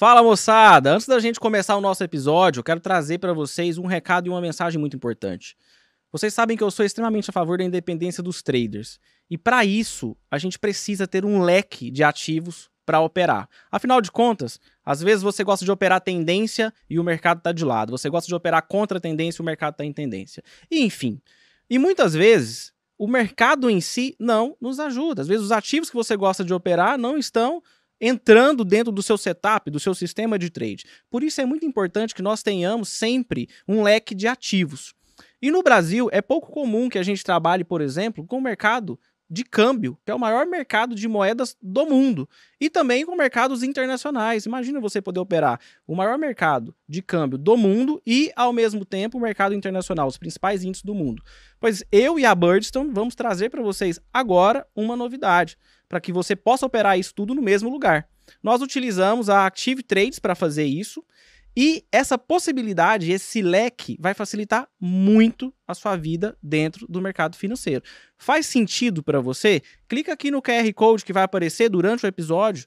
Fala moçada! Antes da gente começar o nosso episódio, eu quero trazer para vocês um recado e uma mensagem muito importante. Vocês sabem que eu sou extremamente a favor da independência dos traders. E para isso, a gente precisa ter um leque de ativos para operar. Afinal de contas, às vezes você gosta de operar tendência e o mercado está de lado. Você gosta de operar contra a tendência e o mercado está em tendência. E, enfim. E muitas vezes o mercado em si não nos ajuda. Às vezes os ativos que você gosta de operar não estão entrando dentro do seu setup, do seu sistema de trade. Por isso é muito importante que nós tenhamos sempre um leque de ativos. E no Brasil é pouco comum que a gente trabalhe, por exemplo, com o mercado de câmbio, que é o maior mercado de moedas do mundo, e também com mercados internacionais. Imagina você poder operar o maior mercado de câmbio do mundo e, ao mesmo tempo, o mercado internacional, os principais índices do mundo. Pois eu e a Birdstone vamos trazer para vocês agora uma novidade, para que você possa operar isso tudo no mesmo lugar. Nós utilizamos a Active Trades para fazer isso e essa possibilidade, esse leque, vai facilitar muito a sua vida dentro do mercado financeiro. Faz sentido para você? Clica aqui no QR Code que vai aparecer durante o episódio,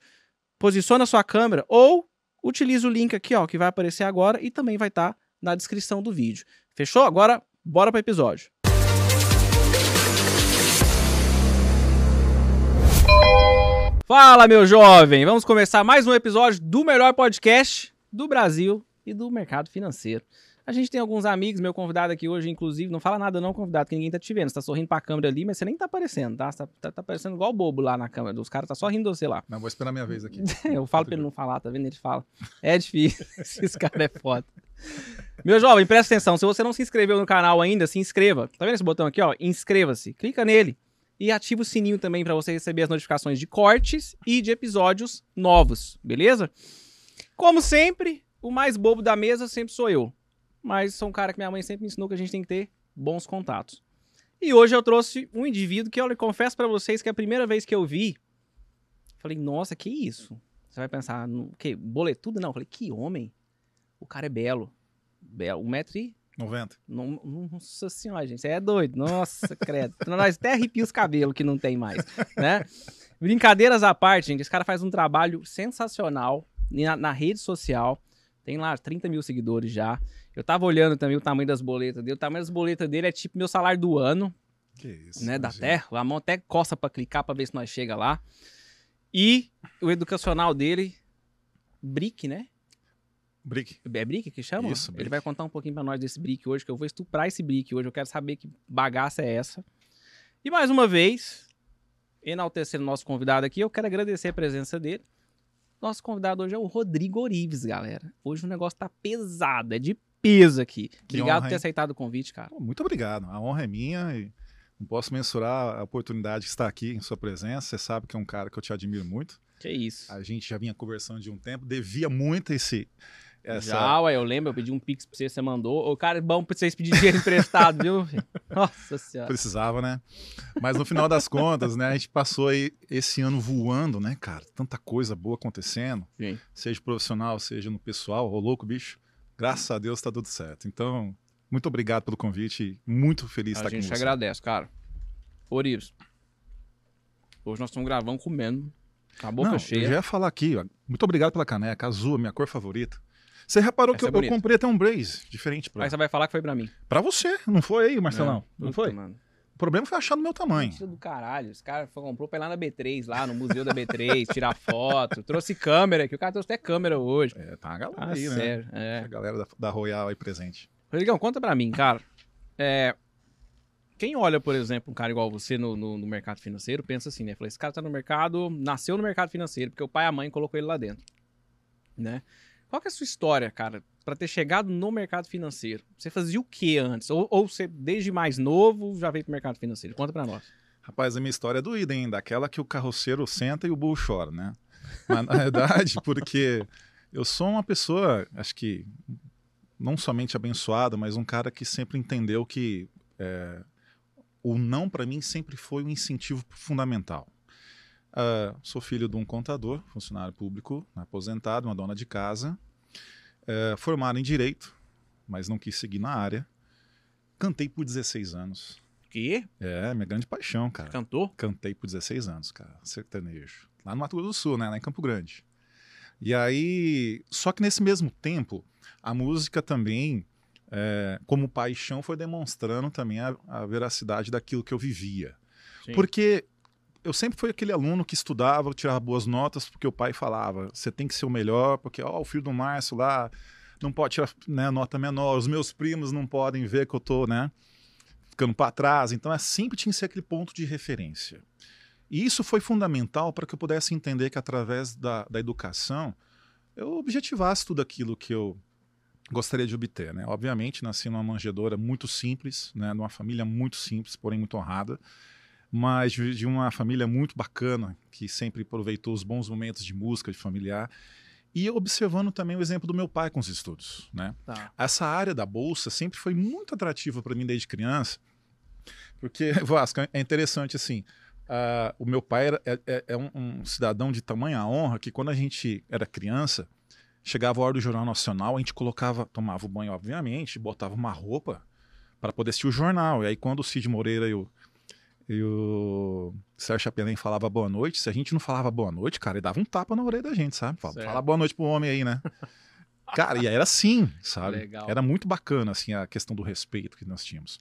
posiciona a sua câmera ou utilize o link aqui, ó, que vai aparecer agora e também vai estar tá na descrição do vídeo. Fechou? Agora, bora para o episódio. Fala, meu jovem! Vamos começar mais um episódio do melhor podcast do Brasil e do mercado financeiro. A gente tem alguns amigos, meu convidado aqui hoje, inclusive, não fala nada não, convidado, que ninguém tá te vendo. Você tá sorrindo pra câmera ali, mas você nem tá aparecendo, tá? Você tá, tá, tá aparecendo igual bobo lá na câmera. Os caras tá só rindo de você lá. Não, vou esperar minha vez aqui. eu falo pra ele não falar, tá vendo? Ele fala. É difícil. Esse cara é foda. Meu jovem, presta atenção. Se você não se inscreveu no canal ainda, se inscreva. Tá vendo esse botão aqui, ó? Inscreva-se. Clica nele. E ativa o sininho também para você receber as notificações de cortes e de episódios novos, beleza? Como sempre, o mais bobo da mesa sempre sou eu. Mas sou um cara que minha mãe sempre me ensinou que a gente tem que ter bons contatos. E hoje eu trouxe um indivíduo que eu confesso para vocês que a primeira vez que eu vi, falei, nossa, que isso? Você vai pensar, no, que boletudo? Não, eu falei, que homem. O cara é belo. Belo. Um metro e... 90. Nossa senhora, gente, você é doido. Nossa, credo. Nós até arrepia os cabelos que não tem mais, né? Brincadeiras à parte, gente, esse cara faz um trabalho sensacional na, na rede social. Tem lá 30 mil seguidores já. Eu tava olhando também o tamanho das boletas dele. O tamanho das boletas dele é tipo meu salário do ano. Que isso. Né, da terra. A mão até coça pra clicar pra ver se nós chega lá. E o educacional dele, Brick, né? Brick. É Brick que chama? Isso, Brick. Ele vai contar um pouquinho pra nós desse Brick hoje, que eu vou estuprar esse Brick hoje. Eu quero saber que bagaça é essa. E mais uma vez, enaltecendo nosso convidado aqui, eu quero agradecer a presença dele. Nosso convidado hoje é o Rodrigo Orives, galera. Hoje o negócio tá pesado, é de peso aqui. Que obrigado honra, por ter aceitado o convite, cara. Pô, Muito obrigado. A honra é minha e não posso mensurar a oportunidade de estar aqui em sua presença. Você sabe que é um cara que eu te admiro muito. Que isso. A gente já vinha conversando de um tempo, devia muito esse. Essa... Já, ué, eu lembro, eu pedi um pix pra você, você mandou. O cara é bom pra vocês pedir dinheiro emprestado, viu? Nossa senhora. Precisava, né? Mas no final das contas, né, a gente passou aí esse ano voando, né, cara? Tanta coisa boa acontecendo, Sim. seja profissional, seja no pessoal. Ô, louco, bicho. Graças a Deus tá tudo certo. Então, muito obrigado pelo convite. Muito feliz de A estar gente com você. agradece, cara. Orives. Hoje nós estamos gravando comendo. Com a boca Não, cheia. eu já ia falar aqui, ó. Muito obrigado pela caneca, azul, minha cor favorita. Você reparou Essa que é eu, eu comprei até um blaze diferente pra, Aí você vai falar que foi pra mim. pra você, não foi aí, Marcelão? não Puta, foi? Mano. O problema foi achar no meu tamanho. Mentira do caralho. Esse cara foi, comprou pra ir lá na B3, lá no museu da B3, tirar foto. Trouxe câmera, que o cara trouxe até câmera hoje. É, tá uma galera Ah, aí, né? sério. É. A galera da, da Royal aí presente. Rodrigão, conta pra mim, cara. É, quem olha, por exemplo, um cara igual você no, no, no mercado financeiro, pensa assim, né? Fala, esse cara tá no mercado, nasceu no mercado financeiro, porque o pai e a mãe colocou ele lá dentro. Né? Qual que é a sua história, cara, pra ter chegado no mercado financeiro? Você fazia o que antes? Ou, ou você, desde mais novo, já veio pro mercado financeiro? Conta pra nós. Rapaz, a minha história é doída, hein? Daquela que o carroceiro senta e o burro chora, né? Mas na verdade, porque eu sou uma pessoa, acho que não somente abençoada, mas um cara que sempre entendeu que é, o não para mim sempre foi um incentivo fundamental. Ah, sou filho de um contador, funcionário público, aposentado, uma dona de casa, é, formado em direito, mas não quis seguir na área. Cantei por 16 anos. Que? É, minha grande paixão, cara. Cantor? Cantei por 16 anos, cara, sertanejo. Lá no Mato Grosso do Sul, né? Lá em Campo Grande. E aí, só que nesse mesmo tempo, a música também, é, como paixão, foi demonstrando também a, a, veracidade daquilo que eu vivia. Sim. Porque eu sempre fui aquele aluno que estudava, tirava boas notas, porque o pai falava: você tem que ser o melhor, porque ó, o filho do Márcio lá não pode tirar né, nota menor, os meus primos não podem ver que eu tô, né? Ficando para trás. Então, é sempre tinha que ser aquele ponto de referência. E isso foi fundamental para que eu pudesse entender que através da, da educação eu objetivasse tudo aquilo que eu gostaria de obter. Né? Obviamente, nasci numa manjedoura muito simples, né? numa família muito simples, porém muito honrada, mas de uma família muito bacana, que sempre aproveitou os bons momentos de música, de familiar. E observando também o exemplo do meu pai com os estudos. Né? Tá. Essa área da bolsa sempre foi muito atrativa para mim desde criança, porque, Vasco, é interessante assim, Uh, o meu pai era, é, é, é um, um, cidadão de tamanha honra que quando a gente era criança, chegava a hora do Jornal Nacional, a gente colocava, tomava o banho, obviamente, botava uma roupa para poder assistir o jornal. E aí, quando o Cid Moreira e o, e o Sérgio Chapelin falava boa noite, se a gente não falava boa noite, cara, ele dava um tapa na orelha da gente, sabe? Fala, fala boa noite pro homem aí, né? cara, e era assim, sabe? Legal. Era muito bacana, assim, a questão do respeito que nós tínhamos.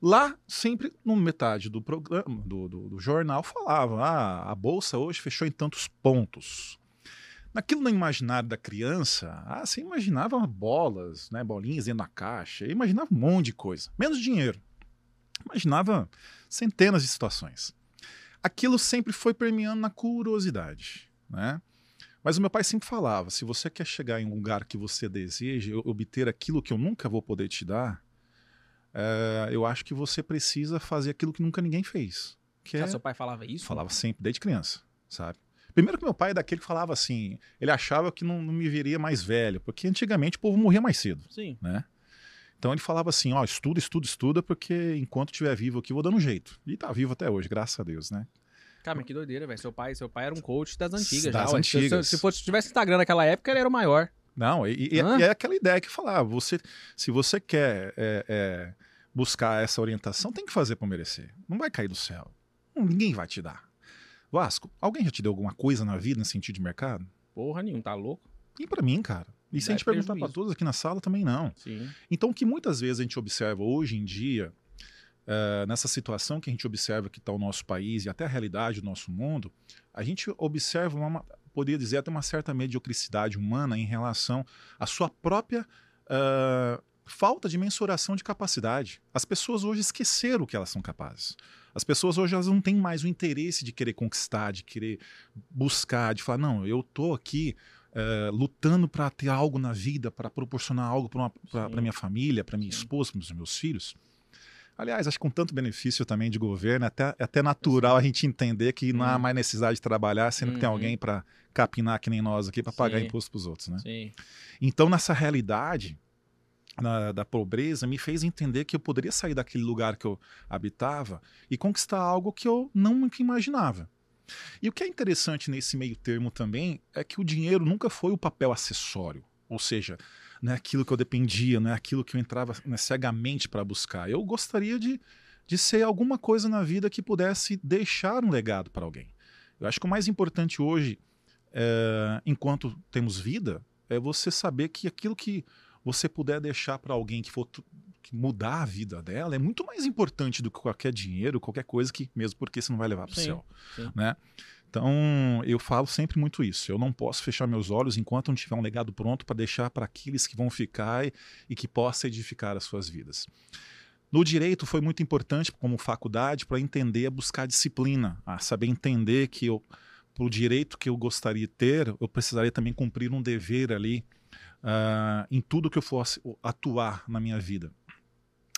Lá, sempre, no metade do programa, do, do, do jornal, falava: ah, a bolsa hoje fechou em tantos pontos. Naquilo no imaginário da criança, ah, você imaginava bolas, né, bolinhas dentro da caixa, imaginava um monte de coisa, menos dinheiro. Imaginava centenas de situações. Aquilo sempre foi permeando na curiosidade, né? Mas o meu pai sempre falava: se você quer chegar em um lugar que você deseja, obter aquilo que eu nunca vou poder te dar, é, eu acho que você precisa fazer aquilo que nunca ninguém fez. Que ah, é... seu pai falava isso? Falava sempre, desde criança, sabe? Primeiro que meu pai é daquele que falava assim, ele achava que não, não, me viria mais velho, porque antigamente o povo morria mais cedo. Sim. Né? Então ele falava assim, ó, estuda, estuda, estuda, porque enquanto estiver vivo aqui, eu vou dando um jeito. E tá vivo até hoje, graças a Deus, né? Cara, mas que doideira, velho. Seu pai, seu pai era um coach das antigas das já. Antigas. Se, se, fosse, se tivesse Instagram naquela época, ele era o maior. Não, e, e, e é aquela ideia que falava, você, se você quer é, é, buscar essa orientação, tem que fazer para merecer. Não vai cair do céu. Ninguém vai te dar. Vasco, alguém já te deu alguma coisa na vida nesse sentido de mercado? Porra nenhum, tá louco? E para mim, cara. E se a gente perguntar para todos aqui na sala, também não. Sim. Então, o que muitas vezes a gente observa hoje em dia, uh, nessa situação que a gente observa que está o nosso país e até a realidade do nosso mundo, a gente observa, uma, poderia dizer, até uma certa mediocridade humana em relação à sua própria uh, falta de mensuração de capacidade. As pessoas hoje esqueceram o que elas são capazes. As pessoas hoje elas não têm mais o interesse de querer conquistar, de querer buscar, de falar, não, eu estou aqui uh, lutando para ter algo na vida, para proporcionar algo para minha família, para minha Sim. esposa, para os meus filhos. Aliás, acho que com tanto benefício também de governo, é até, é até natural a gente entender que não há uhum. mais necessidade de trabalhar, sendo que tem uhum. alguém para capinar que nem nós aqui para pagar imposto para os outros. Né? Sim. Então, nessa realidade, na, da pobreza me fez entender que eu poderia sair daquele lugar que eu habitava e conquistar algo que eu não imaginava. E o que é interessante nesse meio termo também é que o dinheiro nunca foi o papel acessório, ou seja, não é aquilo que eu dependia, não é aquilo que eu entrava né, cegamente para buscar. Eu gostaria de, de ser alguma coisa na vida que pudesse deixar um legado para alguém. Eu acho que o mais importante hoje, é, enquanto temos vida, é você saber que aquilo que você puder deixar para alguém que for que mudar a vida dela é muito mais importante do que qualquer dinheiro, qualquer coisa que mesmo porque você não vai levar para o céu, sim. né? Então, eu falo sempre muito isso. Eu não posso fechar meus olhos enquanto não tiver um legado pronto para deixar para aqueles que vão ficar e, e que possa edificar as suas vidas. No direito foi muito importante como faculdade para entender, buscar disciplina, a saber entender que eu para o direito que eu gostaria de ter, eu precisaria também cumprir um dever ali uh, em tudo que eu fosse atuar na minha vida.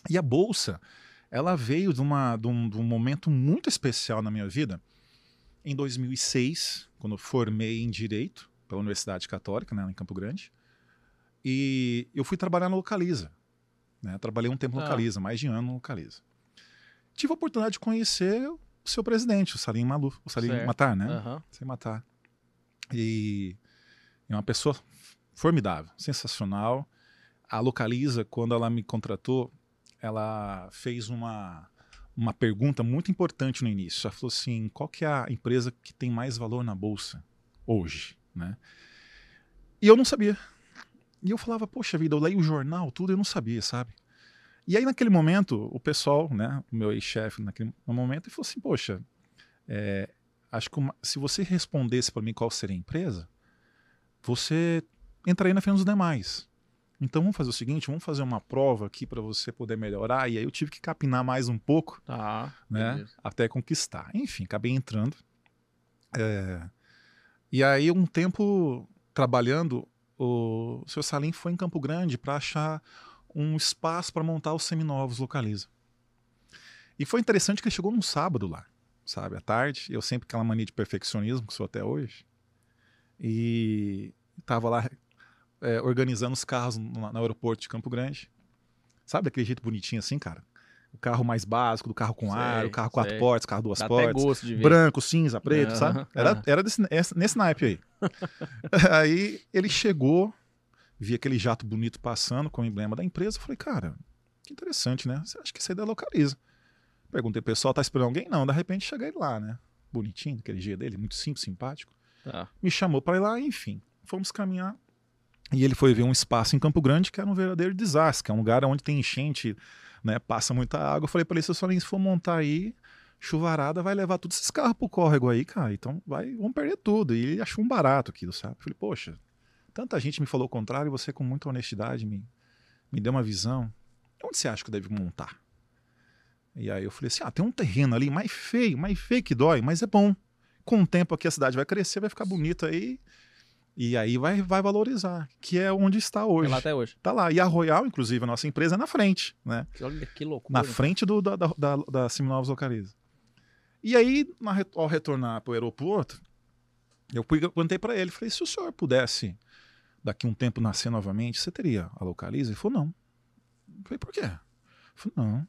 E a bolsa, ela veio de, uma, de, um, de um momento muito especial na minha vida. Em 2006, quando eu formei em Direito pela Universidade Católica, né, em Campo Grande, e eu fui trabalhar no Localiza. Né? Trabalhei um tempo no ah. Localiza, mais de um ano no Localiza. Tive a oportunidade de conhecer o seu presidente, o Salim Maluf, o Salim certo. Matar, né? Uhum. Sem Matar. E é uma pessoa formidável, sensacional. A Localiza, quando ela me contratou, ela fez uma, uma pergunta muito importante no início. Ela falou assim: qual que é a empresa que tem mais valor na bolsa hoje? Né? E eu não sabia. E eu falava, poxa vida, eu leio o jornal, tudo, eu não sabia, sabe? E aí, naquele momento, o pessoal, né, o meu ex-chefe, naquele momento, ele falou assim: Poxa, é, acho que uma, se você respondesse para mim qual seria a empresa, você entraria na frente dos demais. Então vamos fazer o seguinte, vamos fazer uma prova aqui para você poder melhorar. E aí eu tive que capinar mais um pouco, tá, né, beleza. até conquistar. Enfim, acabei entrando. É, e aí um tempo trabalhando, o seu Salim foi em Campo Grande para achar um espaço para montar os seminovos Localiza. E foi interessante que ele chegou num sábado lá, sabe, à tarde. Eu sempre aquela mania de perfeccionismo que sou até hoje. E estava lá é, organizando os carros no, no, aeroporto de Campo Grande. Sabe daquele jeito bonitinho assim, cara? O carro mais básico, do carro com sei, ar, o carro quatro sei. portas, carro duas Dá portas. Branco, cinza, preto, sabe? Era, era desse, nesse naipe aí. aí ele chegou, vi aquele jato bonito passando com o emblema da empresa. Falei, cara, que interessante, né? Você acha que isso aí da localiza? Perguntei, pessoal, tá esperando alguém? Não, de repente cheguei lá, né? Bonitinho, aquele dia dele, muito simples, simpático. Tá. Me chamou para ir lá, enfim, fomos caminhar. E ele foi ver um espaço em Campo Grande que era um verdadeiro desastre, que é um lugar onde tem enchente, né? Passa muita água. Eu falei para ele, se eu for montar aí, chuvarada vai levar todos esses carros pro córrego aí, cara. Então vai, vamos perder tudo. E ele achou um barato aquilo, sabe? Eu falei, poxa, Tanta gente me falou o contrário e você, com muita honestidade, me, me deu uma visão. Onde você acha que eu devo montar? E aí eu falei assim: ah, tem um terreno ali mais feio, mais feio que dói, mas é bom. Com o tempo aqui a cidade vai crescer, vai ficar bonita aí. Aí vai, vai valorizar, que é onde está hoje. É lá até hoje. Tá lá. E a Royal, inclusive, a nossa empresa, é na frente, né? Olha que loucura. Na frente do, da, da, da, da Seminovos Localiza. E aí, na, ao retornar para o aeroporto, eu perguntei para ele, falei, se o senhor pudesse daqui um tempo nascer novamente, você teria a Localiza? Ele falou, não. Eu falei, por quê? Eu falei, não.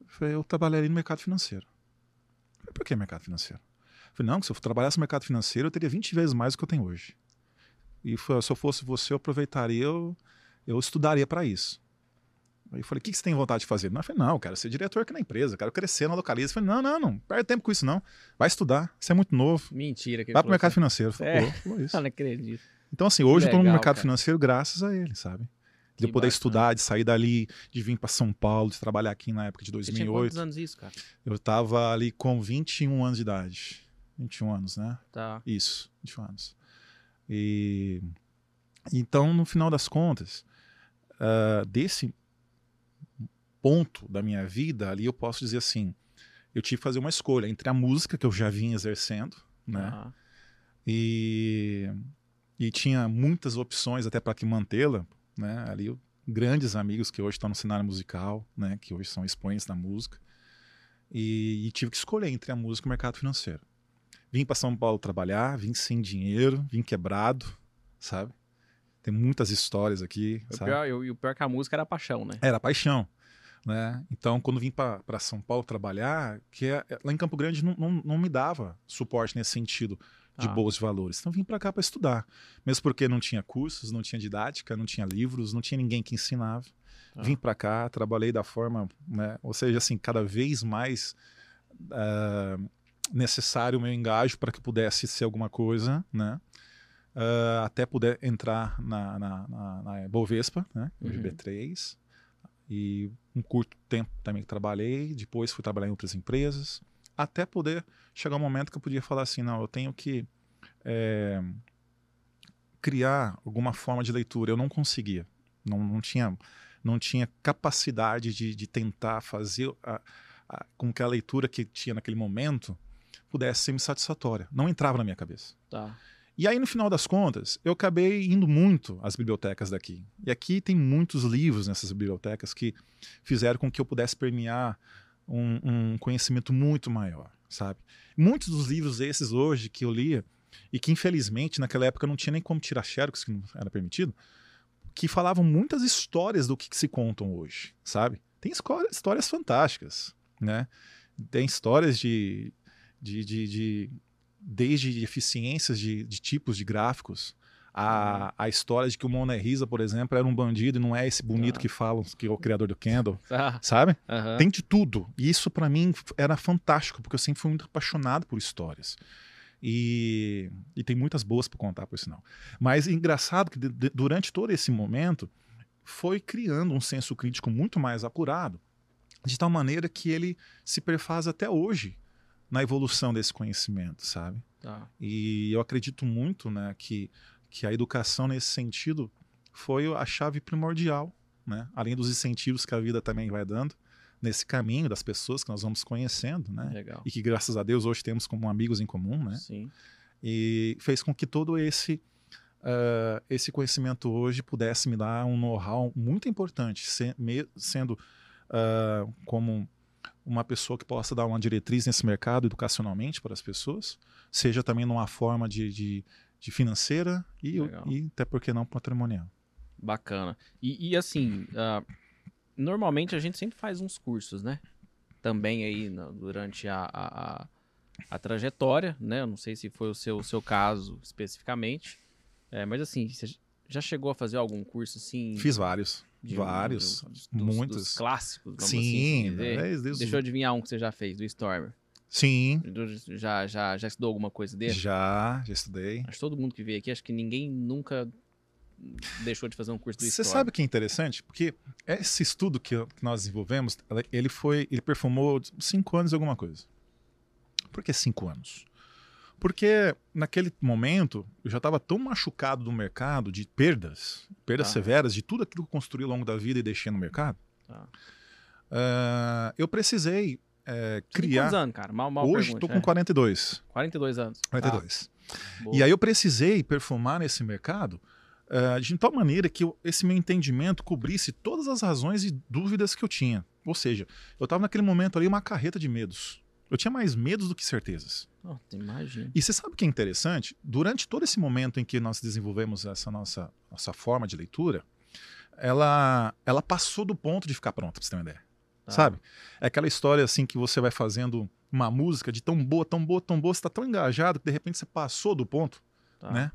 Eu, falei, eu trabalharia no mercado financeiro. Eu falei, por que mercado financeiro? Eu falei, não, se eu trabalhasse no mercado financeiro, eu teria 20 vezes mais do que eu tenho hoje. E foi, se eu fosse você, eu aproveitaria, eu, eu estudaria para isso. Aí eu falei, o que, que você tem vontade de fazer? Não, eu falei, não, eu quero ser diretor aqui na empresa, quero crescer na Localiza. Eu falei, não, não, não, perde tempo com isso não. Vai estudar, você é muito novo. Mentira. Que Vai pro mercado financeiro. Falou, é. falou isso. Eu não acredito. Então, assim, hoje Legal, eu tô no mercado cara. financeiro graças a ele, sabe? De eu poder bacana. estudar, de sair dali, de vir para São Paulo, de trabalhar aqui na época de 2008. Você tinha quantos anos isso, cara? Eu tava ali com 21 anos de idade. 21 anos, né? Tá. Isso, 21 anos. E então, no final das contas, uh, desse ponto da minha vida, ali eu posso dizer assim, eu tive que fazer uma escolha entre a música que eu já vinha exercendo, né? Uhum. E e tinha muitas opções até para que mantê-la, né? Ali grandes amigos que hoje estão no cenário musical, né? Que hoje são expoentes da música e, e tive que escolher entre a música e o mercado financeiro. Vim para São Paulo trabalhar, vim sem dinheiro, vim quebrado, sabe? Tem muitas histórias aqui. O pior, e o pior é que a música era paixão, né? Era paixão. Né? Então, quando vim para São Paulo trabalhar, que é, lá em Campo Grande não, não, não me dava suporte nesse sentido de ah. de valores. Então vim para cá para estudar, mesmo porque não tinha cursos, não tinha didática, não tinha livros, não tinha ninguém que ensinava. Ah. Vim para cá, trabalhei da forma, né, ou seja, assim, cada vez mais uh, necessário o meu engajo para que pudesse ser alguma coisa, né? Uh, até poder entrar na, na, na, na Bovespa, né? Uhum. GB3. E um curto tempo também que trabalhei, depois fui trabalhar em outras empresas até poder chegar um momento que eu podia falar assim, não, eu tenho que é, criar alguma forma de leitura. Eu não conseguia, não, não tinha não tinha capacidade de, de tentar fazer a, a, com que a leitura que tinha naquele momento pudesse ser satisfatória. Não entrava na minha cabeça. Tá. E aí, no final das contas, eu acabei indo muito às bibliotecas daqui. E aqui tem muitos livros nessas bibliotecas que fizeram com que eu pudesse permear um, um conhecimento muito maior, sabe? Muitos dos livros esses hoje que eu lia, e que infelizmente naquela época não tinha nem como tirar xerox, que não era permitido, que falavam muitas histórias do que, que se contam hoje, sabe? Tem histórias fantásticas, né? Tem histórias de, de, de, de desde eficiências de, de tipos de gráficos, a, a história de que o Mona Risa, por exemplo, era um bandido e não é esse bonito ah. que falam que é o criador do Kendall, ah. sabe? Tem de tudo. E isso para mim era fantástico, porque eu sempre fui muito apaixonado por histórias. E, e tem muitas boas para contar, por sinal. Mas engraçado que de, de, durante todo esse momento foi criando um senso crítico muito mais apurado, de tal maneira que ele se perfaz até hoje na evolução desse conhecimento, sabe? Tá. E eu acredito muito né, que, que a educação nesse sentido foi a chave primordial, né? além dos incentivos que a vida também vai dando nesse caminho das pessoas que nós vamos conhecendo, né? Legal. E que graças a Deus hoje temos como amigos em comum, né? Sim. E fez com que todo esse uh, esse conhecimento hoje pudesse me dar um know-how muito importante, se, me, sendo uh, como uma pessoa que possa dar uma diretriz nesse mercado educacionalmente para as pessoas, seja também numa forma de, de, de financeira e, e, até porque não patrimonial. Bacana. E, e assim, uh, normalmente a gente sempre faz uns cursos, né? Também aí no, durante a, a, a, trajetória, né? Eu não sei se foi o seu, seu caso especificamente, é, mas assim, você já chegou a fazer algum curso assim? Fiz vários. Vários. dos, muitos. Dos clássicos, Sim. Assim é, Deixa eu adivinhar um que você já fez, do Stormer. Sim. Já, já, já estudou alguma coisa dele? Já, já estudei. Acho que todo mundo que veio aqui, acho que ninguém nunca deixou de fazer um curso do Você sabe o que é interessante? Porque esse estudo que nós desenvolvemos, ele foi, ele performou cinco anos e alguma coisa. Por que cinco anos? Porque naquele momento eu já estava tão machucado do mercado de perdas, perdas ah. severas, de tudo aquilo que eu construí ao longo da vida e deixei no mercado. Ah. Uh, eu precisei é, criar. Quantos anos, cara? Mal, mal Hoje estou com é. 42. 42 anos. 42. Ah. E aí eu precisei performar nesse mercado uh, de tal maneira que eu, esse meu entendimento cobrisse todas as razões e dúvidas que eu tinha. Ou seja, eu estava naquele momento ali uma carreta de medos. Eu tinha mais medos do que certezas. Oh, imagina. E você sabe o que é interessante? Durante todo esse momento em que nós desenvolvemos essa nossa, nossa forma de leitura, ela, ela passou do ponto de ficar pronta, pra você ter uma ideia. Ah. Sabe? É aquela história assim que você vai fazendo uma música de tão boa, tão boa, tão boa, você tá tão engajado que de repente você passou do ponto, tá. né?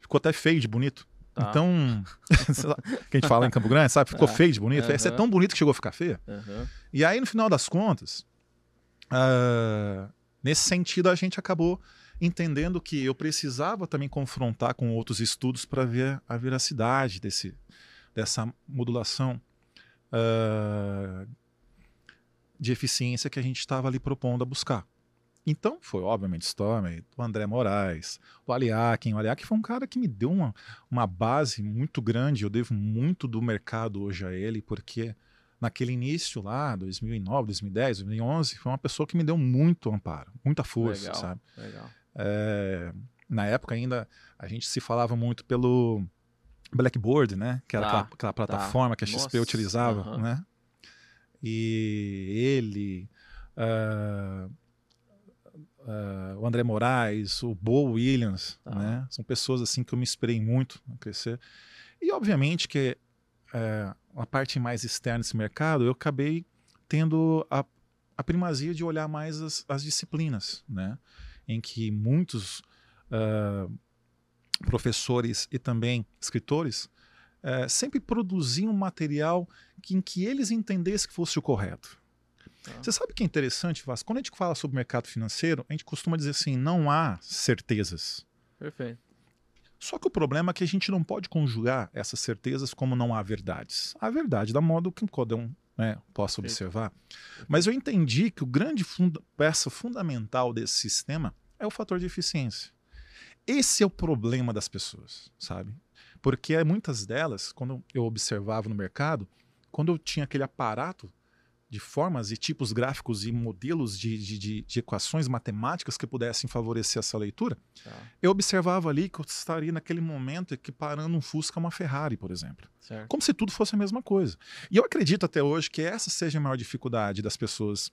Ficou até feio de bonito. Tá. Então, que a gente fala em Campo Grande, sabe? Ficou é. feio de bonito. Uhum. Essa é tão bonito que chegou a ficar feia. Uhum. E aí, no final das contas, uh, nesse sentido, a gente acabou entendendo que eu precisava também confrontar com outros estudos para ver a veracidade desse, dessa modulação uh, de eficiência que a gente estava ali propondo a buscar. Então, foi obviamente Stormy, o André Moraes, o Aliakin. O Aliakin foi um cara que me deu uma, uma base muito grande. Eu devo muito do mercado hoje a ele, porque naquele início lá, 2009, 2010, 2011, foi uma pessoa que me deu muito amparo, muita força, legal, sabe? Legal. É, na época ainda a gente se falava muito pelo Blackboard, né? Que era tá, aquela, aquela, plataforma tá. que a XP Nossa, utilizava, uh -huh. né? E ele, uh, uh, o André Moraes, o Bo Williams, tá. né? São pessoas assim que eu me inspirei muito a crescer. E obviamente que uh, a parte mais externa desse mercado, eu acabei tendo a, a primazia de olhar mais as, as disciplinas, né? Em que muitos uh, professores e também escritores uh, sempre produziam material que, em que eles entendessem que fosse o correto. Tá. Você sabe o que é interessante, Vasco? Quando a gente fala sobre mercado financeiro, a gente costuma dizer assim: não há certezas. Perfeito. Só que o problema é que a gente não pode conjugar essas certezas como não há verdades. Há verdade da modo que cada um né, possa observar. Mas eu entendi que o grande funda peça fundamental desse sistema é o fator de eficiência. Esse é o problema das pessoas, sabe? Porque muitas delas, quando eu observava no mercado, quando eu tinha aquele aparato de formas e tipos gráficos e modelos de, de, de, de equações matemáticas que pudessem favorecer essa leitura, tá. eu observava ali que eu estaria naquele momento equiparando um Fusca a uma Ferrari, por exemplo. Certo. Como se tudo fosse a mesma coisa. E eu acredito até hoje que essa seja a maior dificuldade das pessoas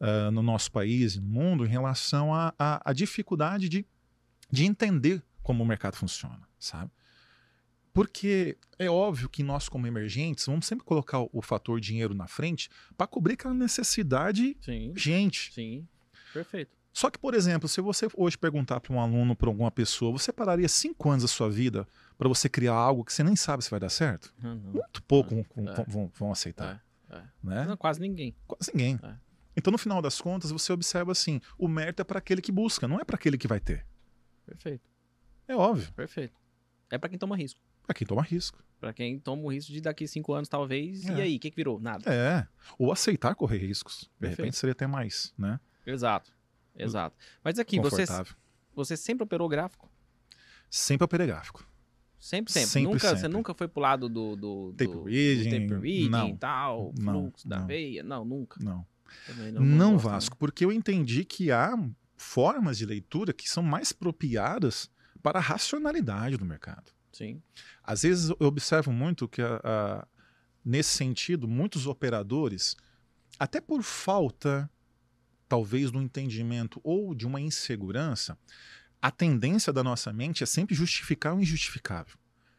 uh, no nosso país no mundo em relação à dificuldade de, de entender como o mercado funciona, sabe? Porque é óbvio que nós, como emergentes, vamos sempre colocar o fator dinheiro na frente para cobrir aquela necessidade Sim. gente. Sim, perfeito. Só que, por exemplo, se você hoje perguntar para um aluno, para alguma pessoa, você pararia cinco anos da sua vida para você criar algo que você nem sabe se vai dar certo? Uhum. Muito pouco é. vão, vão, vão, aceitar. É. É. Né? Quase ninguém. Quase ninguém. É. Então, no final das contas, você observa assim: o mérito é para aquele que busca, não é para aquele que vai ter. Perfeito, É óbvio, perfeito. É pra quem toma risco. Para quem toma risco. Pra quem toma o risco de daqui cinco anos, talvez. E É. aí, o que, que virou? Nada. É. Ou aceitar correr riscos. De Perfeito. repente seria até mais, né? Exato. Exato. Mas aqui, você, você sempre operou gráfico? Sempre operei gráfico. Sempre, sempre. Sempre, nunca, Você sempre. nunca foi pro lado do. do, do Tape do reading, tape reading não. e tal, Não, fluxo da não. veia. Não, nunca. Não. Também não, Não, gosto, né? Vasco, porque eu entendi que há formas de leitura que são mais apropriadas para a racionalidade do mercado. Sim. Às vezes eu observo muito que, a- a- nesse sentido, muitos operadores, até por falta, talvez, do entendimento ou de uma insegurança, a tendência da nossa mente é sempre justificar o injustificável.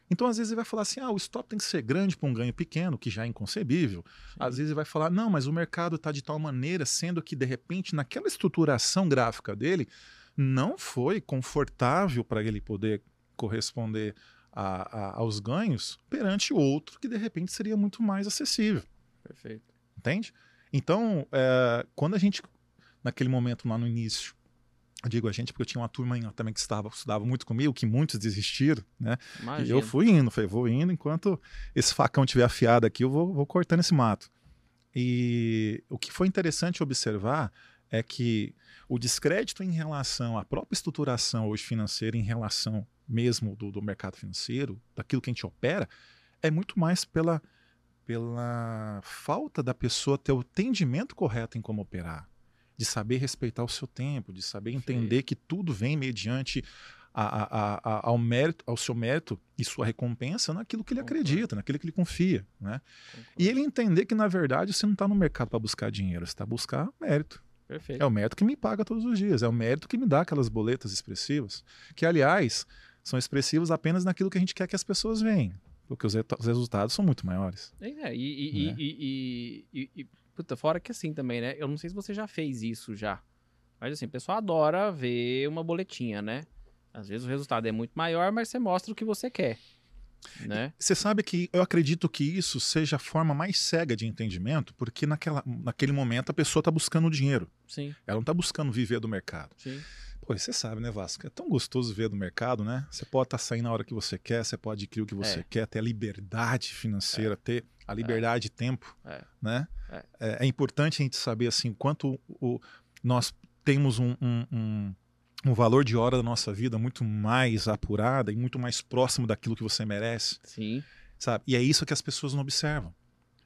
Então, às vezes, ele vai falar assim: ah, o stop tem que ser grande para um ganho pequeno, que já é inconcebível. Às vezes, ele vai falar: não, mas o mercado está de tal maneira, sendo que, de repente, naquela estruturação gráfica dele, não foi confortável para ele poder corresponder a- a- aos ganhos perante outro que, de repente, seria muito mais acessível. Perfeito. Entende? Então, é, quando a gente, naquele momento lá no início, eu digo a gente porque eu tinha uma turma também que estava, estudava muito comigo, que muitos desistiram, né? E Imagina. eu fui indo, falei, vou indo, enquanto esse facão tiver afiado aqui, eu vou, vou cortando esse mato. E o que foi interessante observar é que o descrédito em relação à própria estruturação hoje financeira, em relação mesmo do, do mercado financeiro, daquilo que a gente opera, é muito mais pela, pela falta da pessoa ter o entendimento correto em como operar, de saber respeitar o seu tempo, de saber entender que tudo vem mediante a- a- a- ao mérito, ao seu mérito e sua recompensa naquilo que ele Concordo. acredita, naquilo que ele confia, né? Concordo. E ele entender que na verdade você não está no mercado para buscar dinheiro, você está buscar mérito. Perfeito. É o mérito que me paga todos os dias, é o mérito que me dá aquelas boletas expressivas, que aliás são expressivas apenas naquilo que a gente quer que as pessoas venham, porque os, os resultados são muito maiores. É, e, Né? e, e, e- e- puta, fora que assim também, né? Eu não sei se você já fez isso já. Mas assim, o pessoal adora ver uma boletinha, né? Às vezes o resultado é muito maior, mas você mostra o que você quer. Né? Você sabe que eu acredito que isso seja a forma mais cega de entendimento, porque naquela, naquele momento a pessoa está buscando dinheiro, Sim, ela não está buscando viver do mercado. sim. Pô, você sabe, né, Vasco? É tão gostoso ver do mercado, né? Você pode estar saindo na hora que você quer, você pode adquirir o que você É. quer, ter a liberdade financeira, ter a liberdade de tempo, É. né? É. É, é importante a gente saber, assim, o quanto o, nós temos um, um, um, um valor de hora da nossa vida muito mais apurada e muito mais próximo daquilo que você merece, Sim, sabe? E é isso que as pessoas não observam.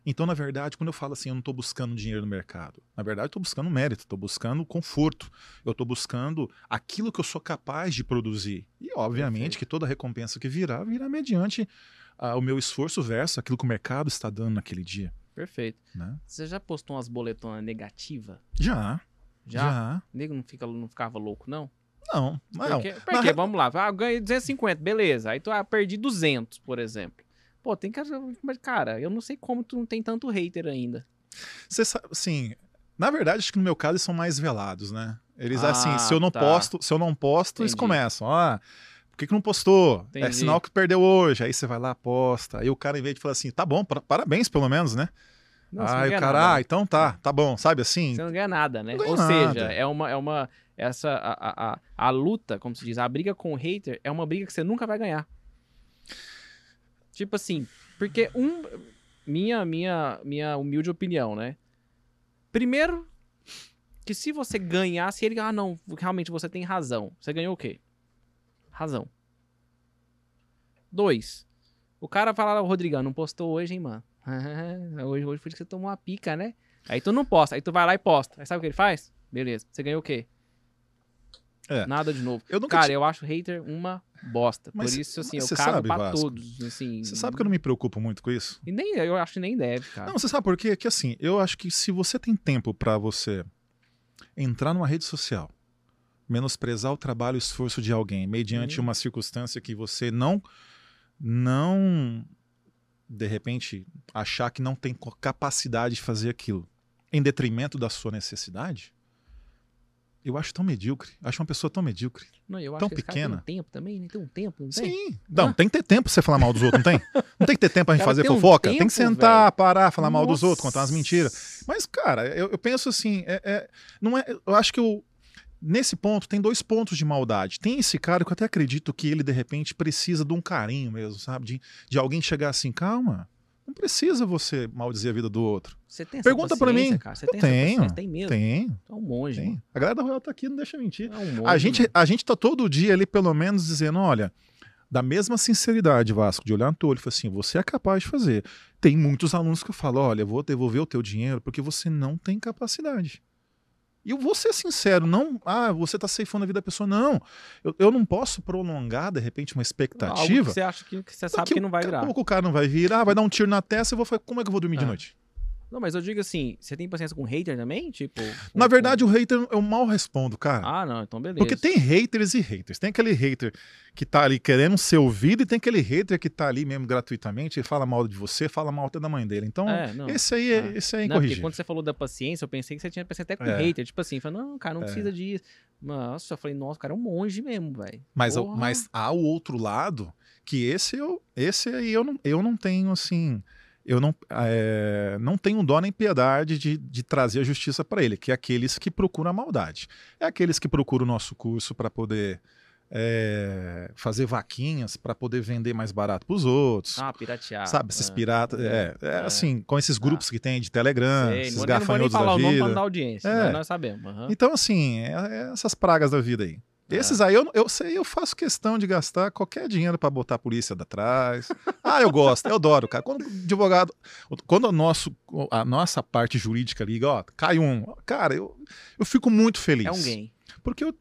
Então, na verdade, quando eu falo assim, eu não estou buscando dinheiro no mercado. Na verdade, estou buscando mérito, estou buscando conforto. Eu estou buscando aquilo que eu sou capaz de produzir. E, obviamente, Perfeito. que toda recompensa que virá, virá mediante ah, o meu esforço versus aquilo que o mercado está dando naquele dia. perfeito. Né? Você já postou umas boletonas negativas? Já, Já? já. O nego não, fica, não ficava louco, não? Não, não. Porque, porque vamos lá, ah, eu ganhei 250, beleza. Aí tu ah, perdi 200, por exemplo. Pô, tem que. Mas, cara, eu não sei como tu não tem tanto hater ainda. Você sabe, assim, na verdade, acho que no meu caso eles são mais velados, né? Eles, Ah, assim, se eu não tá. posto, se eu não posto, eles Entendi. começam, ah, por que, que não postou? É Entendi. sinal que perdeu hoje. Aí você vai lá, posta. Aí o cara, em vez de falar assim, tá bom, par- parabéns pelo menos, né? Não, Aí o ganha cara, nada, ah, né? então tá, tá bom, sabe assim? Você não ganha nada, né? Ganha Ou nada. seja, é uma. É uma essa, a, a, a, a luta, como se diz, a briga com o hater é uma briga que você nunca vai ganhar. Tipo assim, porque um. Minha, minha, minha humilde opinião, né? Primeiro, que se você ganhasse, ele. Ah, não, realmente você tem razão. Você ganhou o quê? Razão. Dois. O cara fala, o Rodrigão, não postou hoje, hein, mano? hoje, hoje foi que você tomou uma pica, né? Aí tu não posta, aí tu vai lá e posta. Aí sabe o que ele faz? Beleza. Você ganhou o quê? É. Nada de novo. Eu Cara, eu acho hater uma bosta. Mas Por isso, assim, eu cago sabe, pra Vasco, todos, assim. Você sabe que eu não me preocupo muito com isso? E nem, eu acho que nem deve, cara. Não, você sabe por quê? Que assim, eu acho que se você tem tempo pra você entrar numa rede social, menosprezar o trabalho e o esforço de alguém mediante Uhum. uma circunstância que você não não de repente achar que não tem capacidade de fazer aquilo em detrimento da sua necessidade, eu acho tão medíocre. Acho uma pessoa tão medíocre. Não, eu acho tão que pequena. tem um tempo também, né? Tem um tempo, não tem? Sim. Não, Ah. tem que ter tempo pra você falar mal dos outros, não tem? Não tem que ter tempo pra gente Cara, fazer tem um fofoca? tem tempo, que sentar, velho. parar, falar mal dos Nossa. outros, contar umas mentiras. Mas, cara, eu, eu penso assim, é, é- não é, eu acho que eu, nesse ponto tem dois pontos de maldade. Tem esse cara que eu até acredito que ele, de repente, precisa de um carinho mesmo, sabe? De, de alguém chegar assim, calma, não precisa você maldizer a vida do outro. Você tem essa Pergunta pra paciência, mim. Cara? Você Eu tem tenho? Tem mesmo. Tem, É um monge, tem. A galera da Royal tá aqui, não deixa mentir. É um monge. A gente, mano. a gente tá todo dia ali, pelo menos, dizendo: olha, da mesma sinceridade, Vasco, de olhar no teu olho e falar assim: você é capaz de fazer. Tem muitos alunos que eu falo: olha, vou devolver o teu dinheiro porque você não tem capacidade. E eu vou ser sincero, não, ah, você tá ceifando a vida da pessoa. Não. Eu, eu não posso prolongar, de repente, uma Algo expectativa. que você acha que, que você sabe que que não vai daqui a virar. pouco o cara não vai vir, ah, vai dar um tiro na testa, eu vou falar, como é que eu vou dormir de Ah. noite? Não, mas eu digo assim, você tem paciência com hater também? Tipo. Na verdade, o hater eu mal respondo, cara. Ah, não, então beleza. Porque tem haters e haters. Tem aquele hater que tá ali querendo ser ouvido e tem aquele hater que tá ali mesmo gratuitamente e fala mal de você, fala mal até da mãe dele. Então, É, esse aí é, Ah. esse aí é Não, incorrigível. quando você falou da paciência, eu pensei que você tinha paciência até com É. hater. Tipo assim, falando, não, cara, não É. precisa disso. Nossa, eu falei, nossa, o cara é um monge mesmo, velho. Mas, Porra. mas há o outro lado que esse eu, esse aí eu não, eu não tenho assim. Eu não, é, não tenho dó nem piedade de, de trazer a justiça para ele, que é aqueles que procuram a maldade. É aqueles que procuram o nosso curso para poder é, fazer vaquinhas, para poder vender mais barato para os outros. Ah, piratear. Sabe, esses É. piratas. É, é, É. assim, com esses grupos que tem de Telegram, Sei, esses não, vou- não vou nem gafanhotos falar da o nome vida. audiência, É. nós sabemos. aham. Então, assim, é- é essas pragas da vida aí. É. Esses aí eu, eu sei, eu faço questão de gastar qualquer dinheiro pra botar a polícia da trás. Ah, eu gosto, eu adoro, cara. Quando o advogado, quando o nosso, a nossa parte jurídica liga, ó, cai um, cara, eu, eu fico muito feliz. É um game. Porque eu,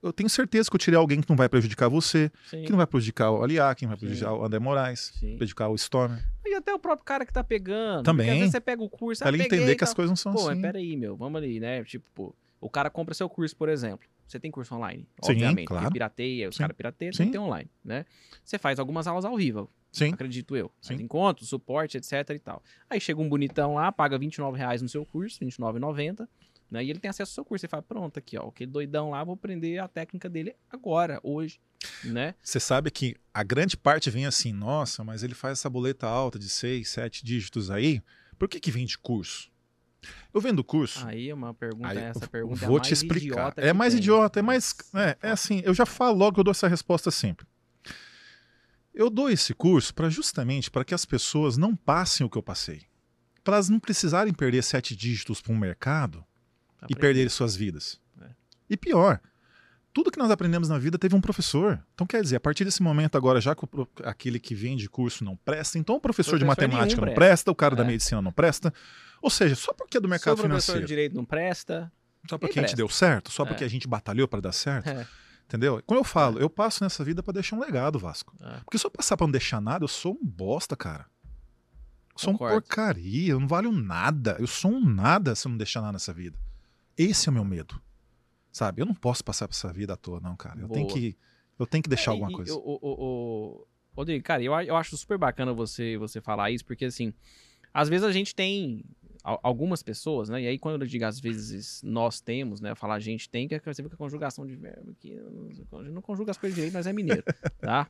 eu tenho certeza que eu tirei alguém que não vai prejudicar você, Sim. que não vai prejudicar o Aliá, que não vai Sim. prejudicar o André Moraes, Sim. prejudicar o Stormer. E até o próprio cara que tá pegando. Também. Às vezes você pega o curso, Pra ah, ele peguei entender que as tal. coisas não são Pô, assim. mas peraí, meu, vamos ali, né? Tipo, pô, o cara compra seu curso, por exemplo. Você tem curso online, Sim, obviamente. claro. Porque pirateia, os caras pirateiam, tem que ter online, né? Você faz algumas aulas ao vivo, Sim. acredito eu. Faz Sim. encontros, suporte, etc e tal. Aí chega um bonitão lá, paga 29,00 reais no seu curso, R$29,90, né? E ele tem acesso ao seu curso. Você fala, pronto, aqui, ó, aquele doidão lá, vou aprender a técnica dele agora, hoje, né? Você sabe que a grande parte vem assim, nossa, mas ele faz essa boleta alta de seis, sete dígitos aí. Por que que vende curso? Eu vendo curso. Aí é uma pergunta, aí essa pergunta é vou mais te explicar. idiota É mais tem. idiota, é mais. É, é assim, eu já falo logo que eu dou essa resposta sempre. Eu dou esse curso para justamente para que as pessoas não passem o que eu passei. Para elas não precisarem perder sete dígitos para um mercado e Aprender. perderem suas vidas. É. E pior, tudo que nós aprendemos na vida teve um professor. Então, quer dizer, a partir desse momento agora, já que o aquele que vende curso não presta, então o professor, de Professor matemática nenhum não presta, o cara da É. medicina não presta. Ou seja, só porque é do mercado professor financeiro, de direito não presta. só porque a gente presta. deu certo, só É. porque a gente batalhou para dar certo, É. entendeu? Quando eu falo, eu passo nessa vida para deixar um legado, Vasco. É. Porque se eu passar para não deixar nada, eu sou um bosta, cara. Eu sou Concordo. um porcaria, eu não valho nada. Eu sou um nada se eu não deixar nada nessa vida. Esse é o meu medo. Sabe? Eu não posso passar por essa vida à toa, não, cara. Eu tenho que eu tenho que deixar É, alguma e- coisa. O, o, Rodrigo, cara, eu, eu acho super bacana você, você falar isso, porque assim, às vezes a gente tem al- algumas pessoas, né? E aí quando eu digo às vezes nós temos, né? Falar a gente tem, que é- você vê que a conjugação de verbo aqui, não conjuga as coisas direito, mas é mineiro, tá?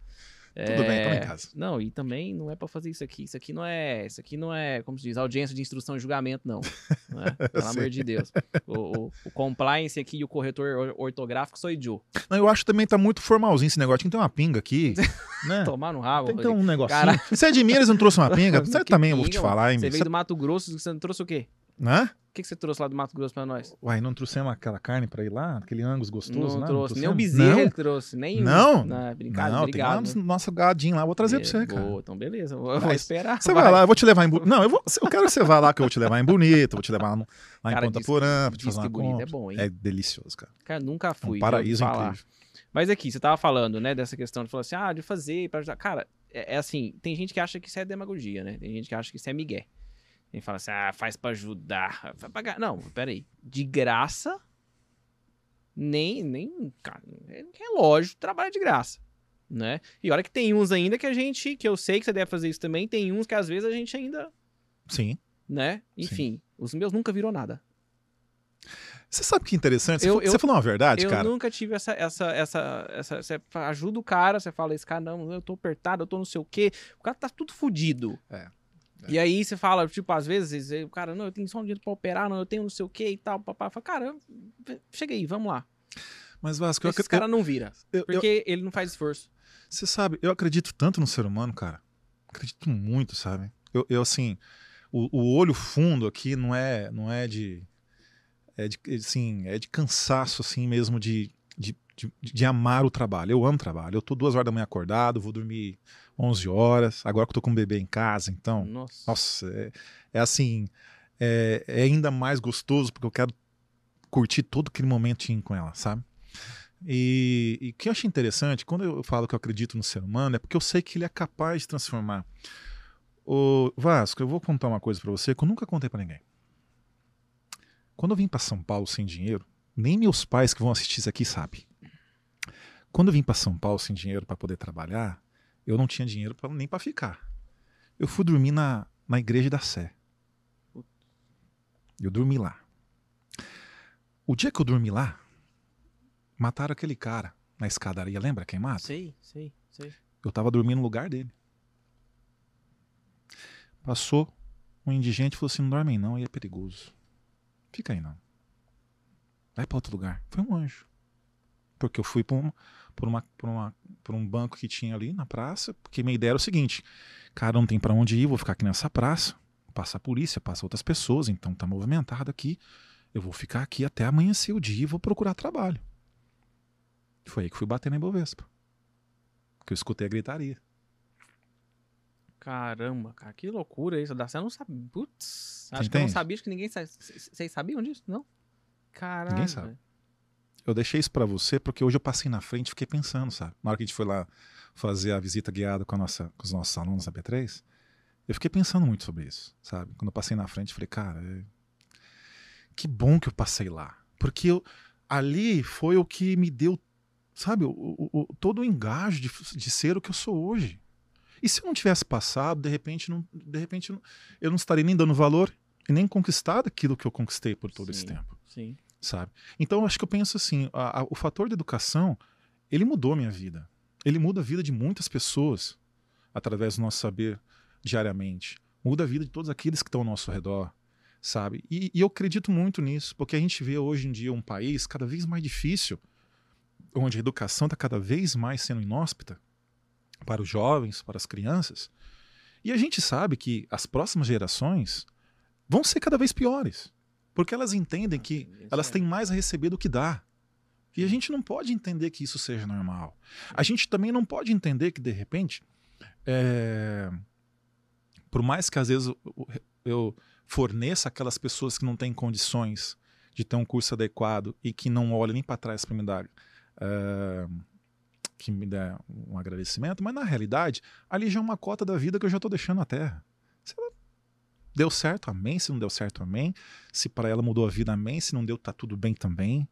Tudo bem, tamo em É, casa. Não, e também não é pra fazer isso aqui. Isso aqui não é. Isso aqui não é, como se diz, audiência de instrução e julgamento, não. né? Pelo amor de Deus. O, o- o compliance aqui e o corretor or- ortográfico sou eu. Não, eu acho que também tá muito formalzinho esse negócio. Tinha que ter uma pinga aqui, né? Tomar no rabo. Tem que ter um negocinho. Cara- Você é de Minas e não trouxe uma pinga? Você também, eu vou pinga, te falar, hein? Você veio do Mato Grosso, você não trouxe o quê? Hã? O que, que você trouxe lá do Mato Grosso pra nós? Uai, não trouxemos aquela carne pra ir lá? Aquele angus gostoso não lá? trouxe. Nem o bezerro Não? ele trouxe. Nem Não? Não, brincadeira, Não, tem lá obrigado. no nosso gadinho lá. Vou trazer pra você, É, cara. boa, então beleza. Eu vou, eu vou Mas esperar. Você vai. lá, eu vou te levar em. Não, eu, vou, eu quero que você vá lá, que eu vou te levar em Bonito, vou te levar lá, no- lá em Cara, Ponta diz- Porã, pra te fazer que uma bonito é compra. bom, hein? É delicioso, cara. Cara, nunca É fui. um paraíso incrível. Mas aqui, você tava falando, né, dessa questão de falar assim, ah, de fazer pra ajudar. Cara, é, é assim, tem gente que acha que isso é demagogia, né? Tem gente que acha que isso é migué. Tem fala assim, ah, faz pra ajudar, pra pagar. Não, peraí. De graça, nem, nem, cara, é lógico, trabalha de graça, né? E olha que tem uns ainda que a gente, que eu sei que você deve fazer isso também, tem uns que às vezes a gente ainda, Sim. né? Enfim, os meus nunca virou nada. Você sabe que interessante? Você, Eu- fa- eu- você falou uma verdade, eu cara? nunca tive essa, essa, essa, essa. Você ajuda o cara, você fala, esse cara, não, eu tô apertado, eu tô não sei o quê. O cara tá tudo fudido. É. E aí você fala, tipo, às vezes, o cara, não, eu tenho só um dinheiro pra operar, não, eu tenho não sei o que e tal, papá. Fala, cara, chega aí, vamos lá. Mas, Vasco, eu Esse acredito. cara não vira, eu- eu- porque ele não faz esforço. Você sabe, eu acredito tanto no ser humano, cara. Acredito muito, sabe? Eu, eu, assim, o, o olho fundo aqui não é, não é de, é de, assim, é de cansaço, assim mesmo, de, de, de, de amar o trabalho. Eu amo trabalho. Eu tô duas horas da manhã acordado, vou dormir 11 horas. Agora que eu tô com um bebê em casa, então, Nossa. nossa, é, é assim, é, é ainda mais gostoso porque eu quero curtir todo aquele momentinho com ela, sabe? E, e o que eu acho interessante, quando eu falo que eu acredito no ser humano, é porque eu sei que ele é capaz de transformar. O Vasco, eu vou contar uma coisa pra você que eu nunca contei pra ninguém. Quando eu vim pra São Paulo sem dinheiro, nem meus pais que vão assistir isso aqui sabem. Quando eu vim pra São Paulo sem dinheiro pra poder trabalhar, eu não tinha dinheiro pra, nem pra ficar. Eu fui dormir na, na igreja da Sé. Eu dormi lá. O dia que eu dormi lá, mataram aquele cara na escadaria, lembra quem mata? Sei, sei, sei. Eu tava dormindo no lugar dele. Passou um indigente e falou assim: não dorme aí não, aí é perigoso. Fica aí não. Vai pra outro lugar. Foi um anjo. Porque eu fui por, um, por, uma, por, uma, por um banco que tinha ali na praça, porque minha ideia era o seguinte: cara, não tem pra onde ir, vou ficar aqui nessa praça. Passa a polícia, passa outras pessoas, então tá movimentado aqui. Eu vou ficar aqui até amanhecer o dia e vou procurar trabalho. Foi aí que fui bater na Ibovespa. Que eu escutei a gritaria. Caramba, cara, que loucura isso. Você não sabe. Putz, acho que eu não entende? sabia, acho que ninguém sabe. Vocês sabiam disso? Não? Caralho. Ninguém sabe. Eu deixei isso pra você porque hoje eu passei na frente e fiquei pensando, sabe? Na hora que a gente foi lá fazer a visita guiada com, a nossa, com os nossos alunos da B3, eu fiquei pensando muito sobre isso, sabe? Quando eu passei na frente, eu falei, cara, é- que bom que eu passei lá. Porque eu, ali foi o que me deu, sabe, o, o- o- todo o engajo de, de ser o que eu sou hoje. E se eu não tivesse passado, de repente, não, de repente eu não estaria nem dando valor e nem conquistado aquilo que eu conquistei por todo esse Sim. tempo Sim. Sabe? Então, acho que eu penso assim, a- a- o fator da educação, ele mudou a minha vida. Ele muda a vida de muitas pessoas através do nosso saber diariamente. Muda a vida de todos aqueles que estão ao nosso redor, sabe? E, e eu acredito muito nisso, porque a gente vê hoje em dia um país cada vez mais difícil, onde a educação está cada vez mais sendo inóspita para os jovens, para as crianças. E a gente sabe que as próximas gerações vão ser cada vez piores, porque elas entendem que Isso elas é. têm mais a receber do que dá. E a gente não pode entender que isso seja normal. A gente também não pode entender que, de repente, é, por mais que às vezes eu, eu forneça aquelas pessoas que não têm condições de ter um curso adequado e que não olham nem para trás para me dar. é, que me dê um agradecimento, mas na realidade, ali já é uma cota da vida que eu já estou deixando na terra. Deu certo, amém. Se não deu certo, amém. Se para ela mudou a vida, amém. Se não deu, tá tudo bem também.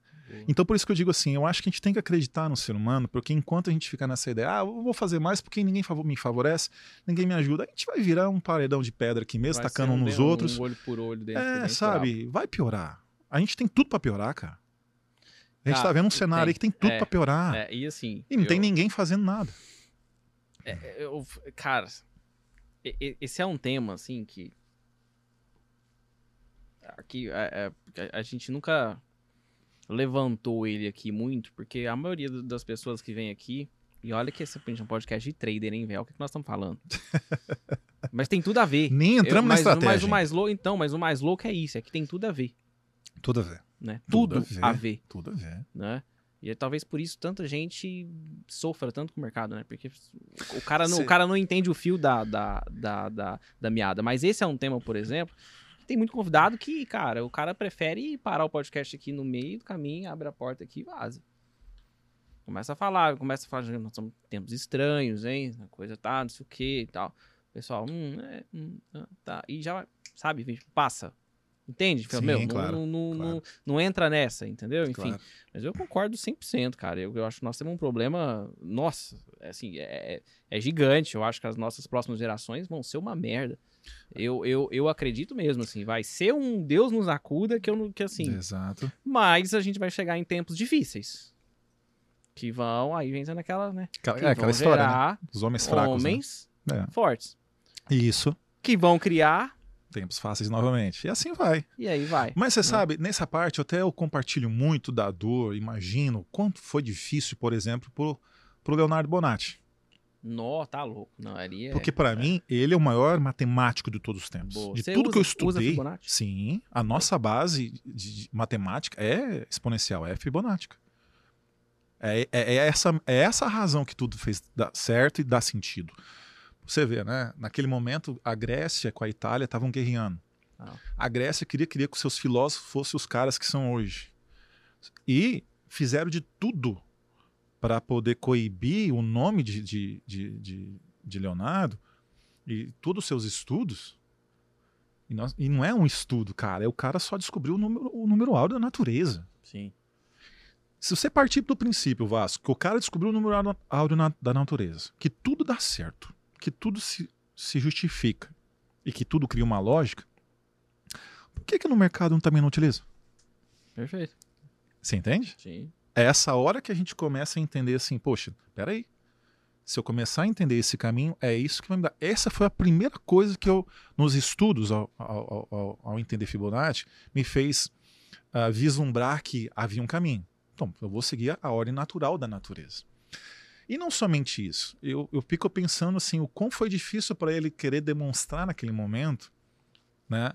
Então, por isso que eu digo assim, eu acho que a gente tem que acreditar no ser humano, porque enquanto a gente ficar nessa ideia, ah, eu vou fazer mais porque ninguém me favorece, ninguém me ajuda, a gente vai virar um paredão de pedra aqui mesmo, Vai tacando um nos de- um outros. olho por olho dentro, É, dentro sabe? Vai piorar. A gente tem tudo pra piorar, cara. A gente Cara, tá vendo um cenário tem. aí que tem tudo É, pra piorar. É, e assim. E não tem eu- ninguém fazendo nada. É, eu- cara, esse é um tema, assim, que. Aqui, é, é, a, a gente nunca levantou ele aqui muito, porque a maioria das pessoas que vem aqui. E olha que esse é um podcast de trader, hein, velho? O que, que nós estamos falando? mas tem tudo a ver. Nem entramos Eu- na mas, estratégia. Mas o mais louco, então, mas o mais louco é isso, é que tem tudo a ver, Tudo a ver. né? Tudo Tudo, a a ver. ver, Tudo a ver. né? E é talvez por isso tanta gente sofra tanto com o mercado, né? Porque o cara não, Cê- o cara não entende o fio da, da, da, da, da meada. Mas esse é um tema, por exemplo, tem muito convidado que, cara, o cara prefere parar o podcast aqui no meio do caminho, abre a porta aqui e vaza. Começa a falar, começa a falar, nós somos tempos estranhos, hein? A coisa tá, não sei o que e tal. O pessoal, hum, é, hum, ah, tá. E já, sabe, passa. Entende? Fala, Sim, Meu, não- claro, não, não, claro. não, não entra nessa, entendeu? Enfim. Claro. Mas eu concordo 100%, cara. Eu, eu acho que nós temos um problema. Nossa, é assim, é, é gigante. Eu acho que as nossas próximas gerações vão ser uma merda. Eu, eu, eu acredito mesmo, assim. Vai ser um Deus nos acuda que eu não. Que assim. Exato. Mas a gente vai chegar em tempos difíceis. Que vão. Aí vem naquela, né? Aquela, Que é aquela história, né? Os homens fracos. né? homens É. fortes. Isso. que vão criar, Tempos fáceis novamente. E assim vai. e aí vai. Mas você sabe, nessa parte até eu compartilho muito da dor, imagino quanto foi difícil, por exemplo, pro, pro Leonardo Bonatti. Nó, tá louco. Não, ali é... Porque para mim, ele é o maior matemático de todos os tempos. Boa. De Você tudo que eu usa- usa estudei, Fibonacci? sim, a nossa base de, matemática é exponencial, é fibonática. É, é, é essa, é essa razão que tudo fez dar certo e dá sentido. Você vê, né? Naquele momento, a Grécia com a Itália estavam guerreando. Ah. A Grécia queria, queria que seus filósofos fossem os caras que são hoje. E fizeram de tudo para poder coibir o nome de, de, de, de, de Leonardo e todos os seus estudos. E, nós- e não é um estudo, cara. É o cara só descobriu o número, o número áureo da natureza. Sim. Se você partir do princípio, Vasco, que o cara descobriu o número áureo- na- da natureza, que tudo dá certo, que tudo se, se justifica e que tudo cria uma lógica, por que, que no mercado também não utiliza? Perfeito. Você entende? Sim. É essa hora que a gente começa a entender assim, poxa, peraí. Se eu começar a entender esse caminho, é isso que vai me dar. Essa foi a primeira coisa que eu, nos estudos, ao, ao, ao, ao entender Fibonacci, me fez ah, vislumbrar que havia um caminho. Então, eu vou seguir a ordem natural da natureza. E não somente isso. Eu, eu fico pensando assim, o quão foi difícil para ele querer demonstrar naquele momento, né,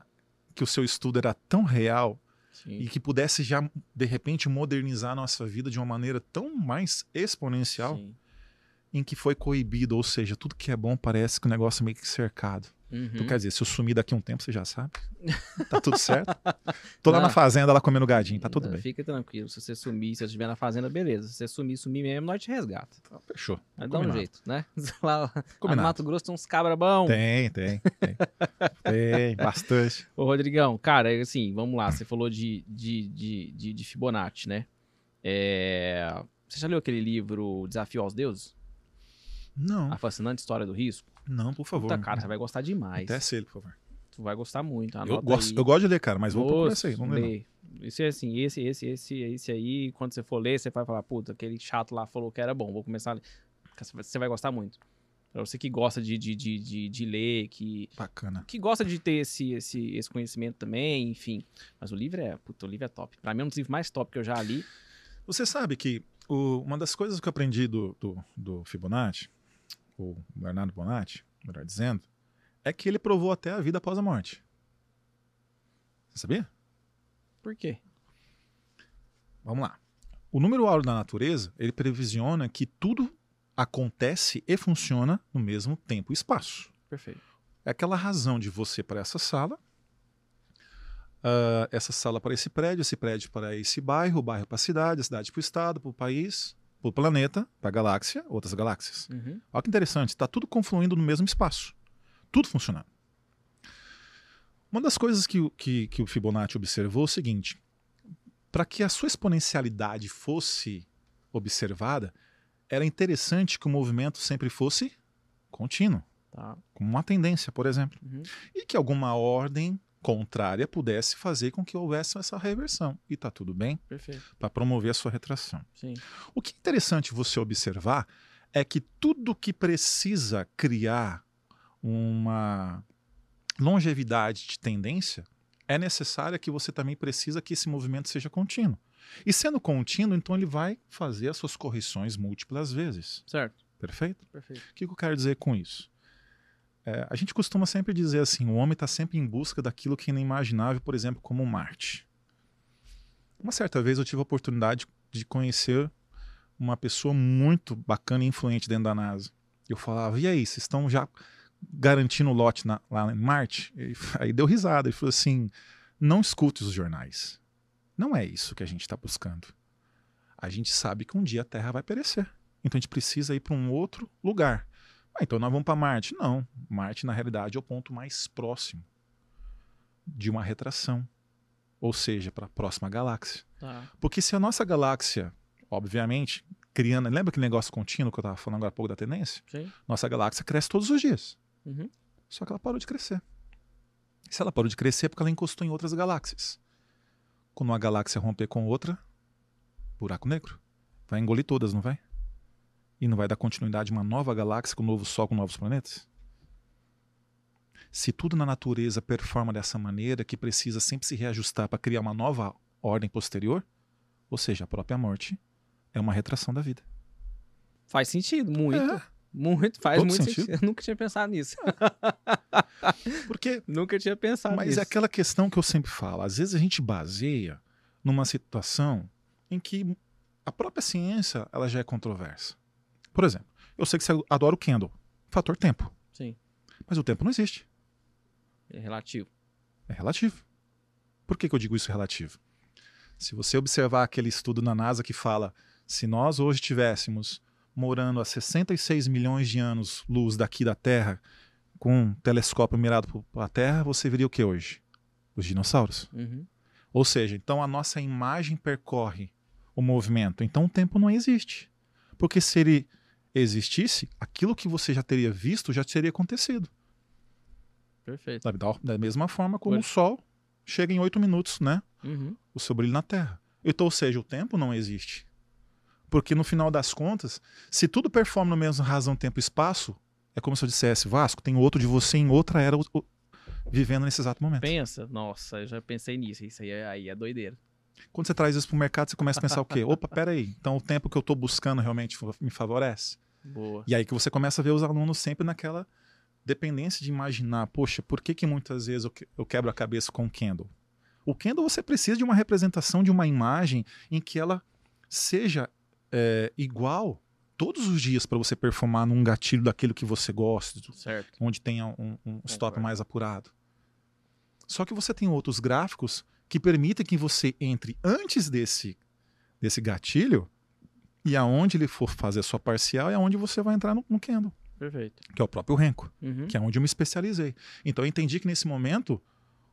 que o seu estudo era tão real Sim. e que pudesse já, de repente, modernizar a nossa vida de uma maneira tão mais exponencial, Sim. em que foi coibido, ou seja, tudo que é bom parece que o negócio é meio que cercado. Uhum. Então, quer dizer, se eu sumir daqui a um tempo, você já sabe. Tá tudo certo. Tô lá na fazenda, lá comendo gadinho, tá tudo Não, bem. Fica tranquilo. Se você sumir, se você estiver na fazenda, beleza. Se você sumir, sumir mesmo, nós te resgata. Então, fechou. Mas dá um Combinado. jeito, né? Lá, lá no Combinado. Mato Grosso tem uns cabra bom. Tem, tem, tem. tem, bastante. Ô, Rodrigão, cara, é assim, vamos lá. Você falou de, de, de, de, de Fibonacci, né? É, Você já leu aquele livro Desafio aos Deuses? Não, A fascinante história do risco? Não, por favor. Puta, cara, você vai gostar demais. Desce ele, por favor. Tu vai gostar muito. Eu gosto, aí. eu gosto de ler, cara, mas vou procurar Moço, isso aí. Vamos ler. Isso é assim, esse, esse, esse, esse aí, quando você for ler, você vai falar, puta, aquele chato lá falou que era bom, vou começar a ler. Você vai- Você vai gostar muito. Pra você que gosta de, de, de, de, de ler, que, Bacana. que gosta de ter esse, esse, esse conhecimento também, enfim. Mas o livro é, puta, o livro é top. Pra mim é um dos livros mais top que eu já li. Você sabe que o- uma das coisas que eu aprendi do, do, do Fibonacci, o Bernardo Bonatti, melhor dizendo, é que ele provou até a vida após a morte. Você sabia? Por quê? Vamos lá. O número áureo da natureza, ele previsiona que tudo acontece e funciona no mesmo tempo e espaço. Perfeito. É aquela razão de você para essa sala, ah, essa sala para esse prédio, esse prédio para esse bairro, o bairro para a cidade, a cidade para o estado, para o país, para o planeta, para a galáxia, outras galáxias. Uhum. Olha que interessante, está tudo confluindo no mesmo espaço. Tudo funcionando. Uma das coisas que, o- que, que o Fibonacci observou é o seguinte: para que a sua exponencialidade fosse observada, era interessante que o movimento sempre fosse contínuo, Tá. como uma tendência, por exemplo, Uhum. e que alguma ordem contrária pudesse fazer com que houvesse essa reversão. E está tudo bem para promover a sua retração. Sim. O que é interessante você observar é que tudo que precisa criar uma longevidade de tendência é necessária que você também precisa que esse movimento seja contínuo. E sendo contínuo, então ele vai fazer as suas correções múltiplas vezes. Certo. Perfeito? Perfeito. O que eu quero dizer com isso? É, a gente costuma sempre dizer assim: o homem está sempre em busca daquilo que é inimaginável, por exemplo, como Marte. Uma certa vez eu tive a oportunidade de conhecer uma pessoa muito bacana e influente dentro da NASA. Eu falava: e aí, vocês estão já garantindo o lote na- lá em Marte? Ele- aí deu risada e falou assim: não escute os jornais. Não é isso que a gente está buscando. A gente sabe que um dia a Terra vai perecer. Então a gente precisa ir para um outro lugar. Ah, então nós vamos para Marte. Não. Marte, na realidade, é o ponto mais próximo de uma retração. Ou seja, para a próxima galáxia. Tá. Porque se a nossa galáxia, obviamente, criando. Lembra aquele negócio contínuo que eu estava falando agora há pouco da tendência? Sim. Nossa galáxia cresce todos os dias. Uhum. Só que ela parou de crescer. Se ela parou de crescer é porque ela encostou em outras galáxias. Quando uma galáxia romper com outra, buraco negro. Vai engolir todas, não vai? E não vai dar continuidade a uma nova galáxia com um novo Sol, com novos planetas? Se tudo na natureza performa dessa maneira, que precisa sempre se reajustar para criar uma nova ordem posterior, ou seja, a própria morte é uma retração da vida. Faz sentido, muito. É. Muito, faz Todo muito sentido. sentido. Eu nunca tinha pensado nisso. Porque nunca tinha pensado Mas nisso. é aquela questão que eu sempre falo. Às vezes a gente baseia numa situação em que a própria ciência ela já é controversa. Por exemplo, eu sei que você adora o Kendall. Fator tempo. Sim, Mas o tempo não existe. é relativo. É relativo. Por que, que eu digo isso relativo? Se você observar aquele estudo na NASA que fala se nós hoje estivéssemos morando a 66 milhões de anos luz daqui da Terra, com um telescópio mirado para a Terra, você veria o que hoje? Os dinossauros. Uhum. Ou seja, então a nossa imagem percorre o movimento. Então o tempo não existe. Porque se ele existisse, aquilo que você já teria visto já teria acontecido. Perfeito. Sabe? Da, mesma forma como Pois. o Sol chega em oito minutos, né? Uhum. O seu brilho na Terra. Então, ou seja, o tempo não existe. Porque no final das contas, se tudo performa no mesmo razão, tempo e espaço, é como se eu dissesse, Vasco, tem outro de você em outra era vivendo nesse exato momento. Pensa, nossa, eu já pensei nisso. Isso aí é, aí é doideira. Quando você traz isso para o mercado, você começa a pensar o quê? Opa, peraí, então o tempo que eu estou buscando realmente me favorece? Boa. E aí que você começa a ver os alunos sempre naquela dependência de imaginar, poxa, por que, que muitas vezes eu, que- eu quebro a cabeça com o Kendall? O Kendall você precisa de uma representação de uma imagem em que ela seja é, igual todos os dias para você performar num gatilho daquilo que você gosta, Certo. onde tenha um, um stop mais apurado. Só que você tem outros gráficos que permitem que você entre antes desse, desse gatilho e aonde ele for fazer a sua parcial é aonde você vai entrar no, no Kendall, Perfeito. que é o próprio Renko, Uhum. que é onde eu me especializei. Então eu entendi que nesse momento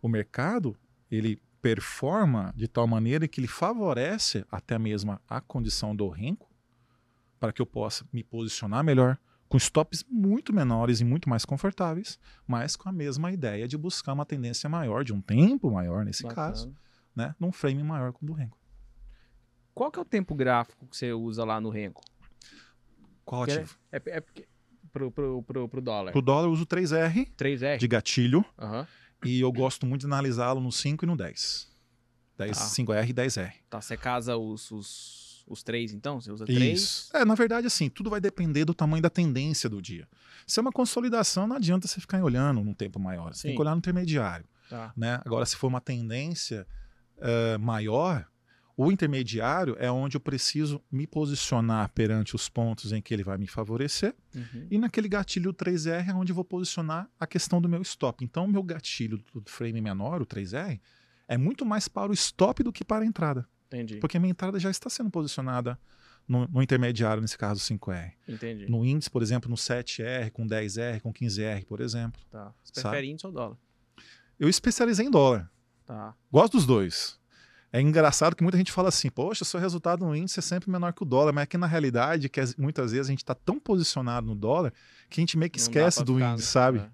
o mercado ele performa de tal maneira que ele favorece até mesmo a condição do Renko para que eu possa me posicionar melhor, com stops muito menores e muito mais confortáveis, mas com a mesma ideia de buscar uma tendência maior, de um tempo maior nesse Bacana. caso, né, num frame maior como o do Renko. Qual que é o tempo gráfico que você usa lá no Renko? Qual Que é- ativo? É, é porque. Pro, pro, pro, pro dólar. Pro dólar eu uso 3R 3R? de gatilho Aham. e eu gosto muito de analisá-lo no 5 e no 10. 10 Tá. 5R e 10R. Tá, você casa os, os, os três, então? Você usa três? Isso. É, na verdade, assim, tudo vai depender do tamanho da tendência do dia. Se é uma consolidação, não adianta você ficar olhando num tempo maior. Você tem Sim. que olhar no intermediário. Tá. Né? Agora, se for uma tendência eh, maior, o intermediário é onde eu preciso me posicionar perante os pontos em que ele vai me favorecer. Uhum. E naquele gatilho 3R é onde eu vou posicionar a questão do meu stop. Então, o meu gatilho do frame menor, o 3R, é muito mais para o stop do que para a entrada. Entendi. Porque a minha entrada já está sendo posicionada no, no intermediário, nesse caso 5R. Entendi. No índice, por exemplo, no 7R, com 10R, com 15R, por exemplo. Tá. Você Sabe? prefere índice ou dólar? Eu especializei em dólar. Tá. Gosto dos dois. É engraçado que muita gente fala assim, poxa, seu resultado no índice é sempre menor que o dólar, mas é que na realidade, que as- muitas vezes a gente está tão posicionado no dólar que a gente meio que Não esquece do ficar, índice, né? sabe? É.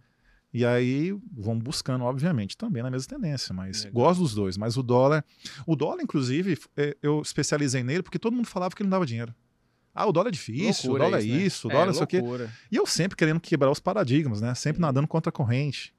E aí vão buscando, obviamente, também na mesma tendência, mas Legal. gosto dos dois. Mas o dólar, o dólar, inclusive, é, eu especializei nele porque todo mundo falava que ele não dava dinheiro. Ah, o dólar é difícil, Loucura o dólar é né? isso, o dólar é não sei o quê. loucura. E eu sempre querendo quebrar os paradigmas, né? Sempre nadando contra a corrente.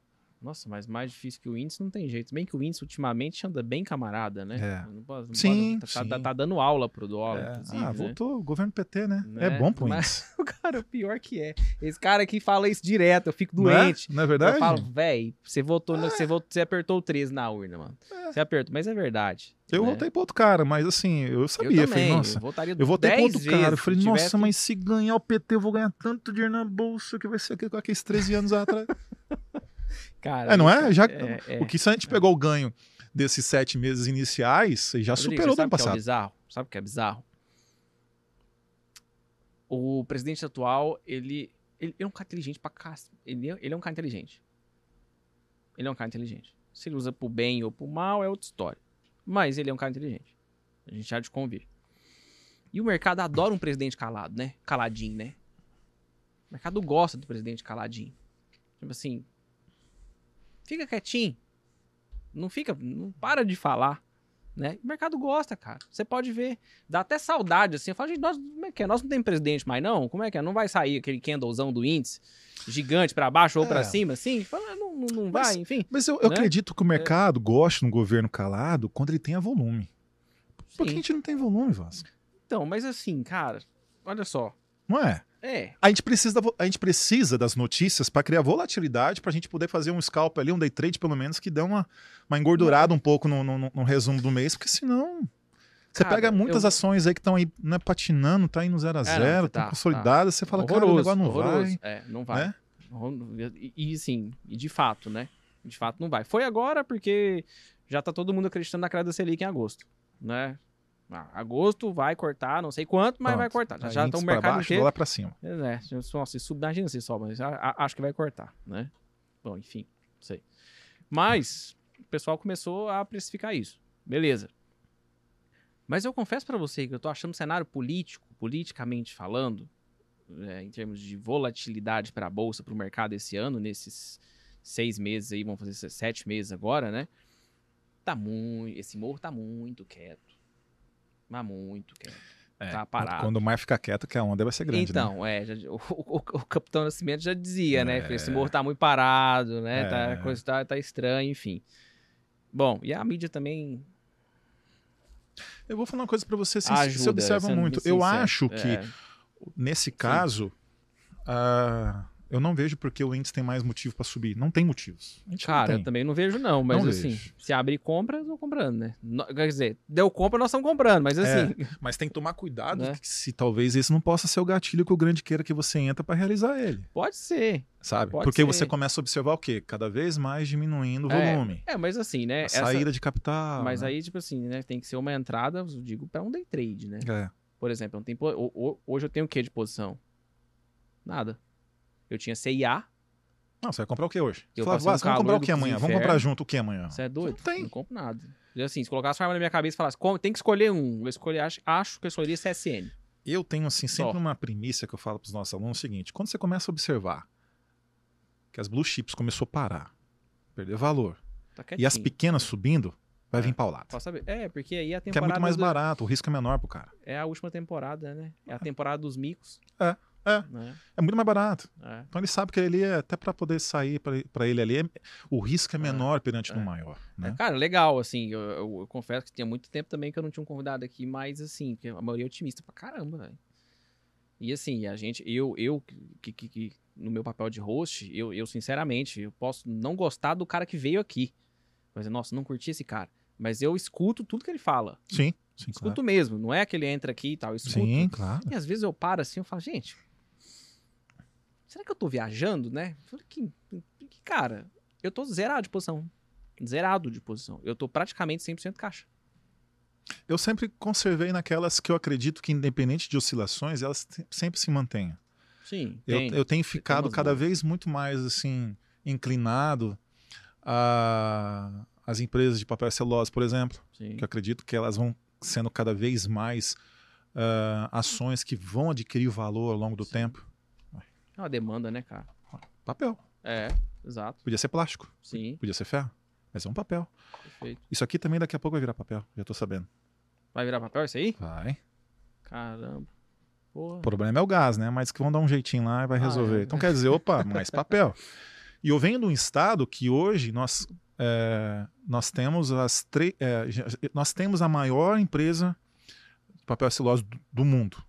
Nossa, mas mais difícil que o índice não tem jeito. Bem que o índice ultimamente anda bem camarada, né? É. Não pode- não Sim, pode- tá, sim. tá- tá dando aula pro dólar, É. Ah, né? voltou o governo PT, né? Né? É bom pro Mas- índice. O cara, o pior que é. Esse cara aqui fala isso direto, eu fico Não é? doente. Não é verdade? Eu falo, véi, você votou, no- você votou, você apertou o 13 na urna, mano. É. Você apertou, mas é verdade. Eu né? votei pro outro cara, mas assim, eu Eu sabia. também, falei, nossa, eu votaria eu votei pro 10 outro cara. Eu falei, nossa, tivesse- mas se ganhar o PT, eu vou ganhar tanto dinheiro na bolsa que vai ser aquilo com aqueles 13 anos atrás. Cara, É, não é? Já, é, é. O que se a gente pegou o ganho desses sete meses iniciais, já Rodrigo, superou do ano sabe o que é passado. bizarro? Sabe o que é bizarro? O presidente atual, ele, ele é um cara inteligente pra cá. Ele, é- ele é um cara inteligente. Ele é um cara inteligente. Se ele usa pro bem ou pro mal, é outra história. Mas ele é um cara inteligente. A gente já de convir. E o mercado adora um presidente calado, né? Caladinho, né? O mercado gosta do presidente caladinho. Tipo assim, fica quietinho. Não fica, não para de falar. Né? O mercado gosta, cara. Você pode ver. Dá até saudade, assim. Eu falo, gente, nós, como é que é? Nós não temos presidente mais, não? Como é que é? Não vai sair aquele candlezão do índice gigante pra baixo ou É. pra cima, assim? Fala, não, não, não Mas- vai, enfim. Mas eu, eu Né? acredito que o mercado gosta de um governo calado quando ele tenha volume. Porque a Sim. gente não tem volume, Vasco. Então, mas assim, cara, olha só. Não é? É, A gente precisa, da a gente precisa das notícias para criar volatilidade, para a gente poder fazer um scalp ali, um day trade pelo menos, que dê uma, uma engordurada um pouco no, no- no resumo do mês, porque senão. Você Cara, pega muitas eu- ações aí que estão aí né, patinando, tá indo 0 a 0 não, estão tá, consolidadas, você fala, cara, o negócio não vai. É, não vai. né? E, e sim, e de fato, né? De fato não vai. Foi agora porque já tá todo mundo acreditando na queda da Selic em agosto, né? Ah, agosto vai cortar, não sei quanto, mas vai Pronto. cortar. Já, já tá o mercado baixo, inteiro. dólar pra cima. É, nossa, se sub, imagina se sobe, mas acho que vai cortar, né? Bom, enfim, não sei. Mas o pessoal começou a precificar isso. Beleza. Mas eu confesso pra você que eu tô achando o cenário político, politicamente falando, é, em termos de volatilidade para a bolsa, para o mercado esse ano, nesses seis meses aí, vamos fazer sete meses agora, né? Tá muito, esse morro tá muito quieto. Mas muito quieto. É, Tá parado. Quando o mar fica quieto, que a onda vai ser grande. né? Então, é, já- o, o- o Capitão Nascimento já dizia, né? É. Esse morro tá muito parado, né? Tá, É. a coisa tá, tá estranha, enfim. Bom, e a mídia também Eu vou falar uma coisa pra você, assim, ajuda. você observa muito. Eu acho que, É, nesse caso, ah, eu não vejo porque o índice tem mais motivo pra subir. Não tem motivos. Cara, tem. eu também não vejo, não. Mas Não assim, vejo. se abrir compra, eu tô comprando, né? No- quer dizer, deu compra, nós estamos comprando, mas assim. Mas tem que tomar cuidado Né? que se talvez esse não possa ser o gatilho que o grande queira que você entra pra realizar ele, Pode ser. sabe? Pode Porque ser. você começa a observar o quê? Cada vez mais diminuindo o É, volume. É, mas assim, né? a essa- saída de capital. Mas né? aí, tipo assim, né? Tem que ser uma entrada, eu digo, pra um day trade, né? É. Por exemplo, eu não tenho hoje eu tenho o que de posição? Nada. Eu tinha CIA. Não, você vai comprar o que hoje? Eu passei um "Vaz, vamos comprar o que amanhã? Vamos comprar junto o que amanhã? Você é doido? Não tem. Não compro nada. E assim, se colocasse uma arma na minha cabeça e falasse, "Como- tem que escolher um. Eu escolhi, acho, acho que eu escolheria CSN. Eu tenho, assim, sempre Só. uma premissa que eu falo para os nossos alunos: é o seguinte, quando você começa a observar que as blue chips começou a parar, perder valor, Tá e as pequenas subindo, vai É. vir paulada. Posso saber? É, porque aí a Que é temporada. muito mais do- barato, o risco é menor pro cara. É a última temporada, né? É a temporada dos micos. É, é. Né? É muito mais barato. É. Então ele sabe que ele é, até para poder sair para ele ali, é- o risco é menor perante é. no maior. Né? Cara, legal, assim, eu, eu- eu confesso que tinha muito tempo também que eu não tinha um convidado aqui, mas assim, a maioria é otimista pra caramba, velho. E assim, a gente, eu, eu que, que- que- no meu papel de host, eu, eu sinceramente, eu posso não gostar do cara que veio aqui. Mas, nossa, não curti esse cara. Mas eu escuto tudo que ele fala. Sim, sim, Escuto claro. mesmo, não é que ele entra aqui e tal, escuto. Sim, claro. E às vezes eu paro assim, eu falo, gente, será que eu tô viajando, né? Falei, que, que cara, eu tô zerado de posição. Zerado de posição. Eu tô praticamente 100% caixa. Eu sempre conservei naquelas que eu acredito que, independente de oscilações, elas sempre se mantenham. Sim, Eu, eu tenho ficado cada boas. vez muito mais assim inclinado a as empresas de papel e celulose, por exemplo, Sim. que eu acredito que elas vão sendo cada vez mais ah, ações que vão adquirir valor ao longo do Sim. tempo. É uma demanda, né, cara? Papel. É, exato. Podia ser plástico, Sim, podia ser ferro, mas é um papel. perfeito. Isso aqui também daqui a pouco vai virar papel, já tô sabendo. Vai virar papel isso aí? Vai. Caramba. Porra. O problema é o gás, né? Mas que vão dar um jeitinho lá e vai Ah, resolver. é. Então quer dizer, opa, mais papel. E eu venho de um estado que hoje nós, é, nós temos as três. nós temos a maior empresa de papel celulose do, do mundo.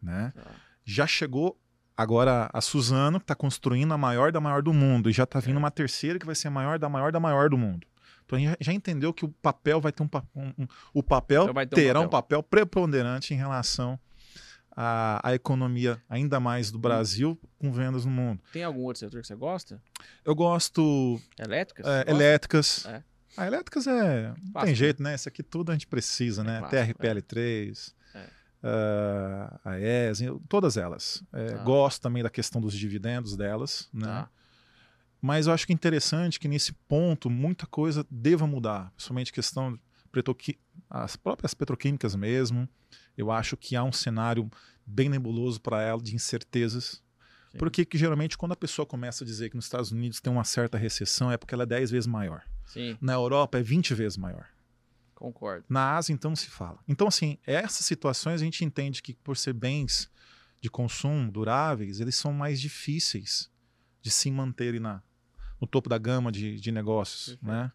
Né? Tá. Já chegou agora a Suzano, que está construindo a maior da maior do mundo, e já está vindo É. uma terceira que vai ser a maior da maior da maior do mundo. Então a gente já- entendeu que o papel vai ter um, um- um- o papel Então ter um terá um papel. papel preponderante em relação à, à economia ainda mais do Hum. Brasil com vendas no mundo. Tem algum outro setor que você gosta? Eu gosto Elétricas? é, elétricas. É. A elétricas é. Não tem jeito, né? Isso aqui tudo a gente precisa, É né? clássico, TRPL3, Ah, a ES, todas elas. É, Tá. Gosto também da questão dos dividendos delas, né? Tá. Mas eu acho que é interessante que nesse ponto muita coisa deva mudar, principalmente questão de petroqui- as próprias petroquímicas mesmo. Eu acho que há um cenário bem nebuloso para ela de incertezas. Sim. Porque que, geralmente quando a pessoa começa a dizer que nos Estados Unidos tem uma certa recessão é porque ela é 10 vezes maior. Sim, Na Europa é 20 vezes maior. Concordo. Na Ásia, então, se fala. Então, assim, essas situações a gente entende que, por ser bens de consumo duráveis, eles são mais difíceis de se manterem na, no topo da gama de, de negócios, Perfeito. né?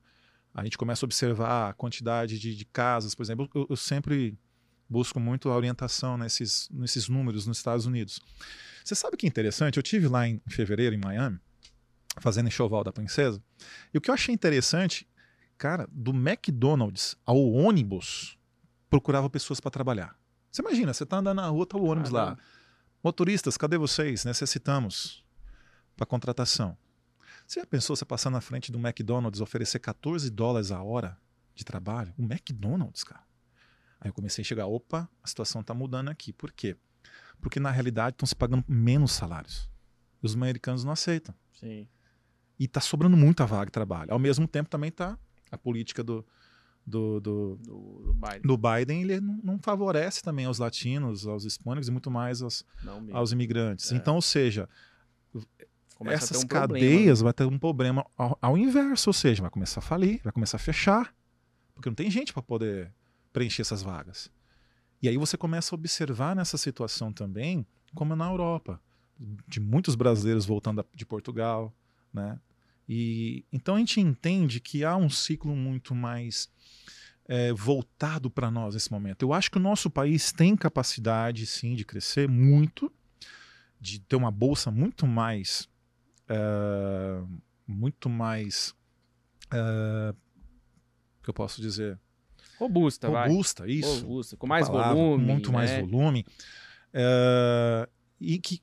A gente começa a observar a quantidade de, de casas, por exemplo. Eu, eu sempre busco muito a orientação nesses, nesses números nos Estados Unidos. Você sabe que é interessante? Eu tive lá em fevereiro, em Miami, fazendo enxoval da princesa, e o que eu achei interessante, cara, do McDonald's ao ônibus, procurava pessoas para trabalhar. Você imagina, você tá andando na rua, tá o ônibus lá. Motoristas, cadê vocês? Necessitamos para contratação. Você já pensou você passar na frente do McDonald's oferecer 14 dólares a hora de trabalho? O McDonald's, cara. Aí eu comecei a chegar, opa, a situação está mudando aqui. Por quê? Porque na realidade estão se pagando menos salários. E os americanos não aceitam. Sim. E está sobrando muita vaga de trabalho. Ao mesmo tempo também está a política do, do, do, Do, Biden. do Biden, ele não, não favorece também aos latinos, aos hispânicos e muito mais aos, aos imigrantes. É. Então, ou seja, Começa essas um problema, cadeias né? vai ter um problema ao, ao inverso, ou seja, vai começar a falir, vai começar a fechar, porque não tem gente para poder preencher essas vagas. E aí você começa a observar nessa situação também, como na Europa, de muitos brasileiros voltando de Portugal, né? E então a gente entende que há um ciclo muito mais é, voltado para nós nesse momento. Eu acho que o nosso país tem capacidade, sim, de crescer muito, de ter uma bolsa muito mais é, muito mais é, que eu posso dizer Robusta, vai. robusta isso Robusta, com mais palavra, volume. muito mais né? volume é, e que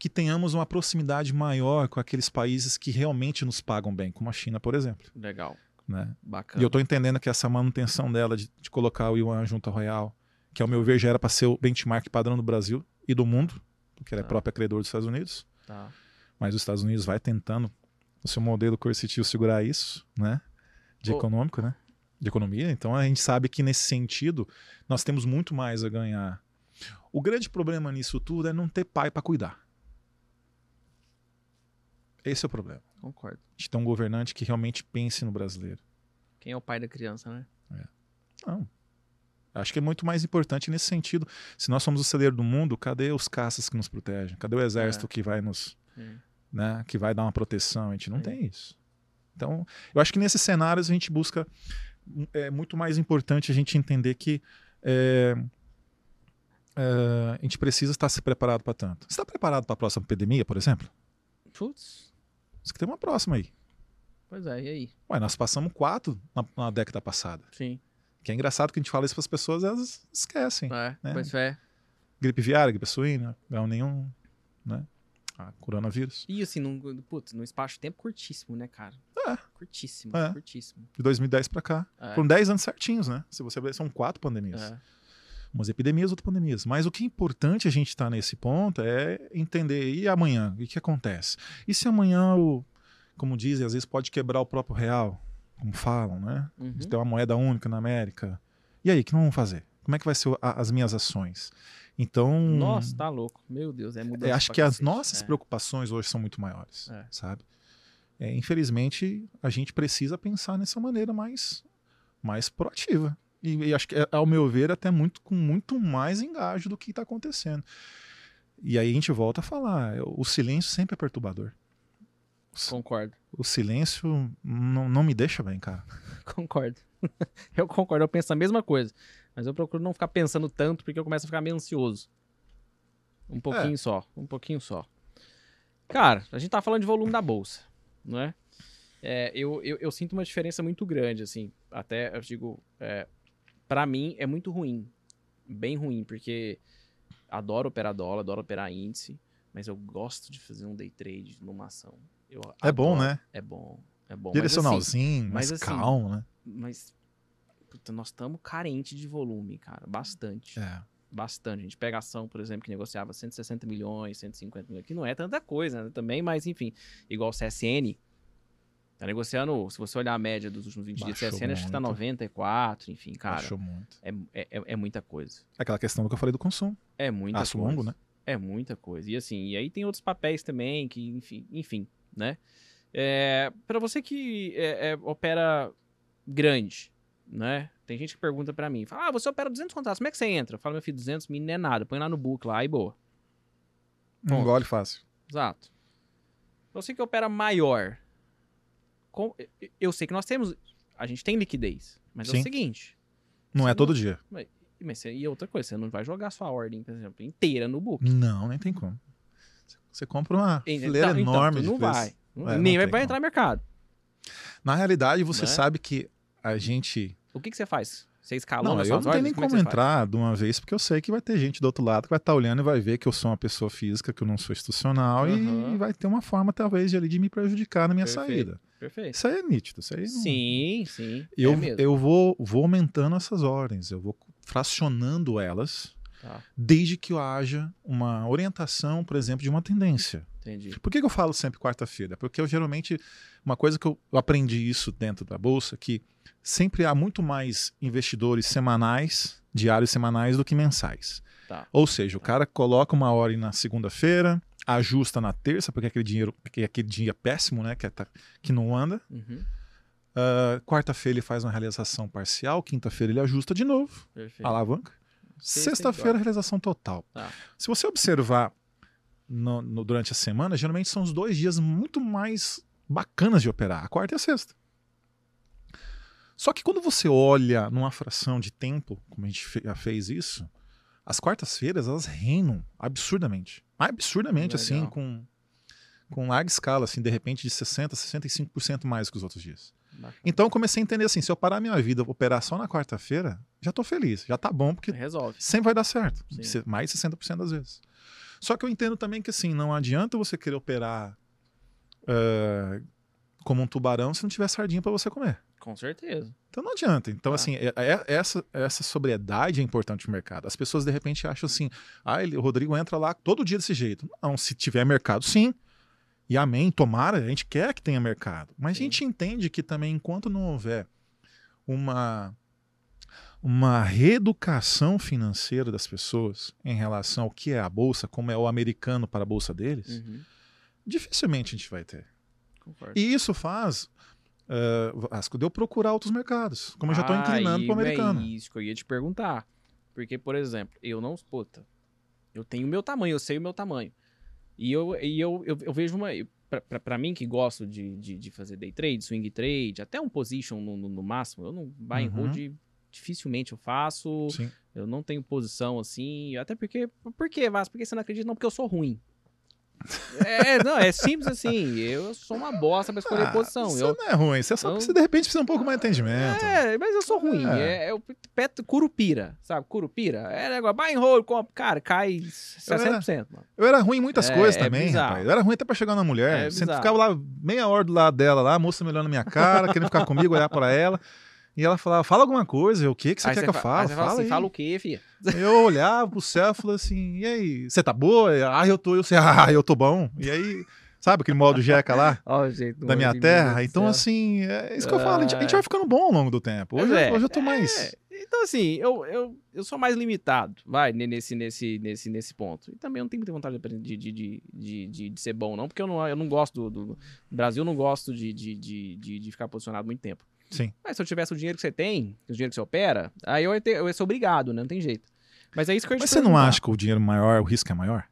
que tenhamos uma proximidade maior com aqueles países que realmente nos pagam bem, como a China, por exemplo. Legal. Né? Bacana. E eu estou entendendo que essa manutenção dela de, de colocar o Yuan junto ao Real, que ao meu ver já era para ser o benchmark padrão do Brasil e do mundo, porque ela é Tá. própria credor dos Estados Unidos, Tá. mas os Estados Unidos vai tentando o seu modelo coercitivo segurar isso, né? De Ô. econômico, né? De economia. Então a gente sabe que nesse sentido nós temos muito mais a ganhar. O grande problema nisso tudo é não ter pai para cuidar. Esse é o problema. Concordo. A gente tem um governante que realmente pense no brasileiro. Quem é o pai da criança, né? Não. Acho que é muito mais importante nesse sentido. Se nós somos o celeiro do mundo, cadê os caças que nos protegem? Cadê o exército É. que vai nos, Sim. né, que vai dar uma proteção? A gente não Sim. tem isso. Então, eu acho que nesses cenários a gente busca é muito mais importante a gente entender que é, é, a gente precisa estar se preparado para tanto. Você está preparado para a próxima epidemia, por exemplo? Putz. Você que tem uma próxima aí. Pois é, e aí? Ué, nós passamos quatro na, na década passada. Sim. Que é engraçado que a gente fala isso para as pessoas, elas esquecem. É, né? pois é. gripe viária, gripe suína, não nenhum, né? Ah, coronavírus. E assim, num, putz, num espaço de tempo curtíssimo, né, cara? É. Curtíssimo, É. curtíssimo. De 2010 para cá. É. Foram 10 anos certinhos, né? Se você ver, são quatro pandemias. É. Umas epidemias, outras pandemias. Mas o que é importante a gente estar nesse ponto é entender, e amanhã? O que acontece? E se amanhã, o, como dizem, às vezes pode quebrar o próprio real, como falam, né? Uhum. Tem uma moeda única na América. E aí, o que nós vamos fazer? Como é que vai ser a- as minhas ações? Então, Nossa, tá louco. Meu Deus, é mudança Eu acho que as nossas É. preocupações hoje são muito maiores, É. sabe? É, infelizmente, a gente precisa pensar nessa maneira mais, mais proativa. E, e acho que, é, ao meu ver, até muito com muito mais engajo do que está acontecendo. E aí a gente volta a falar, é, o silêncio sempre é perturbador. Concordo. O silêncio não, não me deixa bem, cara. Concordo. eu concordo, eu penso a mesma coisa. Mas eu procuro não ficar pensando tanto, porque eu começo a ficar meio ansioso. Um pouquinho só, um pouquinho só. Cara, a gente tá falando de volume da bolsa, não é? É, eu, eu, eu sinto uma diferença muito grande, assim. Até, eu digo, é, para mim é muito ruim. Bem ruim, porque adoro operar dólar, adoro operar índice, mas eu gosto de fazer um day trade numa ação. Eu É bom, adoro. né? É bom, é bom. Mas, assim, Direcionalzinho, mas mais assim, calmo, né? mas puta, nós estamos carente de volume, cara. Bastante. É. Bastante. A gente pega ação, por exemplo, que negociava 160 milhões, 150 milhões, que não é tanta coisa né, também, mas enfim. Igual o CSN. Tá negociando, se você olhar a média dos últimos 20 dias, Baixou CSN acho que tá muito. 94, enfim, cara. Baixou muito. É, é, é- é muita coisa. Aquela questão do que eu falei do consumo. É muita Aço coisa. longo, né? É muita coisa. E assim, e aí tem outros papéis também, que, enfim, enfim né? É, para você que é, é, opera grande, né? Tem gente que pergunta pra mim, fala, ah, você opera 200 contratos, como é que você entra? Eu falo, meu filho, 200 mil não é nada, põe lá no book lá, aí boa. Ponto. gole fácil. Exato. Você que opera maior, com- eu sei que nós temos, a gente tem liquidez, mas é Sim. o seguinte, Não é todo dia. mas você- e outra coisa, você não vai jogar sua ordem, por exemplo, inteira no book. Não, nem tem como. Você compra uma Então, fileira então, enorme de não vai. É, Nem não vai, entrar no mercado. Na realidade, você Né? sabe que a gente. O que, que você faz? Você escalona Não, eu não tenho nem? Como é como entrar de uma vez, porque eu sei que vai ter gente do outro lado que vai estar olhando e vai ver que eu sou uma pessoa física, que eu não sou institucional, Aham. e vai ter uma forma, talvez, de, ali, de me prejudicar na minha Perfeito. saída. Perfeito. Isso aí é nítido. Isso aí não- Sim, sim. Eu, é eu vou, vou aumentando essas ordens, eu vou fracionando elas, Tá, desde que haja uma orientação, por exemplo, de uma tendência. entendi. Por que, eu falo sempre quarta-feira? Porque eu geralmente, uma coisa que eu aprendi isso dentro da bolsa, que sempre há muito mais investidores semanais, diários semanais, do que mensais. Tá. Ou seja, o cara coloca uma hora na segunda-feira, ajusta na terça, porque aquele dinheiro, que é aquele dia péssimo, né, que, é tá- que não anda. Uhum, Ah, Quarta-feira ele faz uma realização parcial, quinta-feira ele ajusta de novo, perfeito. alavanca. Sexta Sexta-feira, realização total. Tá. Se você observar no- no- durante a semana, geralmente são os dois dias muito mais bacanas de operar, a quarta e a sexta. Só que quando você olha numa fração de tempo, como a gente já fez isso, as quartas-feiras elas reinam absurdamente. Absurdamente, assim, Legal. com, com larga escala, assim, de repente de 60%, 65% mais que os outros dias. Bacana. Então eu comecei a entender assim, se eu parar minha vida, operar só na quarta-feira, já tô feliz, já tá bom, porque Resolve. sempre vai dar certo. Sim. Mais de 60% das vezes. Só que eu entendo também que assim, não adianta você querer operar eh, como um tubarão se não tiver sardinha para você comer. Com certeza. Então não adianta. Então, Ah. assim, é- é- essa, essa sobriedade é importante no mercado. As pessoas, de repente, acham assim, ah, ele, o Rodrigo entra lá todo dia desse jeito. Não, se tiver mercado, sim. E amém, tomara, a gente quer que tenha mercado. Mas Sim. a gente entende que também, enquanto não houver uma, uma reeducação financeira das pessoas em relação ao que é a bolsa, como é o americano para a bolsa deles, Uhum, dificilmente a gente vai ter. concordo. E isso faz eh, Vasco, de eu procurar outros mercados, como eu já estou inclinando para o americano. É isso que eu ia te perguntar. Porque, por exemplo, eu não. Puta, eu tenho o meu tamanho, eu sei o meu tamanho. E eu, e eu, eu, eu vejo uma. Pra mim que gosto de, de, de fazer day trade, swing trade, até um position no, no, no máximo, eu não buy and Uhum. hold dificilmente eu faço. Sim. Eu não tenho posição assim. Até porque. Por que, Vasco? Porque você não acredita? Não, porque eu sou ruim. é, não, é simples assim. Eu sou uma bosta pra escolher Ah, posição. Você Eu, não é ruim, você só eu- precisa, de repente, precisa um pouco mais de entendimento. é, mas eu sou ruim. É. É, é o pé curupira, sabe? Curupira. É negócio, buy and hold, compra. Cara, cai 60%, mano. Eu era ruim em muitas É, coisas é também, rapaz. Eu era ruim até pra chegar na mulher. É Sempre ficava lá meia hora do lado dela lá, a moça me olhando na minha cara, querendo ficar comigo, olhar pra ela. E ela falava, fala alguma coisa. O que, que você Aí quer que eu fa- fale? fala Fala assim, fala o quê, filha? Eu olhava pro céu e falava assim, e aí, você tá boa? Ah, eu tô, eu sei, ah, eu tô bom. E aí, sabe aquele modo jeca lá? Gente, da minha terra. Então, assim, é isso que eu falo. A gente, a gente vai ficando bom ao longo do tempo. Hoje, é, hoje eu tô mais. É, então, assim, eu, eu, eu sou mais limitado, vai, ne- nesse, nesse, nesse, nesse ponto. E também eu não tenho muita vontade de, de, de, de, de, de- ser bom, não, porque eu não, eu não gosto do, do- no Brasil, eu não gosto de, de, de, de, de ficar posicionado muito tempo. Sim. Mas se eu tivesse o dinheiro que você tem, o dinheiro que você opera, aí eu ia, ter, eu ia ser obrigado, né? Não tem jeito. Mas é isso que eu ia Mas você não acha que o dinheiro maior, o risco é maior?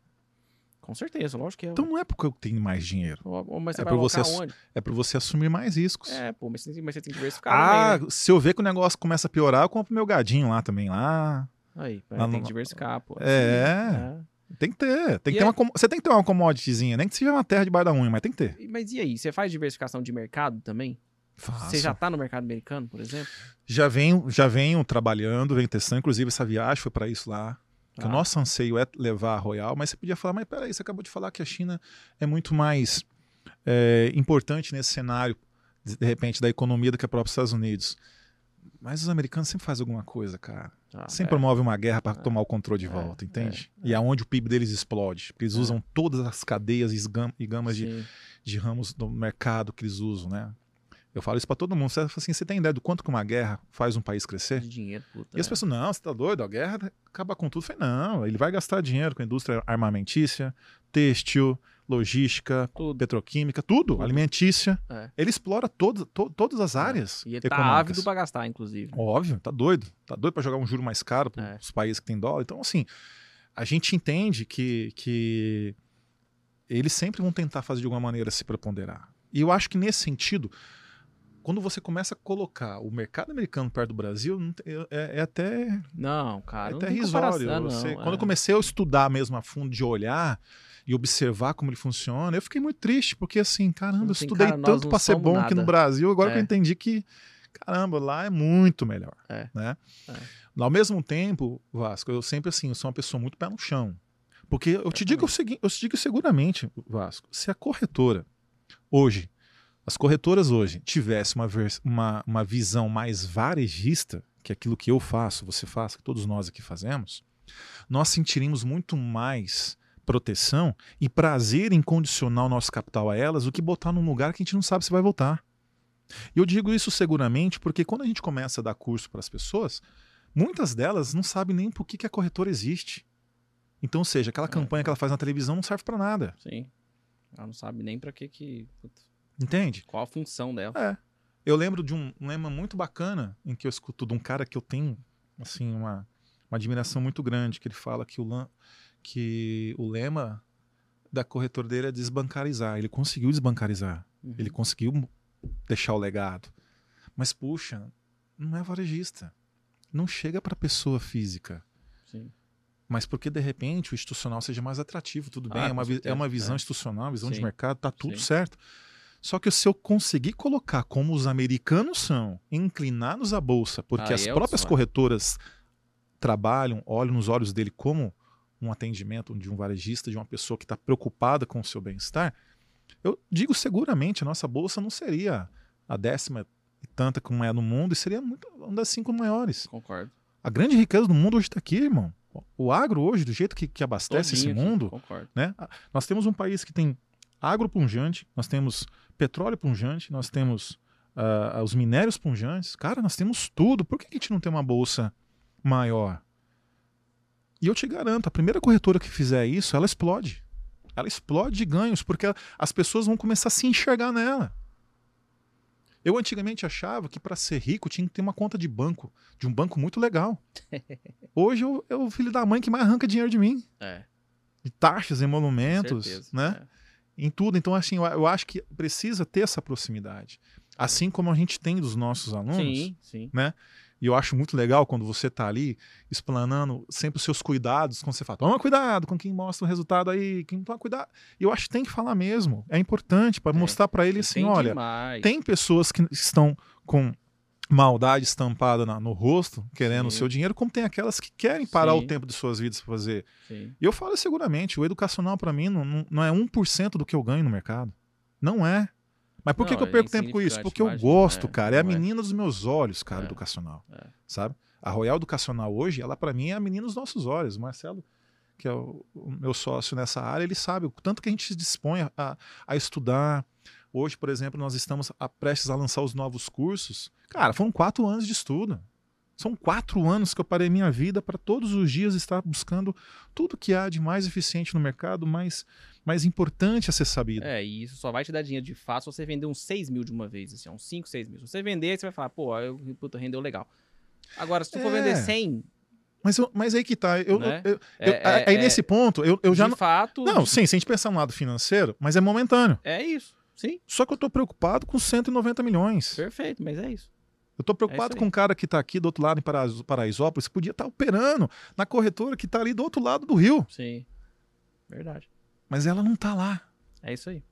Com certeza, lógico que é. Então não é porque eu tenho mais dinheiro. Mas é vai pra você onde? É para você assumir mais riscos. É, pô, mas você, tem- mas você tem que diversificar ah, também, né? se eu ver que o negócio começa a piorar, eu compro meu gadinho lá também. Lá. Aí, lá tem no- que diversificar, pô. É. É. Tem que ter. Tem que ter é- uma, você tem que ter uma commodityzinha, nem que seja uma terra debaixo da unha, mas tem que ter. Mas e aí, você faz diversificação de mercado também? Faço. Você já tá no mercado americano, por exemplo? Já venho, já venho trabalhando, venho testando. Inclusive, essa viagem foi para isso lá. O nosso anseio é levar a Royal, mas você podia falar, mas peraí, você acabou de falar que a China é muito mais é, importante nesse cenário, de, de repente, da economia do que a própria Estados Unidos. Mas os americanos sempre fazem alguma coisa, cara. Tá, sempre é. promove uma guerra para É. tomar o controle de É, volta, entende? é, E aonde o PIB deles explode. Porque eles É. usam todas as cadeias e gam- gamas de, de ramos do mercado que eles usam, né? Eu falo isso pra todo mundo. Você fala assim, você tem ideia do quanto que uma guerra faz um país crescer? De dinheiro, puta. E as é. pessoas, não, você tá doido? A guerra acaba com tudo. Eu falei, não, ele vai gastar dinheiro com a indústria armamentícia, têxtil, logística, Tudo. petroquímica, tudo, Tudo. alimentícia. É. Ele explora todo, to- todas as áreas E ele tá econômicas. ávido pra gastar, inclusive. Óbvio, tá doido. Tá doido pra jogar um juro mais caro para É. os países que têm dólar. Então, assim, a gente entende que, que eles sempre vão tentar fazer de alguma maneira se preponderar. E eu acho que nesse sentido, quando você começa a colocar o mercado americano perto do Brasil, tem- é, é até, Não, é cara. não até risório. não, é. Quando eu comecei a estudar mesmo a fundo, de olhar e observar como ele funciona, eu fiquei muito triste, porque assim, caramba, eu estudei cara, tanto para ser bom aqui no. Brasil, agora que eu É. entendi que, caramba, lá é muito melhor. É. Né? É. Ao mesmo tempo, Vasco, eu sempre assim, eu sou uma pessoa muito pé no chão. Porque eu te digo o seguinte, eu te digo seguramente, Vasco, se a corretora hoje, as corretoras hoje tivesse uma, uma, uma visão mais varejista, que é aquilo que eu faço, você faz, que todos nós aqui fazemos, nós sentiríamos muito mais proteção e prazer em condicionar o nosso capital a elas do que botar num lugar que a gente não sabe se vai voltar. E eu digo isso seguramente porque quando a gente começa a dar curso para as pessoas, muitas delas não sabem nem por que, que a corretora existe. Então, ou seja, aquela É. campanha que ela faz na televisão não serve para nada. Sim. Ela não sabe nem pra que que. Entende? Qual a função dela. É. Eu lembro de um, lema muito bacana em que eu escuto de um cara que eu tenho assim uma, uma admiração muito grande, que ele fala que o, que o lema da corretora dele é desbancarizar. Ele conseguiu desbancarizar. Uhum. Ele conseguiu deixar o legado. Mas puxa, não é varejista. Não chega para pessoa física. Sim. Mas porque de repente o institucional seja mais atrativo, tudo bem, Ah, é, uma, é uma visão é. institucional, visão de Sim. mercado, tá tudo Sim. certo. Só que se eu conseguir colocar como os americanos são, inclinados à bolsa, porque Aí as é próprias corretoras trabalham, olham nos olhos dele como um atendimento de um varejista, de uma pessoa que está preocupada com o seu bem-estar, eu digo seguramente, a nossa bolsa não seria a décima e tanta como é no mundo, e seria muito, uma das cinco maiores. Concordo. A grande riqueza do mundo hoje está aqui, irmão. O agro hoje, do jeito que, que abastece Todinho esse mundo, Concordo. né? Nós temos um país que tem agro punjante, nós temos petróleo punjante, nós temos ah, os minérios punjantes. Cara, nós temos tudo. Por que a gente não tem uma bolsa maior? E eu te garanto, a primeira corretora que fizer isso, ela explode. Ela explode de ganhos, porque ela- as pessoas vão começar a se enxergar nela. Eu antigamente achava que para ser rico tinha que ter uma conta de banco, de um banco muito legal. Hoje eu, eu o filho da mãe que mais arranca dinheiro de mim, É. de taxas, emolumentos, certeza, né? é. Em tudo. Então, assim, eu, eu acho que precisa ter essa proximidade. Assim como a gente tem dos nossos alunos. Sim, sim. E eu acho muito legal quando você está ali explanando sempre os seus cuidados, quando você fala, toma cuidado com quem mostra o resultado aí, quem toma cuidado. E eu acho que tem que falar mesmo. É importante para É. mostrar para ele assim, olha, demais. tem pessoas que estão com maldade estampada na- no rosto, querendo o Sim. seu dinheiro, como tem aquelas que querem parar Sim. o tempo de suas vidas para fazer. Sim. E eu falo seguramente, o educacional para mim não, não, não é 1% do que eu ganho no mercado. Não é. Mas por que, Não, que eu é perco tempo com isso? Porque eu imagino, gosto, é, cara. É a é. menina dos meus olhos, cara, É, educacional. é. Sabe? A Royal Educacional hoje, ela para mim é a menina dos nossos olhos. O Marcelo, que é o, o meu sócio nessa área, ele sabe o tanto que a gente se dispõe a, a estudar. Hoje, por exemplo, nós estamos a, prestes a lançar os novos cursos. Cara, foram quatro anos de estudo. São quatro anos que eu parei minha vida para todos os dias estar buscando tudo que há de mais eficiente no mercado, mais, mais importante a ser sabido. É, e isso só vai te dar dinheiro de fato se você vender uns 6 mil de uma vez, assim, uns 5, 6 mil. Se você vender, você vai falar, pô, eu, puta, rendeu legal. Agora, se tu for É. vender 100, Mas, eu- mas aí que tá. Eu, Né? eu- é, eu- é- aí é- nesse ponto, eu, eu já. de não- fato, Não, sim, se a gente pensar no lado financeiro, mas é momentâneo. é isso. Sim, Só que eu tô preocupado com 190 milhões. perfeito, mas é isso. Eu tô É preocupado isso com um cara que tá aqui do outro lado em Paraisópolis, que podia estar operando na corretora que tá ali do outro lado do rio. Sim. Verdade. Mas ela não tá lá. É isso aí.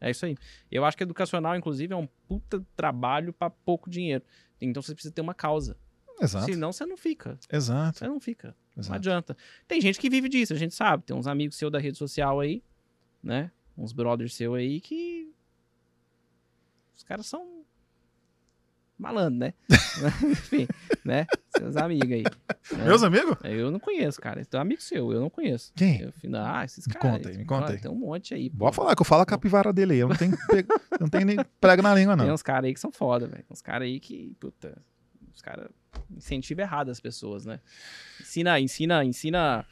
É isso aí. Eu acho que educacional, inclusive, é um puta trabalho pra pouco dinheiro. Então você precisa ter uma causa. Exato. Senão você não fica. Exato. Você não fica. Não exato. adianta. Tem gente que vive disso, a gente sabe. Tem uns amigos seus da rede social aí, né? Uns brothers seus aí que. Os caras são. malandro, né? Enfim, né? Seus amigos aí. né? Meus amigos? Eu não conheço, cara. Então, amigo seu, eu não conheço. Quem? Eu, ah, esses Me caras. conta aí, me conta aí. Tem um monte aí. pô. Pode falar que eu falo a capivara dele aí. Eu não tenho, pe- não tenho nem prego na língua, Tem não. uns caras aí que são foda, velho. Uns caras aí que, puta, os caras incentivam errado as pessoas, né? Ensina, ensina, ensina.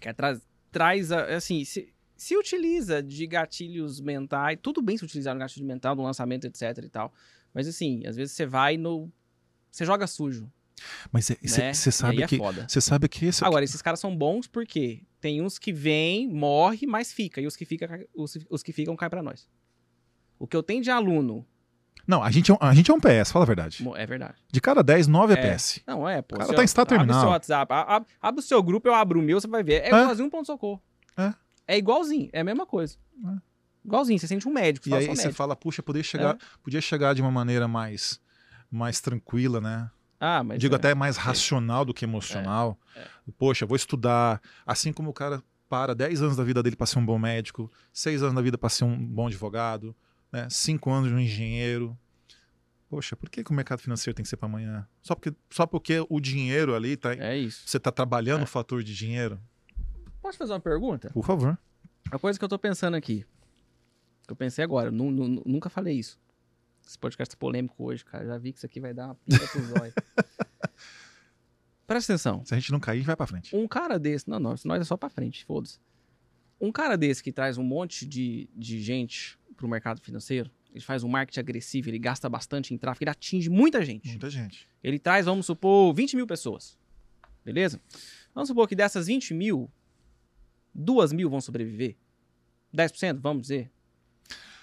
Quer traz, traz assim, se, se utiliza de gatilhos mentais, tudo bem se utilizar no gatilho mental, no lançamento, etc e tal. Mas assim, às vezes você vai no. Você joga sujo. Mas você né? sabe que. É. Você sabe que esse. Agora, esses caras são bons porque tem uns que vêm, morre, mas fica. E os que, fica, os, os que ficam caem pra nós. O que eu tenho de aluno. Não, a gente, é um, a gente é um PS, fala a verdade. É verdade. De cada 10, 9 é, É. PS. Não, é, pô. O cara tá em estado Abre o terminal. seu WhatsApp, a- a- abre o seu grupo, eu abro o meu, você vai ver. É, É. igualzinho um ponto-socorro. É. É igualzinho, é a mesma coisa. É. Igualzinho, você sente um médico, E fala, aí você médico. fala, puxa, podia chegar, podia chegar de uma maneira mais, mais tranquila, né? Ah, mas Digo é. até mais racional do que emocional. É, Poxa, vou estudar. Assim como o cara para 10 anos da vida dele para ser um bom médico, 6 anos da vida para ser um bom advogado, né? 5 anos de um engenheiro. Poxa, por que, que o mercado financeiro tem que ser para amanhã? Só porque, só porque o dinheiro ali tá. É isso. Você está trabalhando É. o fator de dinheiro? Posso fazer uma pergunta? Por favor. Uma coisa que eu tô pensando aqui. Que eu pensei agora, nu- nu- nunca falei isso. Esse podcast é polêmico hoje, cara. Já vi que isso aqui vai dar uma pinga pro zóio. Presta atenção. Se a gente não cair, vai para frente. Um cara desse. Não, não, nós é só pra frente, foda-se. Um cara desse que traz um monte de, de gente pro mercado financeiro, ele faz um marketing agressivo, ele gasta bastante em tráfego, ele atinge muita gente. Muita gente. Ele traz, vamos supor, 20 mil pessoas. Beleza? Vamos supor que dessas 20 mil, duas mil vão sobreviver. 10%, vamos dizer.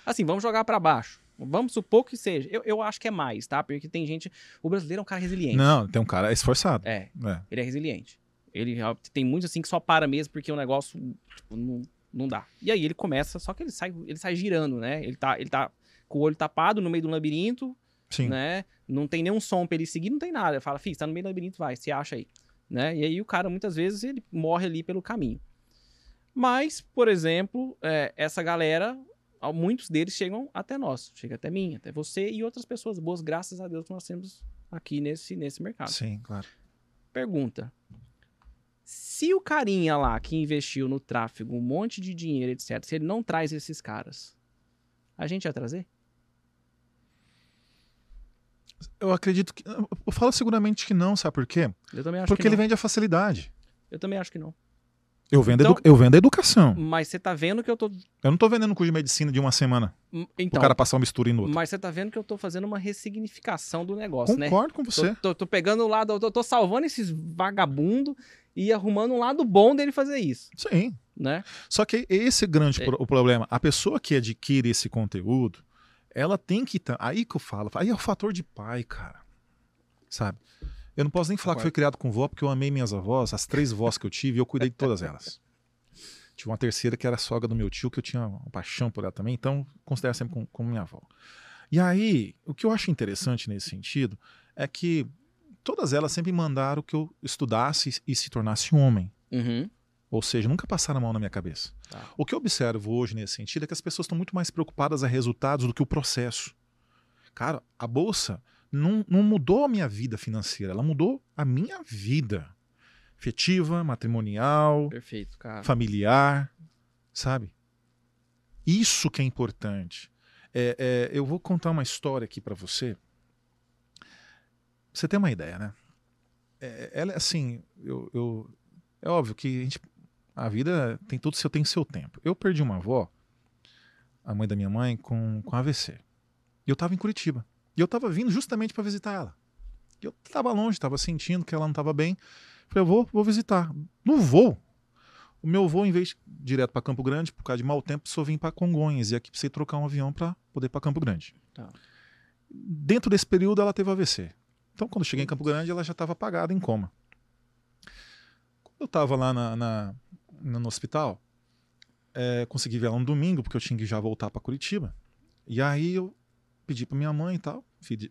Assim, vamos jogar pra baixo. Vamos supor que seja. Eu, eu acho que é mais, tá? Porque tem gente. O brasileiro é um cara resiliente. Não, tem um cara esforçado. É, É. ele é resiliente. Ele real- tem muitos assim que só para mesmo porque o negócio tipo, não, não dá. E aí ele começa, só que ele sai, ele sai girando, né? Ele tá, ele tá com o olho tapado no meio do labirinto, Sim. né? Não tem nenhum som pra ele seguir, não tem nada. Ele fala, filho, tá no meio do labirinto, vai, se acha aí. Né? E aí o cara, muitas vezes, ele morre ali pelo caminho. Mas, por exemplo, é, essa galera, muitos deles chegam até nós. Chega até mim, até você e outras pessoas boas, graças a Deus, que nós temos aqui nesse, nesse mercado. Sim, claro. Pergunta. Se o carinha lá que investiu no tráfego um monte de dinheiro, etc., se ele não traz esses caras, a gente ia trazer? Eu acredito que. Eu falo seguramente que não, sabe por quê? Eu também acho Porque que ele não. vende a facilidade. Eu também acho que não. Eu vendo, Então- eu vendo a educação. Mas você tá vendo que eu tô. Eu não tô vendendo um curso de medicina de uma semana Hum, Então, cara passar um bisturi no outro. mas você tá vendo que eu tô fazendo uma ressignificação do negócio, né? Concordo com você. Tô, tô- tô pegando o lado, tô, tô salvando esses vagabundos e arrumando um lado bom dele fazer isso, Sim. né? Só que esse é grande É. pro- o problema. A pessoa que adquire esse conteúdo, ela tem que. tá- Aí que eu falo. Aí é o fator de pai, cara. Sabe? Eu não posso nem falar que foi criado com vó, porque eu amei minhas avós, as três vós que eu tive, eu cuidei de todas elas. Tinha uma terceira que era a sogra do meu tio, que eu tinha uma paixão por ela também, então considero sempre como, como minha avó. E aí, o que eu acho interessante nesse sentido é que todas elas sempre mandaram que eu estudasse e se tornasse um homem. Uhum. Ou seja, nunca passaram a mão na minha cabeça. Tá. O que eu observo hoje nesse sentido é que as pessoas estão muito mais preocupadas a resultados do que o processo. Cara, a bolsa não, não mudou a minha vida financeira, ela mudou a minha vida. Afetiva, matrimonial, Perfeito, familiar, sabe? Isso que é importante. É, é, eu vou contar uma história aqui pra você. Você tem uma ideia, né? É, ela é assim, eu, eu- é óbvio que a, gente, a vida tem tudo seu tem seu tempo. Eu perdi uma avó, a mãe da minha mãe, com, com AVC. E eu tava em Curitiba. E eu tava vindo justamente para visitar ela. Eu tava longe, tava sentindo que ela não tava bem. Falei, eu vou, vou visitar. No voo, o meu voo, em vez de ir direto para Campo Grande, por causa de mau tempo, só vim para Congonhas. E aqui precisei trocar um avião para poder ir para Campo Grande. Tá. Dentro desse período, ela teve AVC. Então, quando eu cheguei em Campo Grande, ela já estava apagada em coma. Quando eu estava lá na, na- no hospital, é, consegui ver ela no domingo, porque eu tinha que já voltar para Curitiba. E aí eu pedi para minha mãe e tal,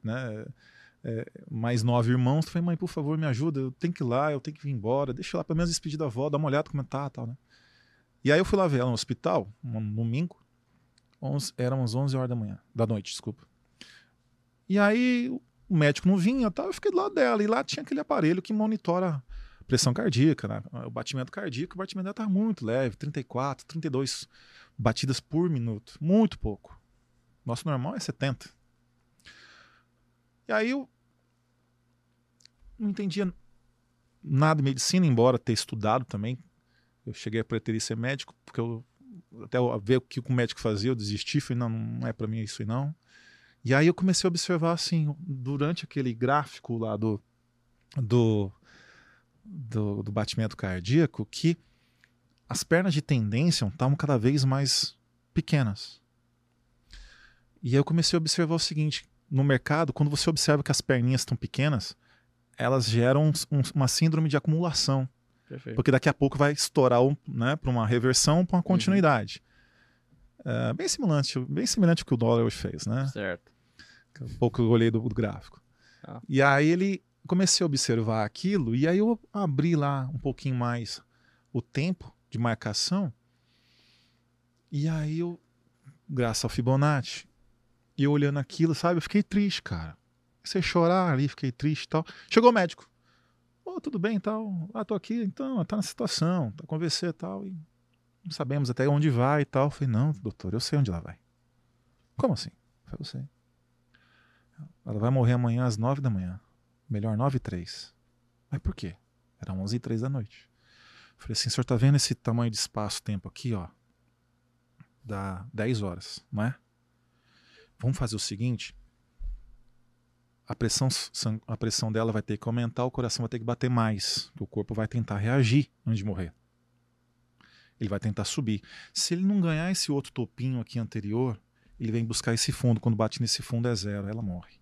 né, é, mais nove irmãos. Falei, mãe, por favor, me ajuda, eu tenho que ir lá, eu tenho que vir embora, deixa eu lá pelo menos despedir da avó, dar uma olhada como tá tal, né? E aí eu fui lá ver ela no hospital, um domingo, 11, eram as 11 horas da manhã, da noite, desculpa. E aí o médico não vinha, tal, eu fiquei do lado dela. E lá tinha aquele aparelho que monitora pressão cardíaca, né? o batimento cardíaco. O batimento dela estava muito leve, 34, 32 batidas por minuto. Muito pouco. Nosso normal é 70. E aí eu não entendia nada de medicina, embora ter estudado também. Eu cheguei a preterir ser médico, porque eu até ver o que o médico fazia, eu desisti, falei, não, não é para mim isso aí não. E aí eu comecei a observar assim, durante aquele gráfico lá do, do, do, do batimento cardíaco, que as pernas de tendência estavam cada vez mais pequenas. E aí eu comecei a observar o seguinte, no mercado, quando você observa que as perninhas estão pequenas, elas geram um, uma síndrome de acumulação. Perfeito. Porque daqui a pouco vai estourar né, para uma reversão, para uma uhum. continuidade. Uhum. É, bem semelhante, bem semelhante ao que o dólar hoje fez, né? Certo. Um pouco eu olhei do, do gráfico. Ah. E aí ele comecei a observar aquilo e aí eu abri lá um pouquinho mais o tempo de marcação. E aí eu, graças ao Fibonacci, e eu olhando aquilo, sabe, eu fiquei triste, cara. A chorar ali, fiquei triste e tal. Chegou o médico oh, tudo bem tal, ah, tô aqui, então, tá na situação, tá com VC e tal, e não sabemos até onde vai e tal. Eu falei, não, doutor, eu sei onde ela vai. Como assim? Eu falei, eu. Ela vai morrer amanhã às nove da manhã. Melhor nove e três. Mas por quê? Era onze e três da noite. Eu falei assim, o senhor tá vendo esse tamanho de espaço-tempo aqui, ó? Dá dez horas, não é? Vamos fazer o seguinte, a pressão, a pressão dela vai ter que aumentar, o coração vai ter que bater mais. O corpo vai tentar reagir antes de morrer. Ele vai tentar subir. Se ele não ganhar esse outro topinho aqui anterior, ele vem buscar esse fundo. Quando bate nesse fundo é zero, ela morre.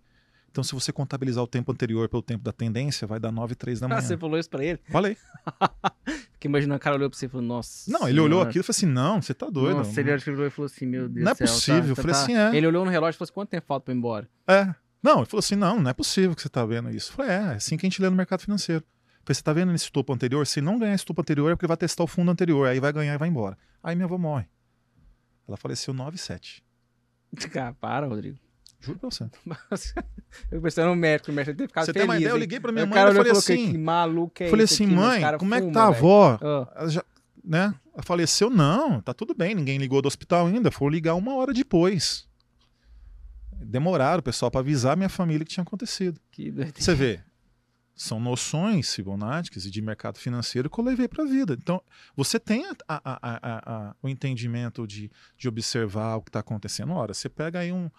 Então, se você contabilizar o tempo anterior pelo tempo da tendência, vai dar 9 3 da ah, manhã. Ah, você falou isso pra ele? Falei. Fiquei imaginando, o cara olhou pra você e falou, nossa. Não, ele olhou aquilo e falou assim: não, você tá doido. Nossa, ele olhou e falou assim: meu Deus Não é céu, possível. Tá, eu falei tá... assim: é. Ele olhou no relógio e falou assim: quanto tempo falta pra ir embora? É. Não, ele falou assim: não, não é possível que você está vendo isso. Eu falei: é, é assim que a gente lê no mercado financeiro. Eu falei, você está vendo nesse topo anterior? Se não ganhar esse topo anterior, é porque vai testar o fundo anterior, aí vai ganhar e vai embora. Aí minha avó morre. Ela faleceu 9 7. Cara, para, Rodrigo. Juro pra você. eu pensei no médico, o médico você feliz. Você tem uma ideia? Eu liguei pra minha mãe e falei assim... Que maluco é falei assim, mãe, como é que tá a avó? Oh. Já, né? Ela faleceu? Não, tá tudo bem, ninguém ligou do hospital ainda. Foi ligar uma hora depois demoraram o pessoal para avisar minha família que tinha acontecido. Que Você vê, são noções fibonáticas e de mercado financeiro que eu levei para a vida. Então, você tem a, a, a, o entendimento de, de observar o que está acontecendo. Ora, você pega aí um,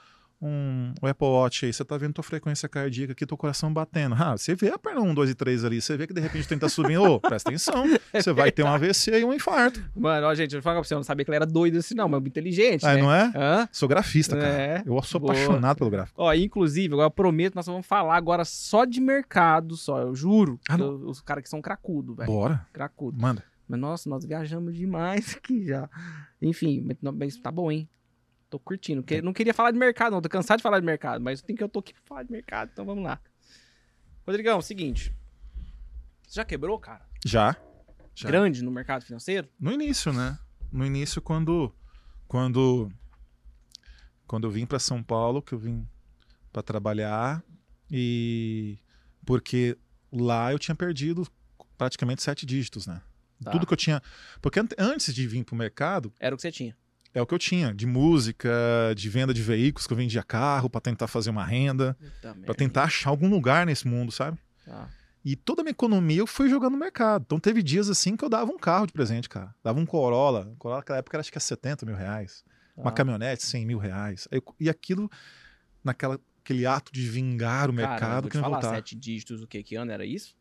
um, um Apple Watch aí, você tá vendo tua frequência cardíaca aqui, teu coração batendo. Ah, você vê a perna 1, 2 e 3 ali, você vê que de repente que tá subindo. Ô, oh, presta atenção, você vai ter um AVC e um infarto. Mano, ó, gente, eu vou falar pra você, eu não sabia que ele era doido assim, não, mas inteligente, ah, né? não é? Hã? Sou grafista, cara. É. Eu sou Boa. apaixonado pelo gráfico. Ó, inclusive, agora eu prometo, nós vamos falar agora só de mercado, só, eu juro. Ah, eu, os caras que são cracudo, velho. Bora. Cracudo. Manda. Mas, nossa, nós viajamos demais aqui já. Enfim, mas tá bom, hein? Tô curtindo. Que, não queria falar de mercado, não. Tô cansado de falar de mercado, mas tem que eu tô aqui pra falar de mercado, então vamos lá. Rodrigão, seguinte. Você já quebrou, cara? Já. já. Grande no mercado financeiro? No início, né? No início, quando. Quando. Quando eu vim para São Paulo, que eu vim para trabalhar, e. Porque lá eu tinha perdido praticamente sete dígitos, né? Tá. Tudo que eu tinha. Porque antes de vir pro mercado. Era o que você tinha. É o que eu tinha, de música, de venda de veículos, que eu vendia carro para tentar fazer uma renda, para tentar achar algum lugar nesse mundo, sabe? Tá. E toda a minha economia eu fui jogando no mercado. Então teve dias assim que eu dava um carro de presente, cara. Dava um Corolla. Um Corolla naquela época era acho que é 70 mil reais. Tá. Uma caminhonete, 100 mil reais. e aquilo, naquela aquele ato de vingar o cara, mercado. que não falar, voltar. sete dígitos, o que? Que ano era isso?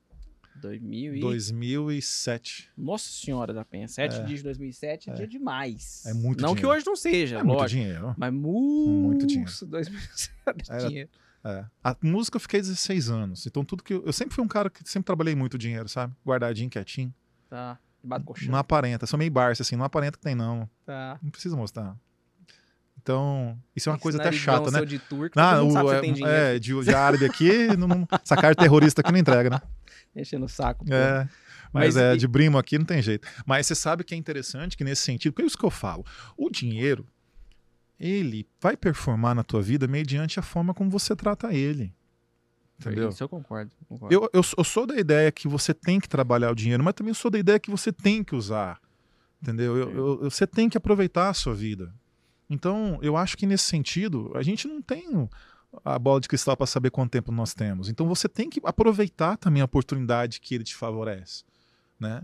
2000 e... 2007. Nossa Senhora da Penha. 7 é. dias de 2007 é, é dia demais. É muito Não dinheiro. que hoje não seja, é lógico. muito dinheiro. Mas muito, muito dinheiro. 2007 é dinheiro. É. A música eu fiquei 16 anos. Então tudo que eu, eu sempre fui um cara que sempre trabalhei muito dinheiro, sabe? Guardadinho, quietinho. Tá. Debaixo do colchão. Não aparenta. Sou meio Barça, assim. Não aparenta que tem, não. Tá. Não precisa mostrar. Então, isso é uma Esse coisa até chata, né? De tour, que ah, o, é, é, de, de árabe aqui, não, não, essa carta terrorista aqui não entrega, né? Enchendo o saco. Pô. É. Mas, mas é, e... de brimo aqui não tem jeito. Mas você sabe que é interessante que nesse sentido, porque é isso que eu falo. O dinheiro, ele vai performar na tua vida mediante a forma como você trata ele. Entendeu? Isso eu concordo. concordo. Eu, eu, eu sou da ideia que você tem que trabalhar o dinheiro, mas também sou da ideia que você tem que usar. Entendeu? Eu, eu- eu- você tem que aproveitar a sua vida. Então, eu acho que nesse sentido, a gente não tem a bola de cristal para saber quanto tempo nós temos. Então, você tem que aproveitar também a oportunidade que ele te favorece. Né?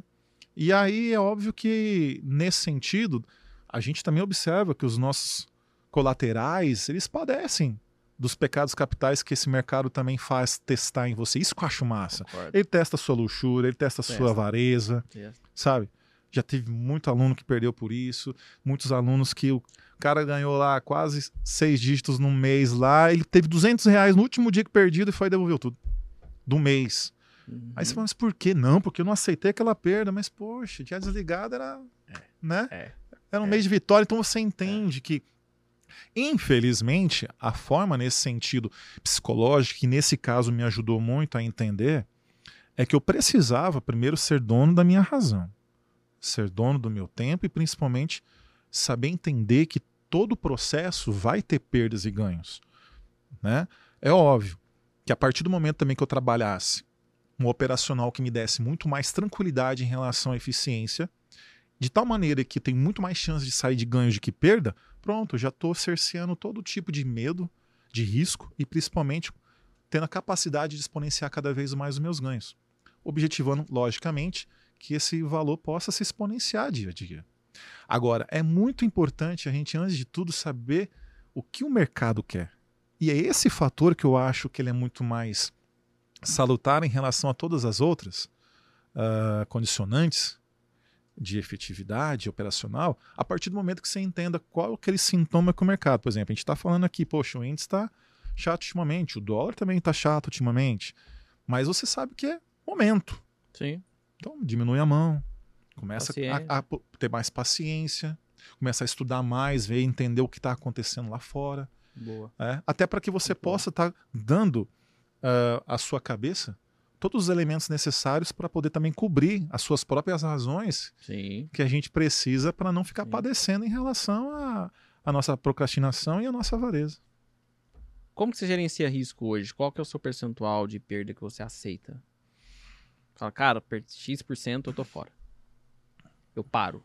E aí é óbvio que, nesse sentido, a gente também observa que os nossos colaterais, eles padecem dos pecados capitais que esse mercado também faz testar em você. Isso que eu acho massa. Concordo. Ele testa a sua luxúria, ele testa a sua Testa. avareza, sabe? Já teve muito aluno que perdeu por isso, muitos alunos que o cara ganhou lá quase seis dígitos num mês lá, ele teve 200 reais no último dia que perdido e foi e devolveu tudo. Do mês. Uhum. Aí você fala, mas por que não? Porque eu não aceitei aquela perda. Mas, poxa, dia desligado era. Né? É. Era um É. mês de vitória, então você entende que, infelizmente, a forma nesse sentido psicológico, que nesse caso me ajudou muito a entender, é que eu precisava primeiro ser dono da minha razão, ser dono do meu tempo e principalmente saber entender que todo processo vai ter perdas e ganhos. Né? É óbvio que a partir do momento também que eu trabalhasse um operacional que me desse muito mais tranquilidade em relação à eficiência, de tal maneira que tem muito mais chance de sair de ganhos do que perda, pronto, já estou cerceando todo tipo de medo, de risco e principalmente tendo a capacidade de exponenciar cada vez mais os meus ganhos. Objetivando, logicamente, que esse valor possa se exponenciar dia a dia. Agora, é muito importante a gente, antes de tudo, saber o que o mercado quer. E é esse fator que eu acho que ele é muito mais salutar em relação a todas as outras ah, condicionantes de efetividade operacional, a partir do momento que você entenda qual é aquele sintoma que o mercado, por exemplo, a gente está falando aqui, poxa, o índice está chato ultimamente, o dólar também está chato ultimamente, mas você sabe que é momento. Sim. Então diminui a mão, começa a, a ter mais paciência, começa a estudar mais, ver, entender o que está acontecendo lá fora. Boa. É, até para que você Muito possa estar dando ah, à sua cabeça todos os elementos necessários para poder também cobrir as suas próprias razões Sim. que a gente precisa para não ficar Sim. padecendo em relação à nossa procrastinação e à nossa avareza. Como que você gerencia risco hoje? Qual que é o seu percentual de perda que você aceita? Fala, cara, X% eu tô fora. Eu paro.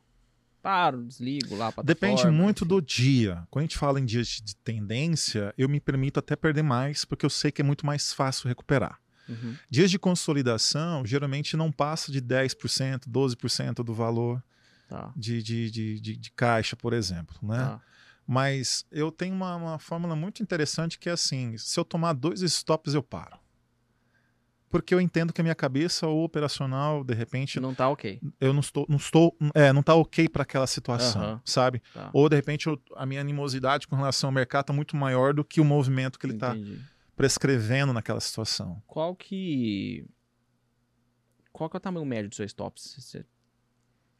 Paro, desligo lá, Depende muito enfim. do dia. Quando a gente fala em dias de tendência, eu me permito até perder mais, porque eu sei que é muito mais fácil recuperar. Uhum. Dias de consolidação, geralmente não passa de 10%, 12% do valor Tá. de, de, de, de, de caixa, por exemplo. Né? tá. Mas eu tenho uma, uma fórmula muito interessante que é assim: se eu tomar dois stops, eu paro. Porque eu entendo que a minha cabeça ou operacional, de repente, Não tá ok. eu não estou, não estou, é, não tá ok para aquela situação, sabe? Tá. Ou de repente eu- a minha animosidade com relação ao mercado está muito maior do que o movimento que ele está Entendi. prescrevendo naquela situação. Qual que. Qual que é o tamanho médio do seu stop? Você-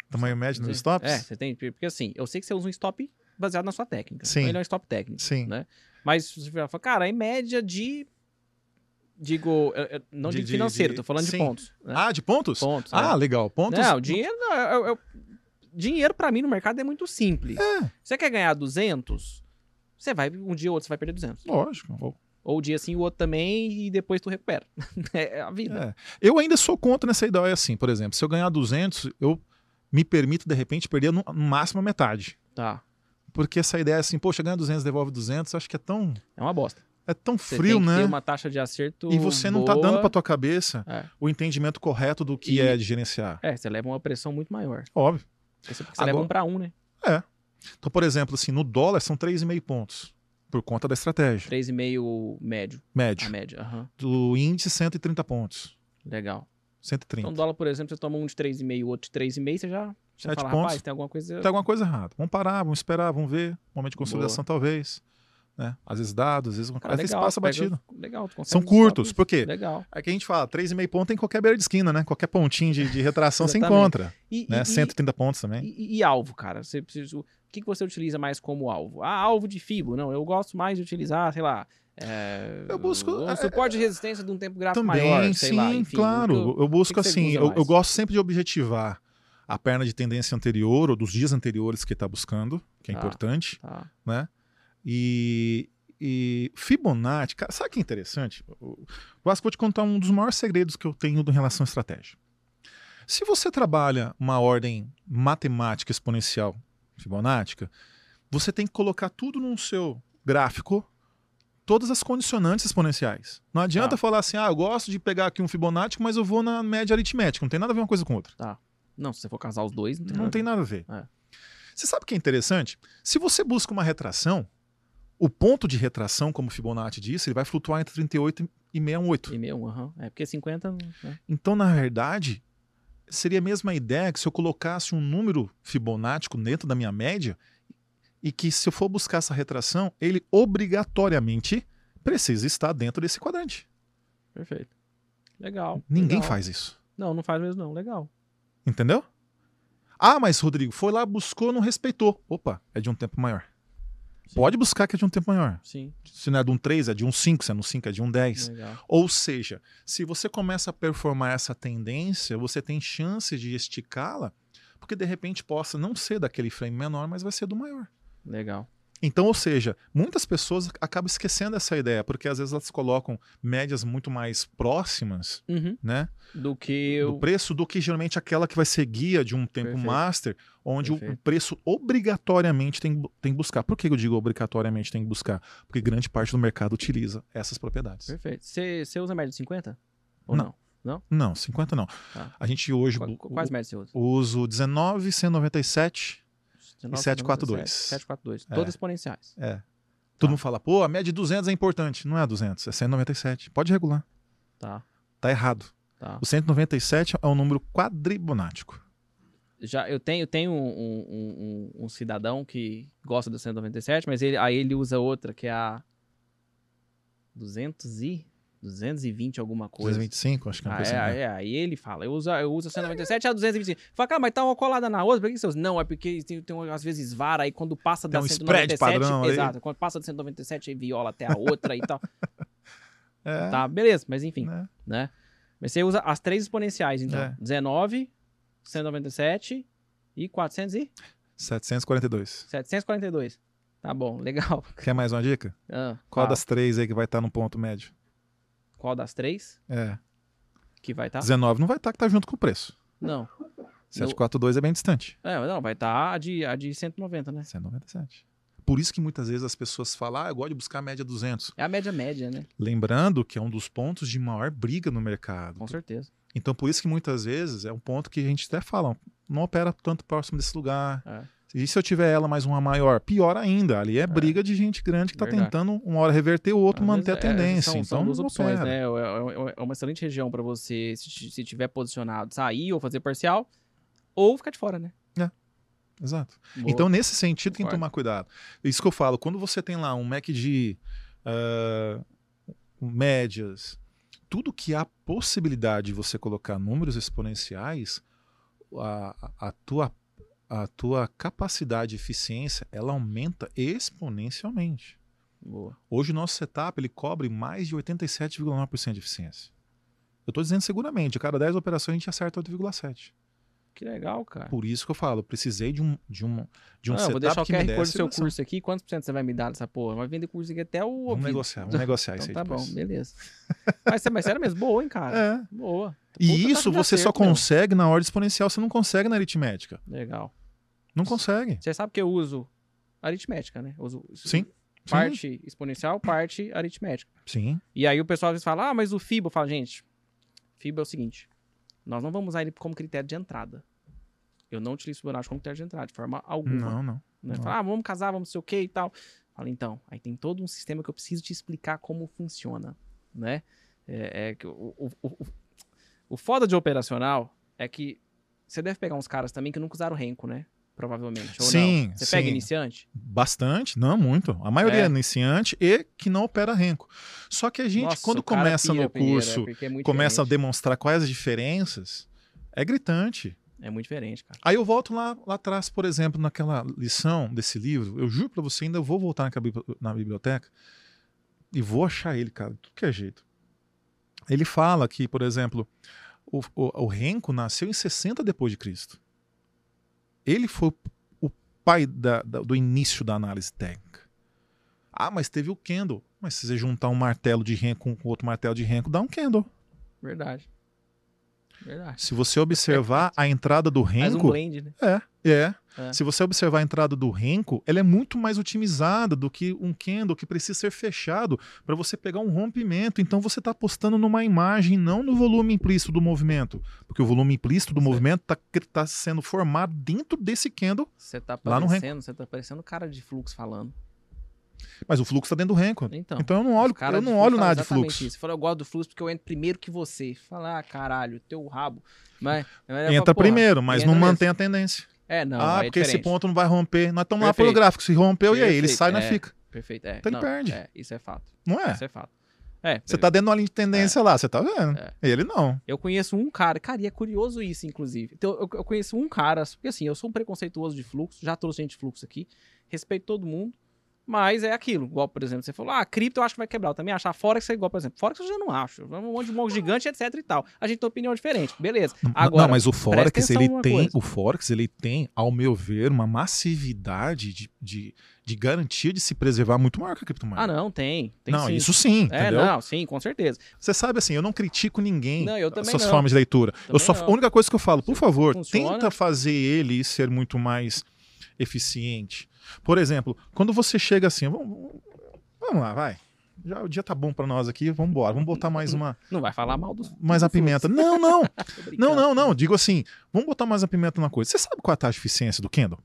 Tamanho médio você- stops? É, você tem. Porque assim, eu sei que você usa um stop baseado na sua técnica. Sim. Então ele é um stop técnico. Sim. Né? Mas você fala, cara, em média de. Digo, eu- eu- não De- digo de- financeiro, de- tô falando sim. de pontos. Né? Ah, de pontos? pontos. Ah, né? legal. Pontos. Não, dinheiro, eu- eu- dinheiro para mim no mercado é muito simples. É, Você quer ganhar 200, você vai, um dia ou outro você vai perder 200. lógico. Ou um dia assim, o outro também, e depois tu recupera. é a vida. É. Eu ainda sou contra nessa ideia assim, por exemplo, se eu ganhar 200, eu me permito de repente perder no, no máximo a metade. Tá. Porque essa ideia assim, poxa, ganha 200, devolve 200, acho que é tão É uma bosta. É tão Você frio, tem né? ter uma taxa de acerto E você não tá boa. dando pra tua cabeça É. o entendimento correto do que E- é de gerenciar. É, você leva uma pressão muito maior. Óbvio. Você, você Agora- leva um pra um, né? Então, por exemplo, assim, no dólar são 3,5 pontos por conta da estratégia. 3,5 médio. A Médio. média. Aham. Do índice 130 pontos. Legal. 130. Então, dólar, por exemplo, você toma um de 3,5, outro de 3,5, você já, já Sete fala, pontos. rapaz, tem alguma coisa... Tem alguma coisa errada. Vamos parar, vamos esperar, vamos ver. Momento de consolidação, talvez. Né? Às vezes dados, às vezes, Cara, às vezes legal, passa pega- batido. Legal, São curtos, por quê? Legal. Aqui a gente fala, 3,5 pontos em qualquer beira de esquina, né? Qualquer pontinho de, de retração Exatamente. encontra. E, Né? e- 130 pontos também. E, e alvo, cara? Você precisa, o que, que você utiliza mais como alvo? Ah, alvo de FIBO. Não, eu gosto mais de utilizar, sei lá. é, Eu busco- Um é, suporte de resistência de um tempo gráfico Também, maior, sei sim, lá. Enfim, claro. que eu- eu busco que que você assim, eu, eu gosto sempre de objetivar a perna de tendência anterior ou dos dias anteriores que está buscando, que é Tá. importante, Tá. né? E, e Fibonacci, cara, sabe que é interessante? Eu que vou te contar um dos maiores segredos que eu tenho em relação à estratégia. Se você trabalha uma ordem matemática exponencial Fibonacci, você tem que colocar tudo no seu gráfico, todas as condicionantes exponenciais. Não adianta Tá. falar assim, ah, eu gosto de pegar aqui um Fibonacci, mas eu vou na média aritmética. Não tem nada a ver uma coisa com outra. Não, se você for casar os dois, não tem, Não nada. tem nada a ver. É. Você sabe o que é interessante? Se você busca uma retração, o ponto de retração, como o Fibonacci disse, ele vai flutuar entre 38 e 68. E meio, aham. É porque 50. Né? Então, na verdade, seria a mesma ideia que se eu colocasse um número fibonático dentro da minha média e que se eu for buscar essa retração, ele obrigatoriamente precisa estar dentro desse quadrante. Perfeito. Legal. Ninguém legal. faz isso. Não, não faz mesmo, não. Legal. Entendeu? Ah, mas Rodrigo, foi lá, buscou, não respeitou. Opa, é de um tempo maior. Sim. Pode buscar que é de um tempo maior. Sim. Se não é de um 3, é de um 5, se é no 5, é de um 10. Legal. Ou seja, se você começa a performar essa tendência, você tem chance de esticá-la, porque de repente possa não ser daquele frame menor, mas vai ser do maior. Legal. Então, ou seja, muitas pessoas acabam esquecendo essa ideia, porque às vezes elas colocam médias muito mais próximas, Uhum. né, Do que eu. preço do que geralmente aquela que vai ser guia de um tempo Perfeito. master, onde o- o Perfeito. preço obrigatoriamente tem, tem que buscar. Por que eu digo obrigatoriamente tem que buscar? Porque grande parte do mercado utiliza essas propriedades. Perfeito. Você usa média de 50? Ou Não. não? Não, 50 não. Tá. A gente hoje Quais médias você usa? uso 19, 197. 19, 742. 742. É. Todas exponenciais. É. Tá. Todo mundo fala, pô, a média de 200 é importante. Não é 200, é 197. Pode regular. Tá. Tá errado. Tá. O 197 é um número quadribonático. Já, eu tenho, tenho um, um- um- um cidadão que gosta do 197, mas ele, aí ele usa outra, que é a 200 e, 220 alguma coisa. 225, acho que é uma Ah, coisa é, assim, né? é, aí ele fala, eu uso, eu uso a 197 e a 225. Fala, cara, mas tá uma colada na outra, por que você usa? Não, é porque tem, tem às vezes vara, aí quando passa Tem da um spread 197, padrão aí. exato, quando passa da 197 aí viola até a outra e tal. É, Tá, beleza, mas enfim, né? né? Mas você usa as três exponenciais, então. É. 19, 197 e 400 e 742. 742. Tá bom, legal. Quer mais uma dica? Ah, Qual fala. das três aí que vai estar no ponto médio? Qual das três É. que vai estar? 19 não vai estar, que tá junto com o preço. Não. 742 é bem distante. É, não, vai estar a, de, a de 190, né? 197. Por isso que muitas vezes as pessoas falam, ah, eu gosto de buscar a média 200. É a média média, né? Lembrando que é um dos pontos de maior briga no mercado. Com certeza. Então, por isso que muitas vezes é um ponto que a gente até fala, não opera tanto próximo desse lugar. É. E se eu tiver ela mais uma maior? Pior ainda. Ali é briga de gente grande que está tentando uma hora reverter, o outro Às manter a vezes, é, tendência. são, então, são duas opções, opera. né? É, é- é uma excelente região pra você, se, se tiver posicionado, sair ou fazer parcial, ou ficar de fora, né? Exato. Boa. Então, nesse sentido, tem que tomar cuidado. Isso que eu falo, quando você tem lá um Mac de ah, médias, tudo que há possibilidade de você colocar números exponenciais, a, a- a tua, a tua capacidade de eficiência, ela aumenta exponencialmente. Boa. Hoje o nosso setup ele cobre mais de 87,9% de eficiência. Eu estou dizendo seguramente, a cada 10 operações a gente acerta 8,7%. Que legal, cara. Por isso que eu falo, eu precisei de um, de um, de um Ah, eu setup vou deixar o QR Code do seu segurança. curso aqui. Quantos por cento você vai me dar dessa porra? Vai vender curso aqui até o Vamos ouvido. negociar, vamos negociar isso Então aí tá depois. bom, beleza. mas, mas sério mesmo, boa, hein, cara? É. Boa. E isso você só meu. consegue na ordem exponencial, você não consegue na aritmética. Legal. Não consegue. Você sabe que eu uso aritmética, né? Eu uso Sim. parte exponencial, parte aritmética. Sim. E aí o pessoal às vezes fala, ah, mas o FIBO. Eu falo, gente, FIBO é o seguinte, nós não vamos usar ele como critério de entrada. Eu não utilizo Fibonacci como critério de entrada, de forma alguma. Não, não. Né? não. Fala, ah, vamos casar, vamos sei o que e tal. Fala, então, aí tem todo um sistema que eu preciso te explicar como funciona, né? É, é o, o, o- foda de operacional é que você deve pegar uns caras também que nunca usaram renco, né? Provavelmente. Sim, não? Você pega sim. iniciante? Bastante, não muito. A maioria É. é iniciante e que não opera renco. Só que a gente, Nossa, quando começa pira, no Pereira, curso, porque é começa a diferente. demonstrar quais as diferenças, é gritante. É muito diferente, cara. Aí eu volto lá, lá atrás, por exemplo, naquela lição desse livro. Eu juro pra você, ainda vou voltar na biblioteca e vou achar ele, cara, de tudo que é jeito. Ele fala que, por exemplo, o, o, o Renko nasceu em 60 depois de Cristo. Ele foi o pai da- da- do início da análise técnica. Ah, mas teve o candle. Mas se você juntar um martelo de renco com outro martelo de renco, dá um candle. Verdade. Verdade. Se você observar a entrada do Faz um blend, né? é, é. É. Se você observar a entrada do renco, ela é muito mais otimizada do que um candle que precisa ser fechado para você pegar um rompimento. Então você está apostando numa imagem, não no volume implícito do movimento, porque o volume implícito do Certo. movimento está sendo formado dentro desse candle, Você tá Lá no parecendo, você tá parecendo cara de fluxo falando. mas o fluxo está dentro do renco. Então. Então eu não olho, eu não olho nada de fluxo. Isso. Fala, eu gosto do fluxo porque eu entro primeiro que você. Fala, ah, caralho, teu rabo. Mas, mas Entra falo, primeiro, mas não mantém a tendência. É, não. ah, é porque esse ponto não vai romper. Nós estamos lá pelo Perfeito. gráfico. Se rompeu, e aí? Ele Perfeito, sai, é. fica. Perfeito. É, Então ele não, perde. É, isso é fato. Não é? Isso é fato. É, Você tá dentro de uma linha de tendência lá, você tá vendo. É. Ele não. Eu conheço um cara, cara, e é curioso isso, inclusive. Então, eu, eu conheço um cara, porque assim, eu sou um preconceituoso de fluxo, já trouxe gente de fluxo aqui, respeito todo mundo, mas é aquilo. Igual, por exemplo, você falou, ah, cripto eu acho que vai quebrar. Eu também achar Forex é igual, por exemplo. Forex eu já não acho. É um monte de monte gigante, etc e tal. A gente tem opinião diferente, beleza. Agora, não, mas o Forex, ele tem, coisa. o Forex, ele tem, ao meu ver, uma massividade de, de, de garantia de se preservar muito maior que a criptomoeda. Ah, não, tem. tem não, sim. isso sim, É, entendeu? não, sim, com certeza. Você sabe assim, eu não critico ninguém Não, eu também suas não. formas de leitura. eu só, não. a única coisa que eu falo, por favor, Funciona. tenta fazer ele ser muito mais eficiente. Por exemplo, quando você chega assim, vamos, vamos lá, vai. Já o dia tá bom pra nós aqui, vamos embora. Vamos botar mais uma, Não vai falar mal dos. mais a pimenta. Não, não. Não, não, não. Digo assim, vamos botar mais a pimenta numa coisa. Você sabe qual é a taxa de eficiência do Kendall?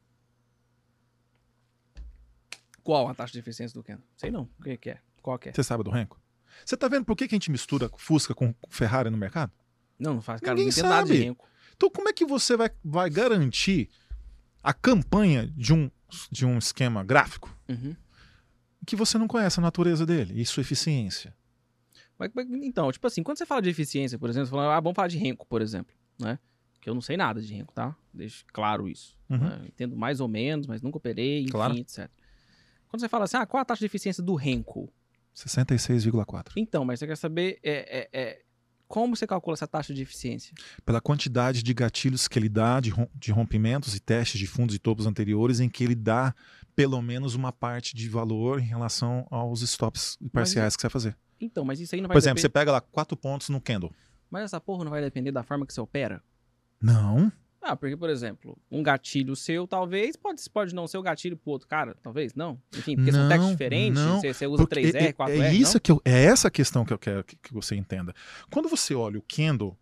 Qual a taxa de eficiência do Ken? Sei não. O que, que é? Qual que é? Você sabe do Renko? Você tá vendo por que, que a gente mistura Fusca com Ferrari no mercado? Não, não faz. Cara, Ninguém não sabe. Então, como é que você vai, vai garantir a campanha de um, de um esquema gráfico Uhum. que você não conhece a natureza dele e sua eficiência? Mas- mas, então, tipo assim, quando você fala de eficiência, por exemplo, você fala, ah, vamos falar de renco, por exemplo, né? Que eu não sei nada de renco, tá? Deixe claro isso. Uhum. né? Entendo mais ou menos, mas nunca operei, enfim, Claro. etc. Quando você fala assim, ah, qual a taxa de eficiência do renco? 66,4. Então, mas você quer saber é, é, é, como você calcula essa taxa de eficiência? Pela quantidade de gatilhos que ele dá, de, rom- de rompimentos e testes de fundos e topos anteriores, em que ele dá pelo menos uma parte de valor em relação aos stops parciais que você vai fazer. Então, mas isso aí não vai Por exemplo, depender... você pega lá quatro pontos no candle. Mas essa porra não vai depender da forma que você opera? Não. Ah, porque, por exemplo, um gatilho seu, talvez, pode, pode não ser o gatilho pro outro cara, talvez, não. Enfim, porque são Não, técnicas diferentes, não, você, você usa Porque 3R, é, 4R, é, isso não? que eu, é essa a questão que eu quero que, que você entenda. Quando você olha o candle,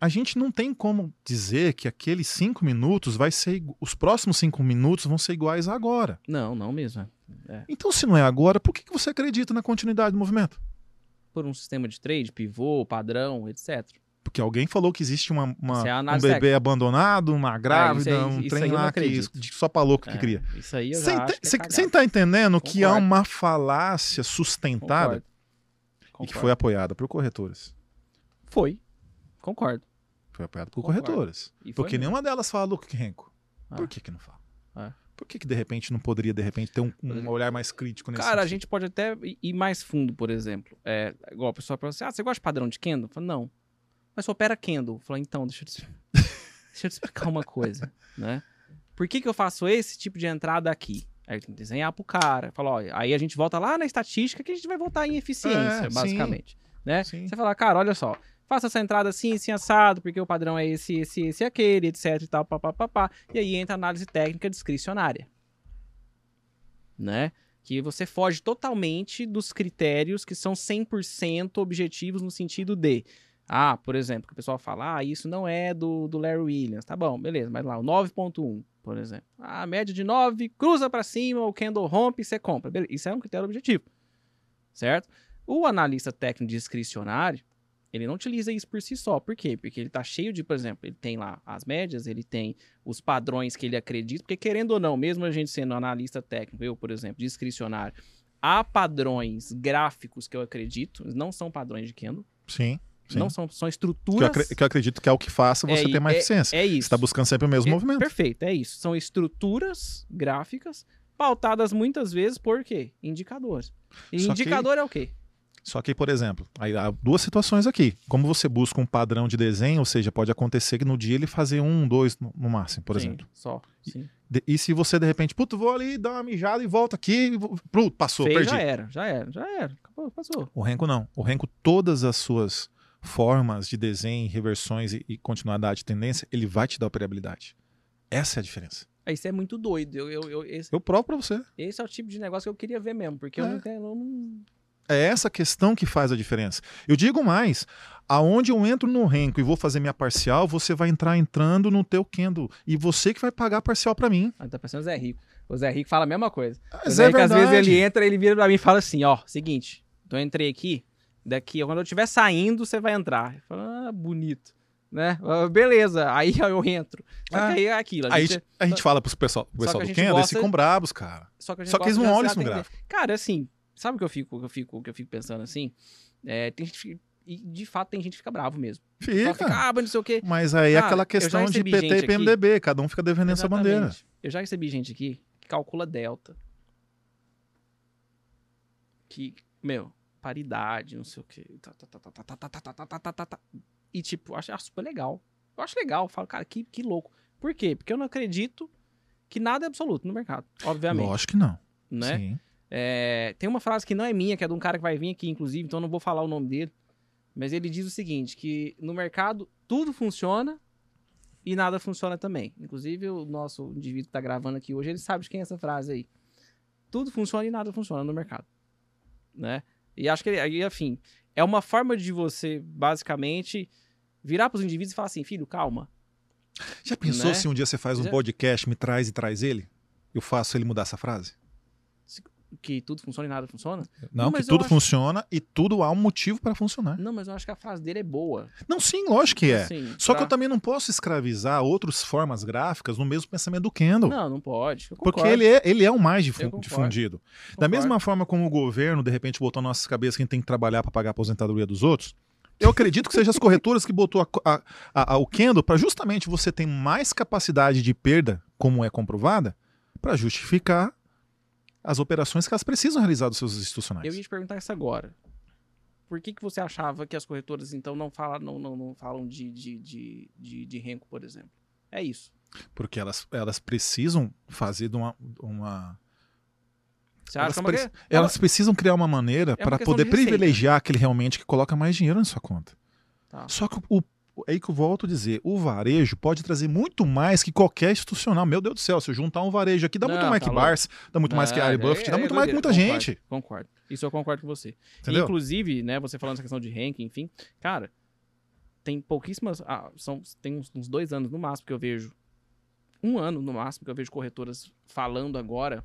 a gente não tem como dizer que aqueles cinco minutos vai ser os próximos cinco minutos vão ser iguais a agora. Não, não mesmo. É. Então, se não é agora, por que, que você acredita na continuidade do movimento? Por um sistema de trade, pivô, padrão, etc. Porque alguém falou que existe uma, uma- é um bebê abandonado, uma grávida, aí- um trem lá que, só pra louco que É, cria. Isso aí eu já que é você- você tá entendendo que há Concordo. uma falácia sustentada Concordo. e que Concordo. foi apoiada por corretores. Foi. Concordo. Foi apoiada por Concordo. corretores. Foi Porque mesmo. nenhuma delas fala Luke Renko. Ah. Por que que não fala? Ah. Por que que de repente não poderia, de repente, ter um, um olhar mais crítico nesse Cara, a sentido? gente pode até ir- mais fundo, por exemplo. É, igual o pessoal fala assim, ah, você gosta de padrão de candle? Eu falo, não. Mas você opera candle. Eu falo, então, deixa eu te, deixa eu te explicar uma coisa, né? Por que que eu faço esse tipo de entrada aqui? Aí eu tenho que desenhar pro cara. Fala, ó, aí a gente volta lá na estatística que a gente vai voltar em eficiência, É, sim. basicamente. Né? Sim. Você fala, cara, olha só, faça essa entrada assim, assim, assado, porque o padrão é esse, esse, esse, aquele, etc e tal, papapá. E aí entra a análise técnica discricionária. Né? Que você foge totalmente dos critérios que são 100% objetivos no sentido de. Ah, por exemplo, que o pessoal fala, ah, isso não é do, do Larry Williams. Tá bom, beleza, mas lá, o 9.1, por exemplo. Ah, média de 9, cruza pra cima, o candle rompe, você compra. Beleza, isso é um critério objetivo. Certo? O analista técnico discricionário, ele não utiliza isso por si só. Por quê? Porque ele tá cheio de, por exemplo, ele tem lá as médias, ele tem os padrões que ele acredita, porque querendo ou não, mesmo a gente sendo analista técnico, eu, por exemplo, discricionário, há padrões gráficos que eu acredito, não são padrões de candle, Sim. Sim. não são, são que, eu estruturas... que eu acredito que é o que faça você É ter mais i- eficiência. É Você isso. está buscando sempre o mesmo É, movimento. Perfeito, é isso. São estruturas gráficas pautadas muitas vezes por quê? Indicadores. E Só que- indicador é o quê? Só que, por exemplo, aí há duas situações aqui. Como você busca um padrão de desenho, ou seja, pode acontecer que no dia ele fazer um, dois no, no máximo, por Sim, exemplo. Só. Sim. De- e se você, de repente, puto, vou ali dar uma mijada e volto aqui, e pronto, passou, Fez, perdi. já era, já era, já era. Acabou, passou. O Renko não. O Renko, todas as suas formas de desenho, reversões e, e continuidade de tendência, ele vai te dar operabilidade. Essa é a diferença. Aí Isso é muito doido. Eu, eu, eu- esse, Eu provo pra você. esse é o tipo de negócio que eu queria ver mesmo, porque eu É. não entendo. eu não- É essa questão que faz a diferença. Eu digo mais, aonde eu entro no Renko e vou fazer minha parcial, você vai entrar entrando no teu Kendo. E você que vai pagar a parcial pra mim. Ah, tá parecendo o Zé Rico. O Zé Rico fala a mesma coisa. O Mas Zé é Rico, às vezes, ele entra, ele vira pra mim e fala assim: ó, seguinte, então eu entrei aqui, daqui, quando eu estiver saindo, você vai entrar. Eu falo, ah, bonito. Né? Ah, Beleza, aí eu entro. Só Ah. que aí é aquilo. A Aí gente, a gente fala pro pessoal, pro pessoal do Kendo, eles ficam brabos, cara. Só que, Só que eles não olham isso no gráfico. Cara, assim, sabe o que eu fico, que eu fico, que eu fico pensando assim? É, tem gente que, e de fato tem gente que fica bravo mesmo. Fica. fica, ah, mas não sei o quê. Mas aí é Cara, aquela questão de PT e aqui- PMDB, cada um fica defendendo essa bandeira. Eu já recebi gente aqui que calcula delta. Que, meu, paridade, não sei o quê. E, tipo, acho, super legal. Eu acho legal, falo, cara, que, que louco. Por quê? Porque eu não acredito que nada é absoluto no mercado, obviamente. Lógico que não. Né? É, tem uma frase que não é minha, que é de um cara que vai vir aqui, inclusive, então não vou falar o nome dele. Mas ele diz o seguinte: que no mercado tudo funciona e nada funciona também. Inclusive, o nosso indivíduo que tá gravando aqui hoje, ele sabe de quem é essa frase aí. Tudo funciona e nada funciona no mercado. Né? E acho que, aí, enfim, é uma forma de você, basicamente, virar pros indivíduos e falar assim: filho, calma. Já pensou Né? se um dia você faz um Já- podcast, me traz e traz ele? Eu faço ele mudar essa frase? Que tudo funciona e nada funciona? Não, Não, que tudo acho- funciona e tudo há um motivo para funcionar. Não, mas eu acho que a frase dele é boa. Não, sim, lógico que é. Assim, Só que eu também não posso escravizar outras formas gráficas no mesmo pensamento do Kendall. Não, não pode. Porque ele é, ele é o mais difu- difundido. Da mesma forma como o governo, de repente, botou na nossas cabeças que a gente tem que trabalhar para pagar a aposentadoria dos outros, eu acredito que seja as corretoras que botou a a- a- o Kendall para justamente você ter mais capacidade de perda, como é comprovada, para justificar as operações que elas precisam realizar dos seus institucionais. Eu ia te perguntar isso agora. Por que, que você achava que as corretoras, então, não falam, não, não, não falam de, de, de, de, de renco, por exemplo? É isso. Porque elas, elas precisam fazer de uma. uma- Você elas, acha que é elas precisam criar uma maneira É para poder privilegiar aquele realmente que coloca mais dinheiro na sua conta. Tá. Só que o, é aí que eu volto a dizer, o varejo pode trazer muito mais que qualquer institucional. Meu Deus do céu, se eu juntar um varejo aqui, dá muito Não, mais tá que. Barça, dá muito mais que Ah, Ari é- Buffett, dá é muito mais que muita Concordo, gente. Concordo. Isso eu concordo com você. Entendeu? Inclusive, né, você falando essa questão de ranking, enfim, cara, tem pouquíssimas. Ah, são, tem uns, uns dois anos no máximo que eu vejo. Um ano no máximo que eu vejo corretoras falando agora.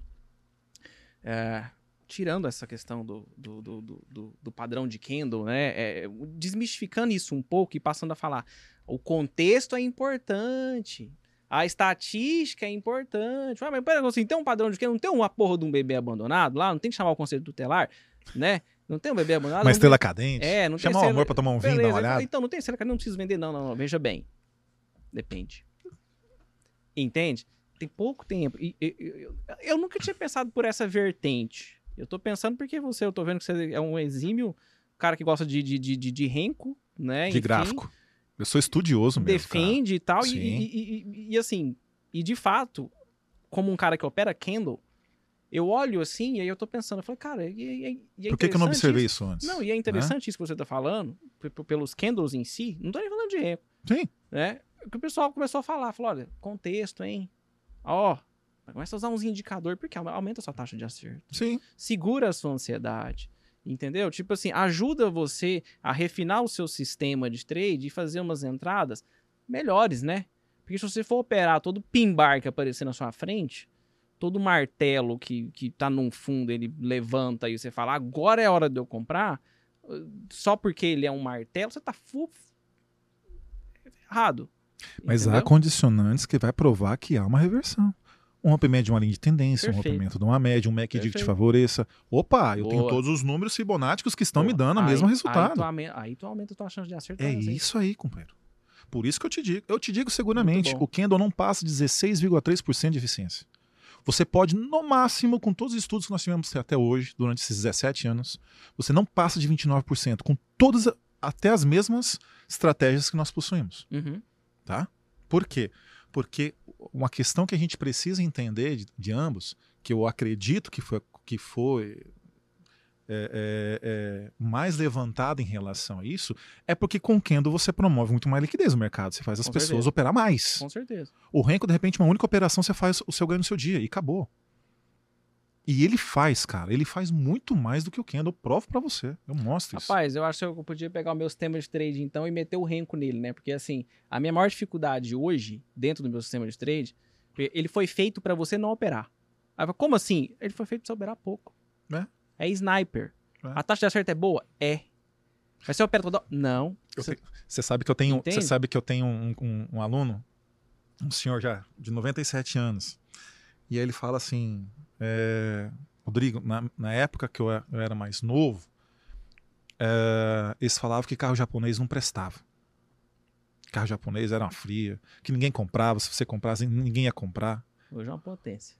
é, tirando essa questão do, do, do, do, do- padrão de Kendall, né? é, desmistificando isso um pouco e passando a falar. O contexto é importante. A estatística é importante. Ah, mas pera, assim, tem um padrão de Kendall, não tem uma porra de um bebê abandonado lá? Não tem que chamar o conselho tutelar, né? Não tem um bebê abandonado? Uma estrela cadente. é, não tem Chamar o amor pra tomar um vinho, dar uma olhada. Então, não tem estrela, não preciso vender, não, não, não. Veja bem. Depende. Entende? Tem pouco tempo. E, e- e- eu, eu nunca tinha pensado por essa vertente. Eu tô pensando porque você, eu tô vendo que você é um exímio cara que gosta de, de, de, de, de renco, né? De enfim, gráfico. Eu sou estudioso mesmo. cara. defende e tal. E, e- e- e- assim, e de fato, como um cara que opera Candle, eu olho assim e aí eu tô pensando, eu falo, cara, e, e, é Por que, que eu não observei isso? isso antes? Não, e é interessante isso que você tá falando, pelos candles em si, não tô nem falando de renco, Sim. né? Que o pessoal começou a falar, falou, olha, contexto, hein? Ó, começa a usar uns indicadores, porque au- aumenta a sua taxa de acerto Sim. segura a sua ansiedade. Entendeu? Tipo assim, ajuda você a refinar o seu sistema de trade e fazer umas entradas melhores, né? Porque se você for operar todo pimbar que aparecer na sua frente, todo martelo que, que tá num fundo, ele levanta e você fala, agora é a hora de eu comprar, uh, só porque ele é um martelo, você tá fu- errado. Mas há Entendeu? condicionantes que vai provar que há uma reversão. Um rompimento de uma linha de tendência, um Perfeito. rompimento de uma média, um MACD que te Perfeito. favoreça. Opa, eu tenho Boa. todos os números fibonáticos que estão me Pô, dando o aí- mesmo Aí resultado. tu, aume- aí tu aumenta a tua chance de. É assim. isso aí, companheiro. Por isso que eu te digo. Eu te digo seguramente, o Kendall não passa de 16,3% de eficiência. Você pode, no máximo, com todos os estudos que nós tivemos até hoje, durante esses 17 anos, você não passa de 29%, com todas, até as mesmas estratégias que nós possuímos. Uhum. Tá? Por quê? Porque uma questão que a gente precisa entender de, de ambos, que eu acredito que foi, que foi é, é, é, mais levantada em relação a isso, é porque com Kendo você promove muito mais liquidez no mercado. Você faz as Com pessoas certeza. operar mais. Com certeza. O Renko, de repente, uma única operação, você faz o seu ganho no seu dia e acabou. E ele faz, cara. Ele faz muito mais do que o Kendo. Eu provo pra você. Eu mostro isso. Rapaz, eu acho que eu podia pegar o meu sistema de trade então e meter o renco nele, né? Porque assim, a minha maior dificuldade hoje, dentro do meu sistema de trade, porque ele foi feito pra você não operar. Aí eu falo, como assim? Ele foi feito pra você operar pouco. É. É sniper. É. A taxa de acerto é boa? É. Mas você opera toda. Não. Você- sabe que eu tenho, você sabe que eu tenho um, um- um aluno, um senhor já de 97 anos, e aí ele fala assim, é, Rodrigo, na, na época que eu, e- eu era mais novo, é, eles falavam que carro japonês não prestava. Carro japonês era uma fria, que ninguém comprava, se você comprasse, ninguém ia comprar. Hoje é uma potência.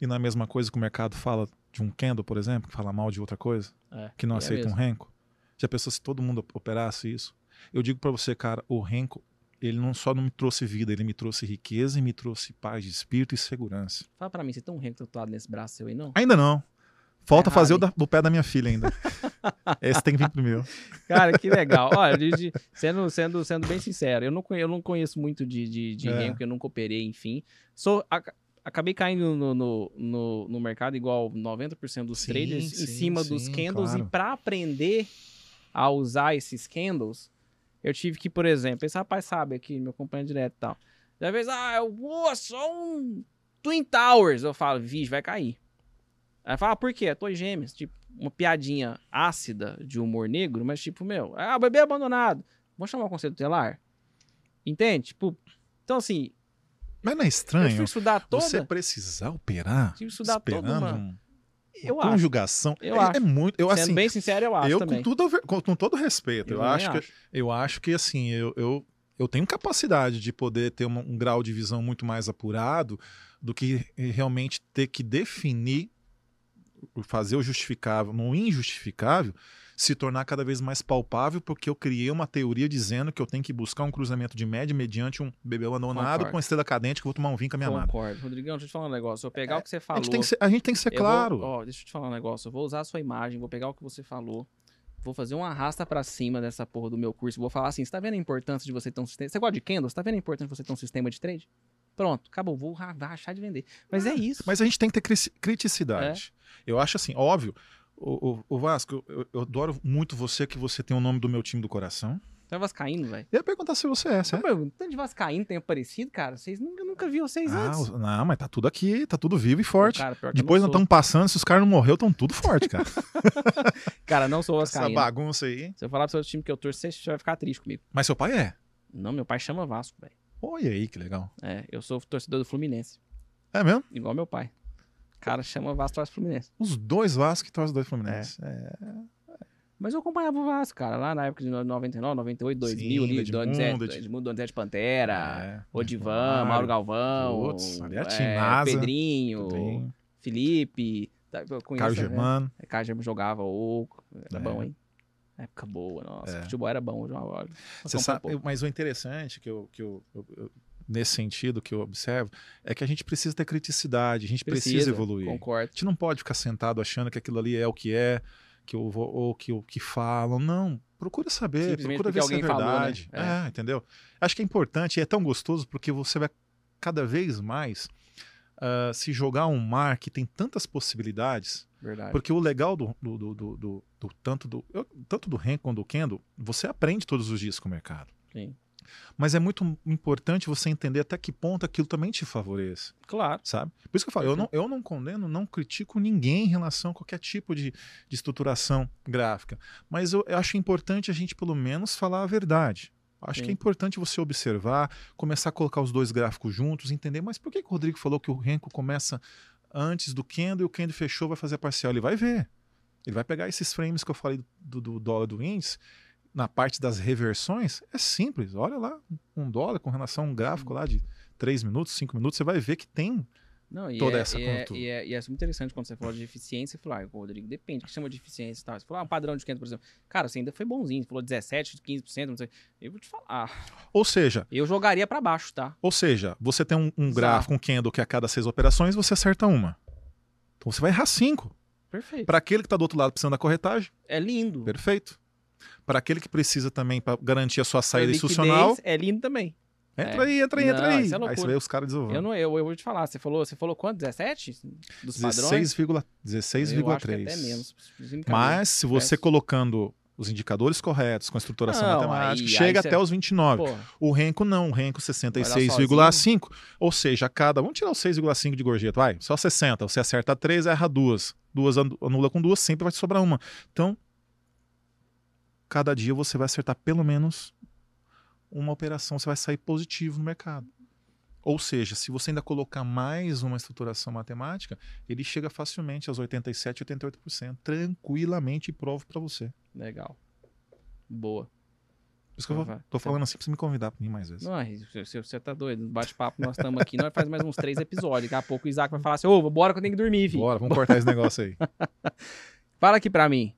E não é a mesma coisa que o mercado fala de um Kendo, por exemplo, que fala mal de outra coisa, É, que não é aceita um mesmo. renco. Já pensou se todo mundo operasse isso? Eu digo pra você, cara, o renco, ele não só não me trouxe vida, ele me trouxe riqueza e me trouxe paz de espírito e segurança. Fala pra mim, você tem um tatuado nesse braço seu aí, não? Ainda não. Falta Errado, fazer o da- do pé da minha filha ainda. Esse tem que vir primeiro. Cara, que legal. Olha, de- de- sendo, sendo, sendo bem sincero, eu não, eu não conheço muito de, de, de É. porque eu nunca operei, enfim. Sou, ac- acabei caindo no, no, no, no mercado igual 90% dos Sim, traders em sim, cima dos sim, candles. claro. E para aprender a usar esses candles, eu tive que, por exemplo, esse rapaz sabe aqui, meu companheiro direto e tal. Já vez, ah, eu vou só um Twin Towers. Eu falo, vixe, vai cair. Aí fala, ah, por quê? É Torre Gêmeas. Tipo, uma piadinha ácida de humor negro, mas tipo, meu, ah, o bebê abandonado. Vamos chamar o conselho tutelar? Entende? Tipo, então assim, Mas não é eu estranho fui estudar toda. você precisar operar Tive que estudar toda uma- um- Eu acho. conjugação? Eu é, acho. é muito. Eu, Sendo assim, bem sincero, eu acho eu também. com, tudo, com, com todo respeito, eu, também acho, que eu acho que assim, eu, eu, eu tenho capacidade de poder ter uma- um grau de visão muito mais apurado do que realmente ter que definir, fazer o justificável no injustificável, se tornar cada vez mais palpável, porque eu criei uma teoria dizendo que eu tenho que buscar um cruzamento de média mediante um bebê abandonado Concordo. com uma estrela cadente que eu vou tomar um vinho com a minha amada. Concordo. Rodrigão, deixa eu te falar um negócio. Eu vou pegar o que você A falou. gente, tem que ser, a gente tem que ser claro. Vou, ó, deixa eu te falar um negócio. Eu vou usar a sua imagem, vou pegar o que você falou. Vou fazer uma arrasta pra cima dessa porra do meu curso. Vou falar assim: você tá vendo a importância de você ter um sistema. Você gosta de candles? Você tá vendo a importância de você ter um sistema de trade? Pronto, acabou. Vou ra- rachar de vender. Mas é isso. Mas a gente tem que ter cri- criticidade. Eu acho assim, óbvio. O, o- o Vasco, eu, eu adoro muito você, que você tem o nome do meu time do coração. Você é vascaíno, velho? Eu ia perguntar se você é, certo? Tanto de vascaíno tem aparecido, cara. Vocês nunca, nunca vi vocês Ah, antes. não, mas tá tudo aqui, tá tudo vivo e forte. Cara, Depois não estamos passando, se os caras não morreram, estão tudo forte, cara. Cara, não sou Essa vascaíno. bagunça aí. Se eu falar pro seu time que eu torço, você vai ficar triste comigo. Mas seu pai é. Não, meu pai chama Vasco, velho. Olha aí, que legal. É, eu sou torcedor do Fluminense. É mesmo? Igual meu pai. Cara, chama Vasco, torce Fluminense. Os dois Vasco e torcem dois Fluminense. É. Mas eu acompanhava o Vasco, cara, lá na época de 99, 98, 2000, Sim, ali, Donizete, Ed- Edmundo, Donizete Pantera, É. Odivan, Mário. Mauro Galvão, Putz, é é. Pedrinho, Tem. Felipe, tá, Carlos né? Germano. É, Carlos Germano jogava oco, era É. bom, hein? Época boa, nossa, É. futebol era bom. Eu, eu Você sabe, um mas o interessante que eu, que eu, eu- eu- nesse sentido que eu observo é que a gente precisa ter criticidade, a gente precisa, evoluir. A Concordo. gente não pode ficar sentado achando que aquilo ali é o que é, que eu vou, ou que o que falam. Não, procura saber, procura ver se é alguém falou, né? verdade. É. É, entendeu? Acho que é importante e é tão gostoso porque você vai cada vez mais ah, se jogar um mar que tem tantas possibilidades. Verdade. Porque o legal do, do, do, do- do- do- tanto do eu- tanto do Ren quanto do Kendo, você aprende todos os dias com o mercado. Sim. Mas é muito importante você entender até que ponto aquilo também te favorece, Claro. sabe? Por isso que eu falo, eu não, eu não condeno, não critico ninguém em relação a qualquer tipo de, de estruturação gráfica. Mas eu, eu acho importante a gente, pelo menos, falar a verdade. Acho Sim. que é importante você observar, começar a colocar os dois gráficos juntos, entender, mas por que, que o Rodrigo falou que o Renko começa antes do Kendo e o Kendo fechou, vai fazer a parcial? Ele vai ver. Ele vai pegar esses frames que eu falei do, do dólar do índice, na parte das reversões, é simples. Olha lá, um dólar com relação a um gráfico lá de 3 minutos, 5 minutos, você vai ver que tem Não, toda é, essa e é, e, é, e é muito interessante quando você falou de eficiência. Você falou, ah, Rodrigo, depende. O que chama de eficiência e tal? Você falou, ah, um padrão de 500, por exemplo. Cara, você ainda foi bonzinho. Você falou 17, 15%, não sei. Eu vou te falar. Ou seja, Eu jogaria pra baixo, tá? ou seja, você tem um, um gráfico, um candle que a cada seis operações você acerta uma. Então você vai errar cinco. Perfeito. Para aquele que está do outro lado precisando da corretagem, É lindo. perfeito. Para aquele que precisa também para garantir a sua saída Liquidez institucional, É lindo também. entra É. aí, entra aí, entra Não, aí. isso é aí você vê os caras desenvolvendo. Eu, não, eu, eu vou te falar. Você falou, você falou quanto? 17? Dos padrões? 16,3. Eu acho que até menos. Mas se você colocando os indicadores corretos, com a estruturação Não, matemática, aí- chega aí até você- os 29. Porra, O Renko não, o Renko 66,5. Ou seja, a cada. Vamos tirar os 6,5 de gorjeta, vai. Só 60. Você acerta 3, erra duas. Duas anu- anula com duas, sempre vai te sobrar uma. Então, cada dia você vai acertar pelo menos uma operação, você vai sair positivo no mercado. Ou seja, se você ainda colocar mais uma estruturação matemática, ele chega facilmente aos 87, 88%, tranquilamente e provo para você. legal. Boa. Por isso que eu vou- tô falando assim pra você me convidar pra mim mais vezes. Não, você, você- tá doido. Bate-papo nós estamos aqui, nós faz mais uns três episódios. Daqui a pouco o Isaac vai falar assim: Ô, bora que eu tenho que dormir, filho. Bora, vamos cortar esse negócio aí. Fala aqui pra mim.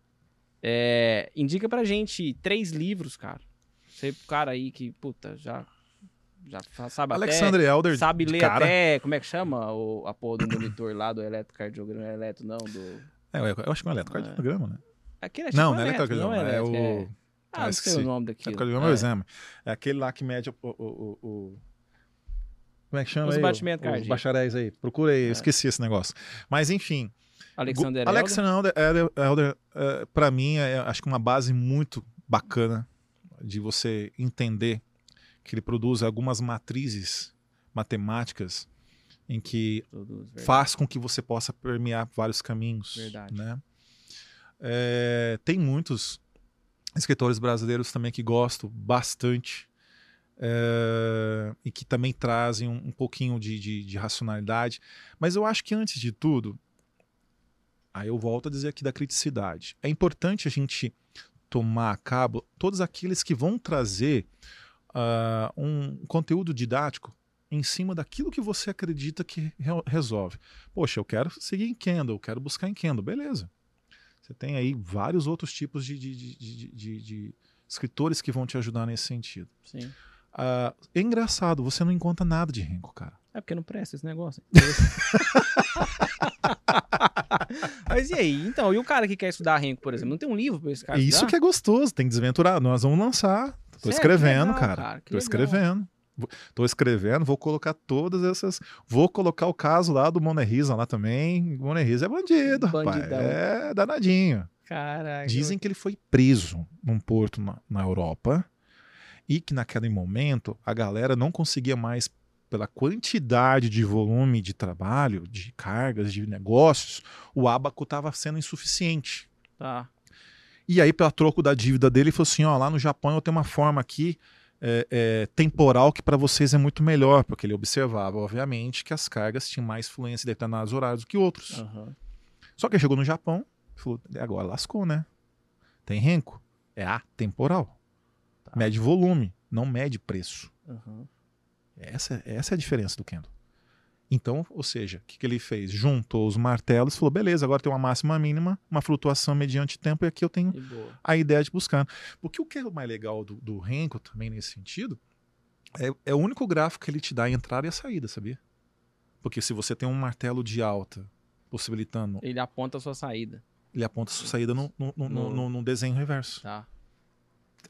É, indica pra gente três livros, cara. Você, cara aí que, puta, já, já sabe até. Alexandre Elder, Sabe ler cara. até, como é que chama? O, a porra do monitor lá do eletrocardiograma, eletro não, do... É, eu, acho que é um eletrocardiograma, né? Aquele é Não, não é eletro, eletrocardiograma, é eletro, o... Ah, não Ah, sei o nome daquilo. Eletrocardiograma é o É. exame. É aquele lá que mede o... o, o, o- Como é que chama Os aí? batimentos Os cardíacos. bacharéis aí. Procura aí, eu É. esqueci esse negócio. Mas enfim, Alexander Elder. Alexander Elder, Elder é, pra mim, é acho que uma base muito bacana de você entender que ele produz algumas matrizes matemáticas em que verdade. faz com que você possa permear vários caminhos. Verdade. Né? É, tem muitos escritores brasileiros também que gosto bastante é, e que também trazem um, um pouquinho de, de- de racionalidade. Mas eu acho que antes de tudo, aí eu volto a dizer aqui da criticidade. É importante a gente tomar a cabo todos aqueles que vão trazer ah, um conteúdo didático em cima daquilo que você acredita que re- resolve. Poxa, eu quero seguir em Kendall, eu quero buscar em Kendall, beleza. Você tem aí vários outros tipos de, de- de- de- escritores que vão te ajudar nesse sentido. Sim. Ah, é engraçado, você não encontra nada de Renko, cara. É porque não presta esse negócio. Mas e aí? Então, e o cara que quer estudar renco, por exemplo, não tem um livro pra esse cara isso estudar? que é gostoso, tem que desventurar. Nós vamos lançar. Tô Sério? escrevendo, legal, cara. cara, Tô legal. escrevendo. Vou- Tô escrevendo, vou colocar todas essas. Vou colocar o caso lá do Monerisa lá também. O Monerisa é bandido, rapaz. É danadinho. Caraca. Dizem que ele foi preso num porto na, na Europa e que naquele momento a galera não conseguia mais, pela quantidade de volume de trabalho, de cargas, de negócios, o abaco estava sendo insuficiente. Tá. E aí, pela troco da dívida dele, ele falou assim: ó, lá no Japão eu tenho uma forma aqui é, é, temporal que para vocês é muito melhor, porque ele observava, obviamente, que as cargas tinham mais fluência em determinados horários do que outros. Aham. Só que ele chegou no Japão, falou: "E agora lascou, né? Tem renco? É atemporal. Tá. Mede volume, não mede preço. Aham. Essa, essa é a diferença do Kendo. Então, ou seja, o que, que ele fez? Juntou os martelos e falou: beleza, agora tem uma máxima mínima, uma flutuação mediante tempo, e aqui eu tenho a ideia de buscar. Porque o que é o mais legal do, do Renko também nesse sentido é, é o único gráfico que ele te dá a entrada e a saída, sabia? Porque se você tem um martelo de alta possibilitando, Ele aponta a sua saída. ele aponta a sua saída no, no, no, no- no- desenho reverso. Tá.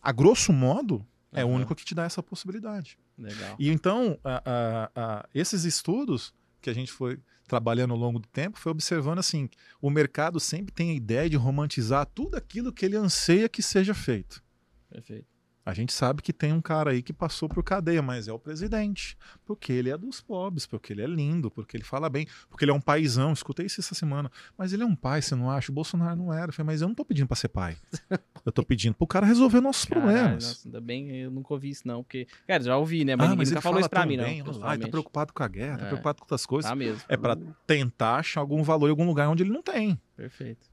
A grosso modo, é o único que te dá essa possibilidade. Legal. E então, a- a- a- esses estudos que a gente foi trabalhando ao longo do tempo foi observando assim, o mercado sempre tem a ideia de romantizar tudo aquilo que ele anseia que seja feito. Perfeito. A gente sabe que tem um cara aí que passou por cadeia, mas é o presidente. Porque ele é dos pobres, porque ele é lindo, porque ele fala bem, porque ele é um paizão. Escutei isso essa semana. Mas ele é um pai, você não acha? O Bolsonaro não era. Eu falei, mas eu não tô pedindo pra ser pai. Eu tô pedindo pro cara resolver nossos Caralho, problemas. nossa, ainda bem eu nunca ouvi isso, não. Porque, cara, já ouvi, né? Mas ah, ninguém mas nunca falou isso pra mim, bem. não. Ai, tá preocupado com a guerra, tá É. preocupado com outras coisas. Tá mesmo. É pra tentar achar algum valor em algum lugar onde ele não tem. Perfeito.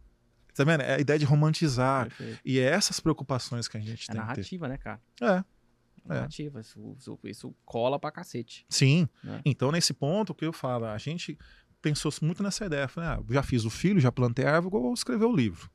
Tá vendo? É a ideia de romantizar. Perfeito. E é essas preocupações que a gente É tem narrativa, né, cara? É. É. Narrativa. Isso, isso- isso cola pra cacete. Sim. né? Então, nesse ponto, o que eu falo, a gente pensou muito nessa ideia. Falei, ah, já fiz o filho, já plantei a árvore, vou escrever o livro.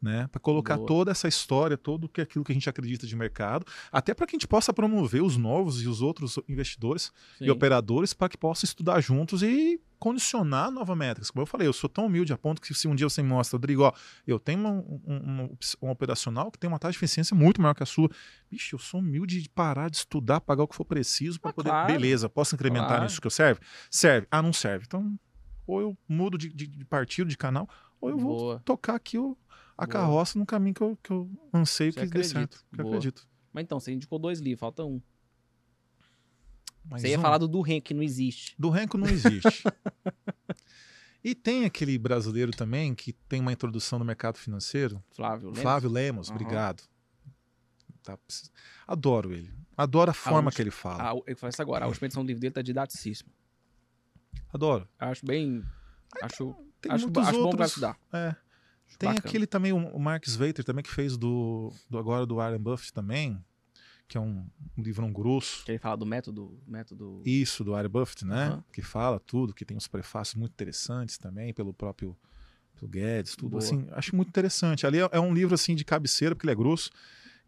Né, para colocar Boa. toda essa história, todo que aquilo que a gente acredita de mercado, até para que a gente possa promover os novos e os outros investidores Sim. e operadores para que possam estudar juntos e condicionar novas métricas. Como eu falei, eu sou tão humilde a ponto que se um dia você me mostra, Rodrigo, ó, eu tenho uma, um, um- um operacional que tem uma taxa de eficiência muito maior que a sua. Bicho, eu sou humilde de parar de estudar, pagar o que for preciso para Ah, poder. claro. Beleza, posso incrementar Claro. nisso que eu serve? Serve. Ah, não serve. Então, ou eu mudo de, de- de partido, de canal, ou eu vou Boa. tocar aqui o, a Boa. carroça no caminho que eu, que eu anseio Você que dê acredita. certo. Que eu acredito. Mas então, você indicou dois livros, falta um. Mas você ia um- falar do Durren, que não existe. Do Renko não existe. e tem aquele brasileiro também que tem uma introdução no mercado financeiro, Flávio, lembra? Flávio Lemos, Aham. obrigado. Tá, Adoro ele. Adoro a forma última- que ele fala. Ah, eu falei isso agora. A última edição do livro dele tá didaticíssimo. Adoro. Acho bem. Acho, Tem acho, acho bom pra outros. estudar. É. Tem bacana. aquele também, o Mark Sveiter também, que fez do, do agora do Warren Buffett também, que é um, um livro um grosso. Que ele fala do método. método... Isso, do Warren Buffett, né? Aham. Que fala tudo, que tem uns prefácios muito interessantes também, pelo próprio pelo Guedes, tudo Boa. assim. Acho muito interessante. Ali é, é um livro assim de cabeceira, porque ele é grosso,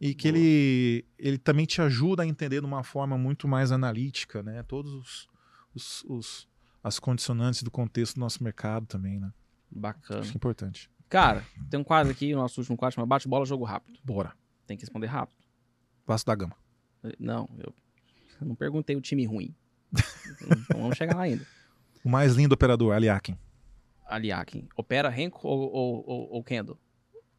e que Boa. ele, ele também te ajuda a entender de uma forma muito mais analítica, né? Todos os, os, os- as condicionantes do contexto do nosso mercado também, né? Bacana. Acho é importante. Cara, tem um quadro aqui, o nosso último quadro, chama Bate Bola, Jogo Rápido. Bora. Tem que responder rápido. Vasco da Gama. Não, eu, eu não perguntei o time ruim. então vamos chegar lá ainda. O mais lindo operador, Aliakin. Aliakin. Opera Renko ou, ou, ou, ou Kendall?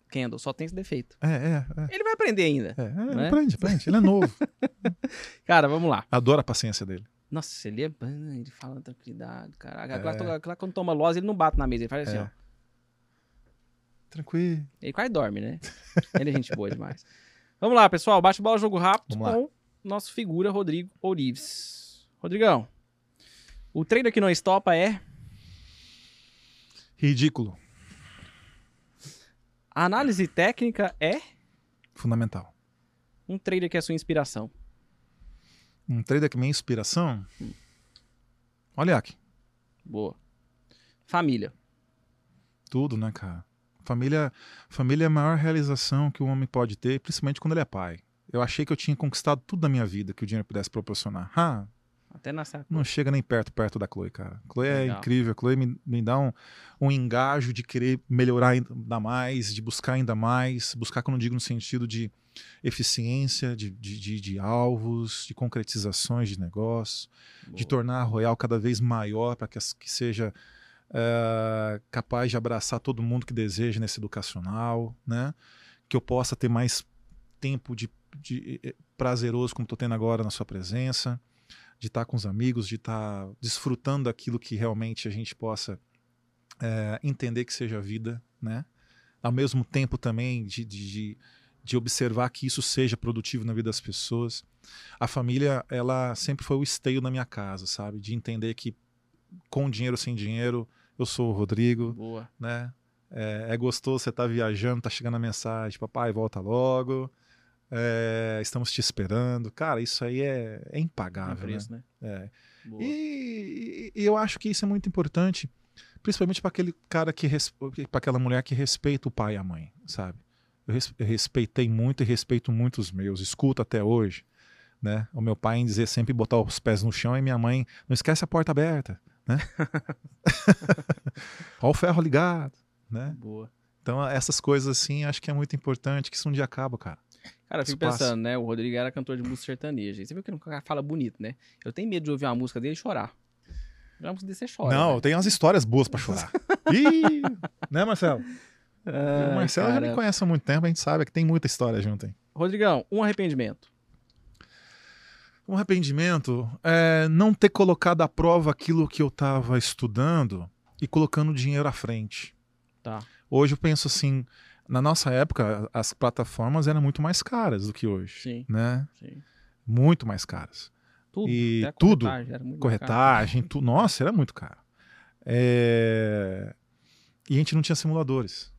Kendall, só tem esse defeito. É, é, é. Ele vai aprender ainda. É, é, Né? aprende, aprende. Ele é novo. Cara, vamos lá. Adoro a paciência dele. Nossa, ele é. Ele fala tranquilidade, cara. Agora, É. quando toma loja, ele não bate na mesa, ele faz assim, É. ó. Tranquilo. Ele quase dorme, né? Ele é gente boa demais. Vamos lá, pessoal. Bate bola, jogo rápido Vamos lá. com nosso figura Rodrigo Ourives. Rodrigão, o trader que não estopa é Ridículo. a análise técnica é Fundamental. um trader que é sua inspiração. Um trader que é minha inspiração. Olha aqui. Boa. Família. Tudo, né, cara? Família, família é a maior realização que o homem pode ter, principalmente quando ele é pai. Eu achei que eu tinha conquistado tudo da minha vida que o dinheiro pudesse proporcionar. Ah, Até nessa. não chega nem perto, perto da Chloe, cara. Chloe é Legal. incrível. A Chloe me, me dá um, um engajo de querer melhorar ainda mais, de buscar ainda mais. Buscar, quando eu digo no sentido de eficiência, de, de, de, de alvos, de concretizações de negócio. de Boa. tornar a Royal cada vez maior para que, que seja eh, capaz de abraçar todo mundo que deseja nesse educacional, né? Que eu possa ter mais tempo de, de eh, prazeroso como estou tendo agora na sua presença, de estar com os amigos, de estar desfrutando daquilo que realmente a gente possa eh, entender que seja a vida, né? Ao mesmo tempo também de, de, de, observar que isso seja produtivo na vida das pessoas a família ela sempre foi o esteio na minha casa, sabe? De entender que com dinheiro sem dinheiro, eu sou o Rodrigo, Boa. né? É, é gostoso você estar viajando, tá chegando a mensagem, papai, volta logo. é, estamos te esperando. Cara, isso aí é, é impagável, né? preço, né? É. Boa. E, e- e eu acho que isso é muito importante, principalmente para aquele cara que para aquela mulher que respeita o pai e a mãe, sabe? Eu, res- eu respeitei muito e respeito muito os meus, escuto até hoje, né? O meu pai em dizer sempre botar os pés no chão e minha mãe não esquece a porta aberta, né? Olha o ferro ligado, né? Boa. Então essas coisas assim, acho que é muito importante que isso um dia acaba, cara. Cara, eu fico Espaço. pensando, né? O Rodrigo era cantor de música sertaneja. Você viu que cara fala bonito, né? Eu tenho medo de ouvir uma música dele e chorar. Uma música dele você chora. não, velho. tem umas histórias boas para chorar. Ih, né, Marcelo? Ai, o Marcelo já me cara. conhece há muito tempo, a gente sabe que tem muita história junto, hein? Rodrigão, um arrependimento. Um arrependimento é não ter colocado à prova aquilo que eu estava estudando e colocando dinheiro à frente. Tá. Hoje eu penso assim, na nossa época as plataformas eram muito mais caras do que hoje, Sim, né? sim. Muito mais caras. Tudo. E tudo. corretagem. Corretagem, tudo. Nossa, era muito caro. É, E a gente não tinha simuladores.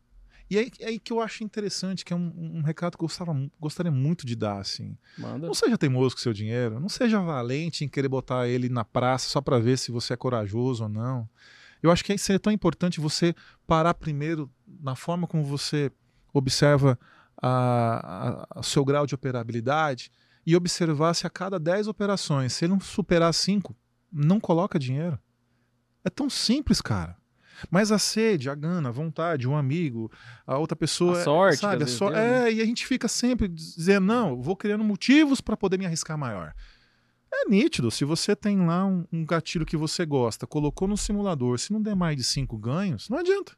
E aí, aí que eu acho interessante, que é um, um recado que eu gostava, gostaria muito de dar, assim. Manda. Não seja teimoso com seu dinheiro, não seja valente em querer botar ele na praça só para ver se você é corajoso ou não. Eu acho que é tão importante você parar primeiro na forma como você observa o seu grau de operabilidade e observar se a cada 10 operações, se ele não superar 5, não coloca dinheiro. É tão simples, cara. Mas a sede, a gana, a vontade, um amigo, a outra pessoa. A sorte, sabe? A so... né? É, e a gente fica sempre dizendo, não, vou criando motivos para poder me arriscar maior. É nítido, se você tem lá um, um, gatilho que você gosta, colocou no simulador, se não der mais de cinco ganhos, não adianta.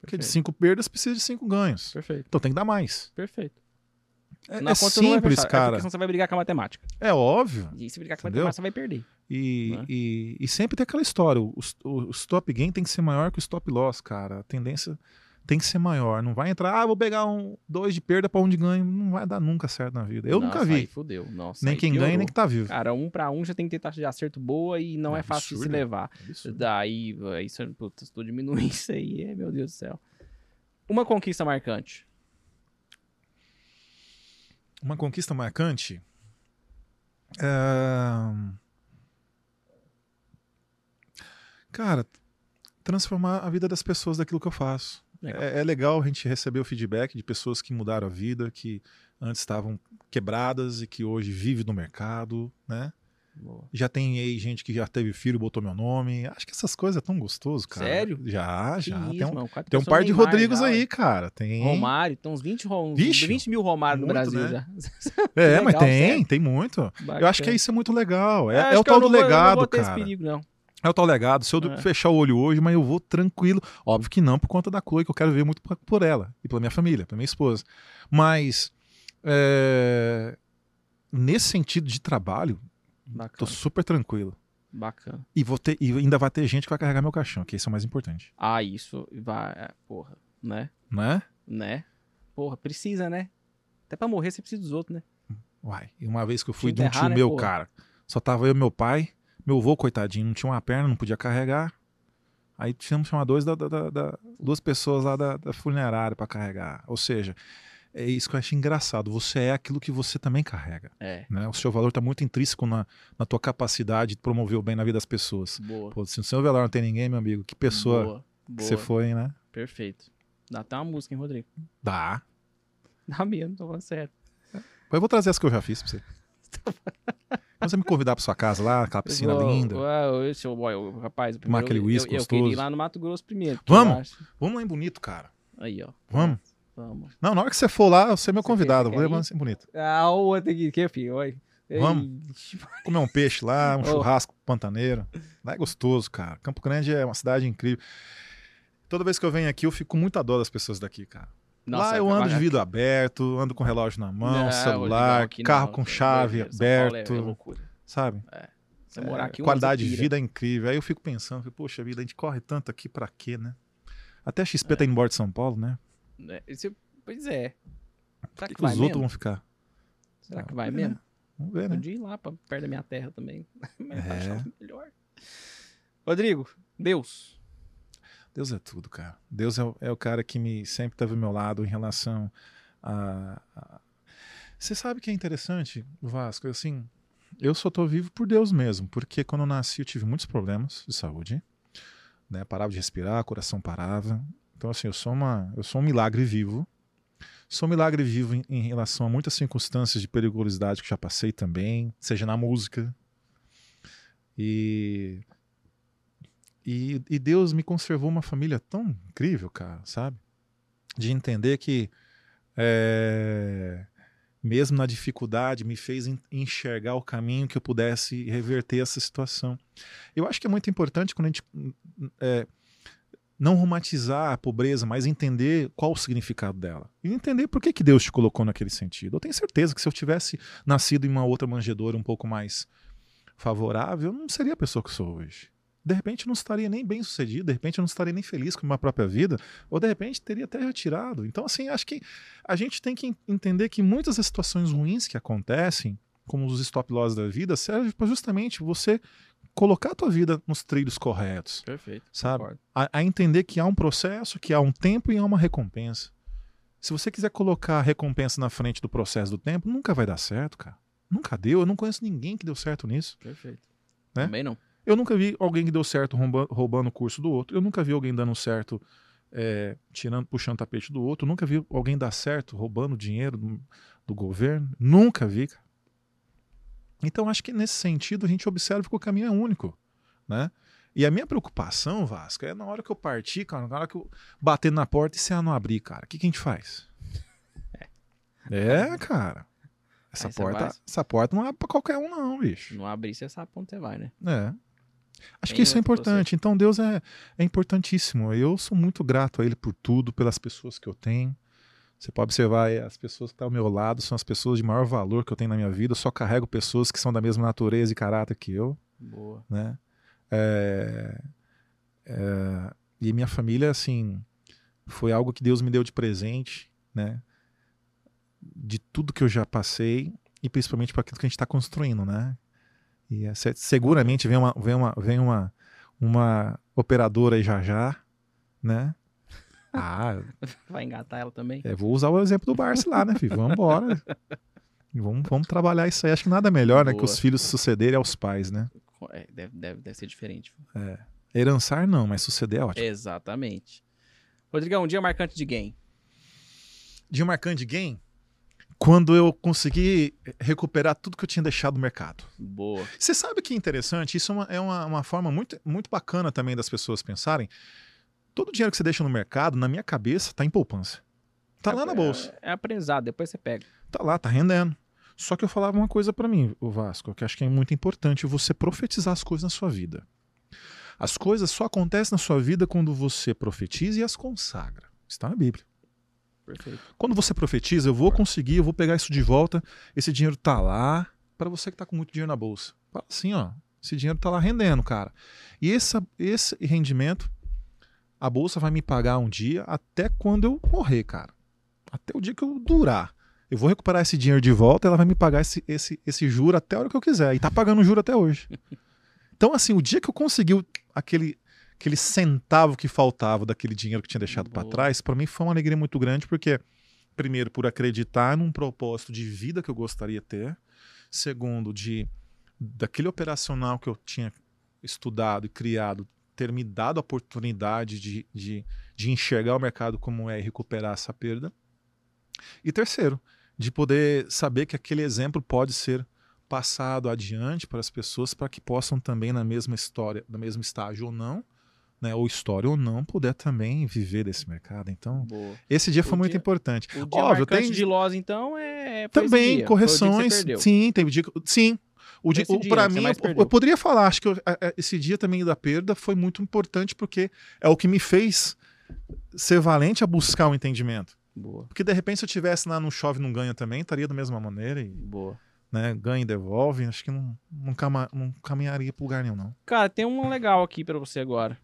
Porque Perfeito. de cinco perdas precisa de cinco ganhos. Perfeito. Então tem que dar mais. Perfeito. É, é simples, cara. É porque você vai brigar com a matemática. É óbvio. E se brigar com a matemática, você vai perder. E, né? e, e, sempre tem aquela história: o, o, stop gain tem que ser maior que o stop loss, cara. A tendência tem que ser maior. Não vai entrar, ah, vou pegar um dois de perda para um de ganho. Não vai dar nunca certo na vida. Eu Nossa, nunca vi. Aí fudeu. Nossa, nem quem piorou. ganha, nem que tá vivo. Cara, um para um já tem que ter taxa de acerto boa e não é, é fácil de se levar. Absurdo. Daí, isso, putz, tô diminuindo isso aí, é, meu Deus do céu. Uma conquista marcante. Uma conquista marcante. É... Cara, transformar a vida das pessoas daquilo que eu faço. Legal. É, é, legal a gente receber o feedback de pessoas que mudaram a vida, que antes estavam quebradas e que hoje vivem no mercado, né? Boa. Já tem aí gente que já teve filho, botou meu nome. Acho que essas coisas é tão gostoso, cara. Sério? Já, Que já. isso, tem um, mano, tem um par de Neymar Rodrigos já, aí, cara. Tem. Romário, tem uns 20, rom... Vixe, 20 mil Romário no muito, Brasil né? já. É, legal, mas tem, sério. tem muito. Eu Bacana. acho que isso é muito legal. É, acho é o eu tal do vou- eu legado, cara. perigo. É o tal legado. Se eu É. fechar o olho hoje, mas eu vou tranquilo. Óbvio que não por conta da Chloe, que eu quero ver muito por- por ela e pela minha família, pela minha esposa. Mas é, nesse sentido de trabalho, tô Bacana, super tranquilo. bacana. E, vou ter, e ainda vai ter gente que vai carregar meu caixão, que isso é o mais importante. Ah, isso vai, é, porra, né? Né? Né? Porra, precisa, né? Até pra morrer você precisa dos outros, né? Uai. E uma vez que eu fui de um tio né, meu, porra? cara, só tava eu e meu pai. Meu avô, coitadinho, não tinha uma perna, não podia carregar. Aí tivemos que chamar dois da, da- da- da- duas pessoas lá da, da funerária pra carregar. Ou seja, é isso que eu acho engraçado. Você é aquilo que você também carrega. É, Né? O seu valor está muito intrínseco na, na tua capacidade de promover o bem na vida das pessoas. boa. Pô, se no seu velório não tem ninguém, meu amigo, que pessoa Boa, que boa. você foi, né? Perfeito. Dá até uma música, hein, Rodrigo? Dá. Dá mesmo, tô falando sério. Eu vou trazer as que eu já fiz pra você. Quando você me convidar pra sua casa lá, aquela piscina Uau, linda. uau, esse, o, o rapaz, o primeiro, aquele eu- uísque eu, eu queria ir gostoso. lá no Mato Grosso primeiro. que eu Vamos? Vamos lá em Bonito, cara. Aí, ó. Vamos? Vamos. Não, na hora que você for lá, você é meu Você convidado. Vou levar em Bonito. Ah, o outro aqui, que filho? Oi. Vamos? Comer um peixe lá, um Oh. churrasco pantaneiro. Lá é gostoso, cara. Campo Grande é uma cidade incrível. Toda vez que eu venho aqui, eu fico com muita dó das pessoas daqui, cara. Nossa, lá eu ando de vidro aberto, ando com relógio na mão, Não, celular, aqui carro não. com chave Paulo é- aberto, É, loucura. sabe? Você morar É, aqui qualidade de vida é incrível. Aí eu fico pensando, poxa vida, a gente corre tanto aqui pra quê, né? Até a XP É. tá indo embora de São Paulo, né? É, esse- Pois é. Será que, que, que os outros vão ficar? Será que vai É, mesmo? Vamos ver, né? Podia ir lá pra perto da minha terra também. Mas É. achava melhor. Rodrigo, Deus. Deus é tudo, cara. Deus é, o- é o cara que me sempre teve ao meu lado em relação a. a- Você sabe que é interessante, Vasco? Assim, eu só tô vivo por Deus mesmo, porque quando eu nasci eu tive muitos problemas de saúde, né? Parava de respirar, coração parava. Então assim, eu sou uma, eu sou um milagre vivo. Sou um milagre vivo em, em relação a muitas circunstâncias de periculosidade que já passei também, seja na música. E e, e Deus me conservou uma família tão incrível, cara, sabe? De entender que, é, mesmo na dificuldade, me fez en- enxergar o caminho que eu pudesse reverter essa situação. Eu acho que é muito importante quando a gente é, não romantizar a pobreza, mas entender qual o significado dela. E entender por que, que Deus te colocou naquele sentido. Eu tenho certeza que se eu tivesse nascido em uma outra manjedoura um pouco mais favorável, eu não seria a pessoa que sou hoje de repente eu não estaria nem bem sucedido, de repente eu não estaria nem feliz com a minha própria vida, ou de repente teria até retirado. Então, assim, acho que a gente tem que entender que muitas das situações ruins que acontecem, como os stop loss da vida, servem para justamente você colocar a tua vida nos trilhos corretos, Perfeito. sabe? A, a entender que há um processo, que há um tempo e há uma recompensa. Se você quiser colocar a recompensa na frente do processo do tempo, nunca vai dar certo, cara. Nunca deu. Eu não conheço ninguém que deu certo nisso. Perfeito. Né? Também não. Eu nunca vi alguém que deu certo rouba- roubando o curso do outro. Eu nunca vi alguém dando certo é, tirando, puxando o tapete do outro. Eu nunca vi alguém dar certo roubando dinheiro do, do governo. Nunca vi, cara. Então acho que nesse sentido a gente observa que o caminho é único, né? E a minha preocupação, Vasco, é na hora que eu partir, cara, na hora que eu bater na porta e se ela não abrir, cara, o que, que a gente faz? É, cara. Essa Aí porta, vai- essa porta não abre pra qualquer um, não, bicho. Não abrir, você sabe pra onde você vai, né? É. Acho Tem que isso é importante. Então Deus é, é importantíssimo. Eu sou muito grato a Ele por tudo, pelas pessoas que eu tenho. Você pode observar as pessoas que estão ao meu lado são as pessoas de maior valor que eu tenho na minha vida. Eu só carrego pessoas que são da mesma natureza e caráter que eu, Boa. né? É, é, e minha família, assim, foi algo que Deus me deu de presente, né? De tudo que eu já passei e principalmente para aquilo que a gente está construindo, né? E é, se- seguramente vem uma, vem uma, vem uma, uma operadora aí já já, né? Ah, Vai engatar ela também? é, vou usar o exemplo do Barça lá, né, filho? Vamos embora. Vamos, vamos trabalhar isso aí. Acho que nada melhor, né? Que Boa. os filhos sucederem aos pais, né? É, deve, deve, deve ser diferente. Herançar não, mas suceder é ótimo. Exatamente. Rodrigão, um dia marcante de game. de marcante game quando eu consegui recuperar tudo que eu tinha deixado no mercado. Boa. Você sabe que é interessante? Isso é uma, é uma, uma forma muito, muito bacana também das pessoas pensarem. Todo o dinheiro que você deixa no mercado, na minha cabeça, tá em poupança. Tá lá na bolsa. É, é aprendizado, depois você pega. Tá lá, tá rendendo. Só que eu falava uma coisa pra mim, o Vasco, que acho que é muito importante você profetizar as coisas na sua vida. As coisas só acontecem na sua vida quando você profetiza e as consagra. Está na Bíblia. Perfeito. Quando você profetiza, eu vou conseguir, eu vou pegar isso de volta, esse dinheiro tá lá, para você que tá com muito dinheiro na bolsa. Fala assim, ó, esse dinheiro tá lá rendendo, cara. E essa, esse rendimento, a bolsa vai me pagar um dia até quando eu morrer, cara. Até o dia que eu durar. Eu vou recuperar esse dinheiro de volta, ela vai me pagar esse, esse, esse juro até a hora que eu quiser. E tá pagando juro até hoje. Então, assim, o dia que eu consegui aquele, aquele centavo que faltava daquele dinheiro que tinha deixado para trás, para mim foi uma alegria muito grande, porque, primeiro, por acreditar num propósito de vida que eu gostaria de ter. Segundo, de daquele operacional que eu tinha estudado e criado ter me dado a oportunidade de, de, de enxergar o mercado como é e recuperar essa perda. E terceiro, de poder saber que aquele exemplo pode ser passado adiante para as pessoas para que possam também na mesma história, no mesmo estágio ou não, né, ou história ou não, puder também viver desse mercado. Então, Boa. esse dia foi O muito dia- importante. O dia Óbvio, tem de Loz, então, é. foi também. Foi correções. Sim, teve dia. Sim. O o, dia pra mim, eu, eu poderia falar, acho que eu- a- a- esse dia também da perda foi muito importante porque é o que me fez ser valente a buscar o entendimento. Boa. Porque de repente se eu tivesse lá no chove não ganha também, estaria da mesma maneira e Boa. né, ganha e devolve, acho que não, não, cama- não caminharia para lugar nenhum não. Cara, tem um legal aqui pra você agora.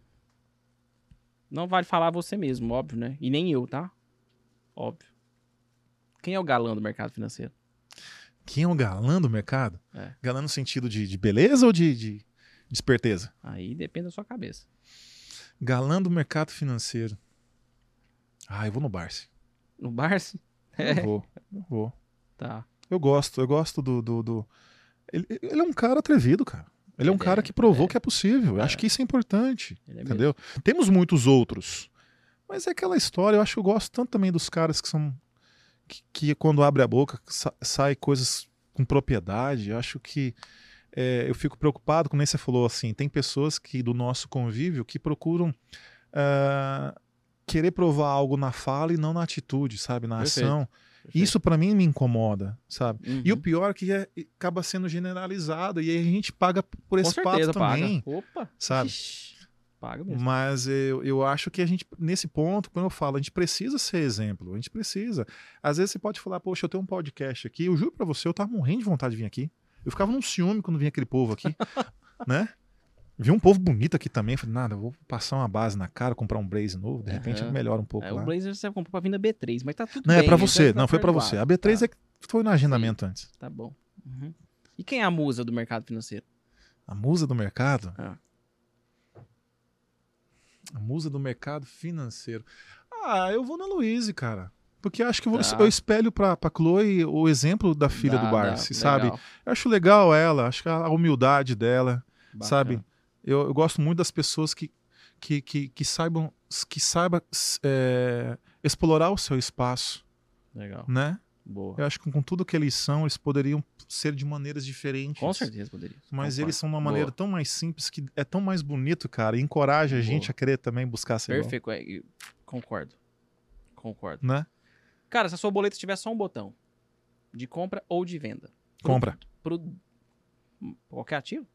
Não vale falar você mesmo, óbvio, né? E nem eu, tá? Óbvio. Quem é o galã do mercado financeiro? Quem é o galã do mercado? É. Galã no sentido de, de beleza ou de, de, de esperteza? Aí depende da sua cabeça. Galã do mercado financeiro. Ah, eu vou no Barça. No Barça? Eu vou, eu vou. Tá. Eu gosto, eu gosto do. do, do- Ele, ele é um cara atrevido, cara. Ele é um Ele cara é, que provou é. que é possível. Eu É. acho que isso é importante. É entendeu? Temos muitos outros. Mas é aquela história, eu acho que eu gosto tanto também dos caras que são. Que, que quando abre a boca sa- sai coisas com propriedade. Acho que. é, eu fico preocupado, como você falou assim, tem pessoas que do nosso convívio que procuram ah, querer provar algo na fala e não na atitude, sabe? Na Perfeito. ação. Perfeito. Isso pra mim me incomoda, sabe? Uhum. E o pior é que é, acaba sendo generalizado e aí a gente paga por Com esse certeza pato também, paga. Opa. sabe? Ixi, paga mesmo. Mas eu, eu acho que a gente, nesse ponto, quando eu falo, a gente precisa ser exemplo, a gente precisa. Às vezes você pode falar, poxa, eu tenho um podcast aqui, eu juro pra você, eu tava morrendo de vontade de vir aqui. Eu ficava num ciúme quando vinha aquele povo aqui, né? Vi um povo bonito aqui também, falei, nada, vou passar uma base na cara, comprar um blaze novo, de repente Aham. melhora um pouco É, lá. o Blazer você comprou pra vir da B3, mas tá tudo Não, bem. é pra você, não, foi pra perdoado. você. A B3 tá, é que foi no agendamento antes. Tá bom. Uhum. E quem é a musa do mercado financeiro? A musa do mercado? Ah. A musa do mercado financeiro. Ah, eu vou na Luíse, cara. Porque acho que eu, vou- Tá. eu espelho pra, pra Chloe o exemplo da filha Dá, do Barsi, sabe? legal, Eu acho legal ela, acho que a humildade dela, bacana. sabe? Eu, eu gosto muito das pessoas que, que, que, que saibam que saiba é, explorar o seu espaço, Legal. né? Boa. Eu acho que com tudo que eles são, eles poderiam ser de maneiras diferentes. Com certeza poderia. Mas Concordo. eles são de uma Boa. maneira tão mais simples que é tão mais bonito, cara, e encoraja a Boa. gente a querer também buscar ser Perfeito. é, Concordo. Concordo. né? Cara, se a sua boleta tiver só um botão de compra ou de venda. pro- Compra. Pro qualquer ativo?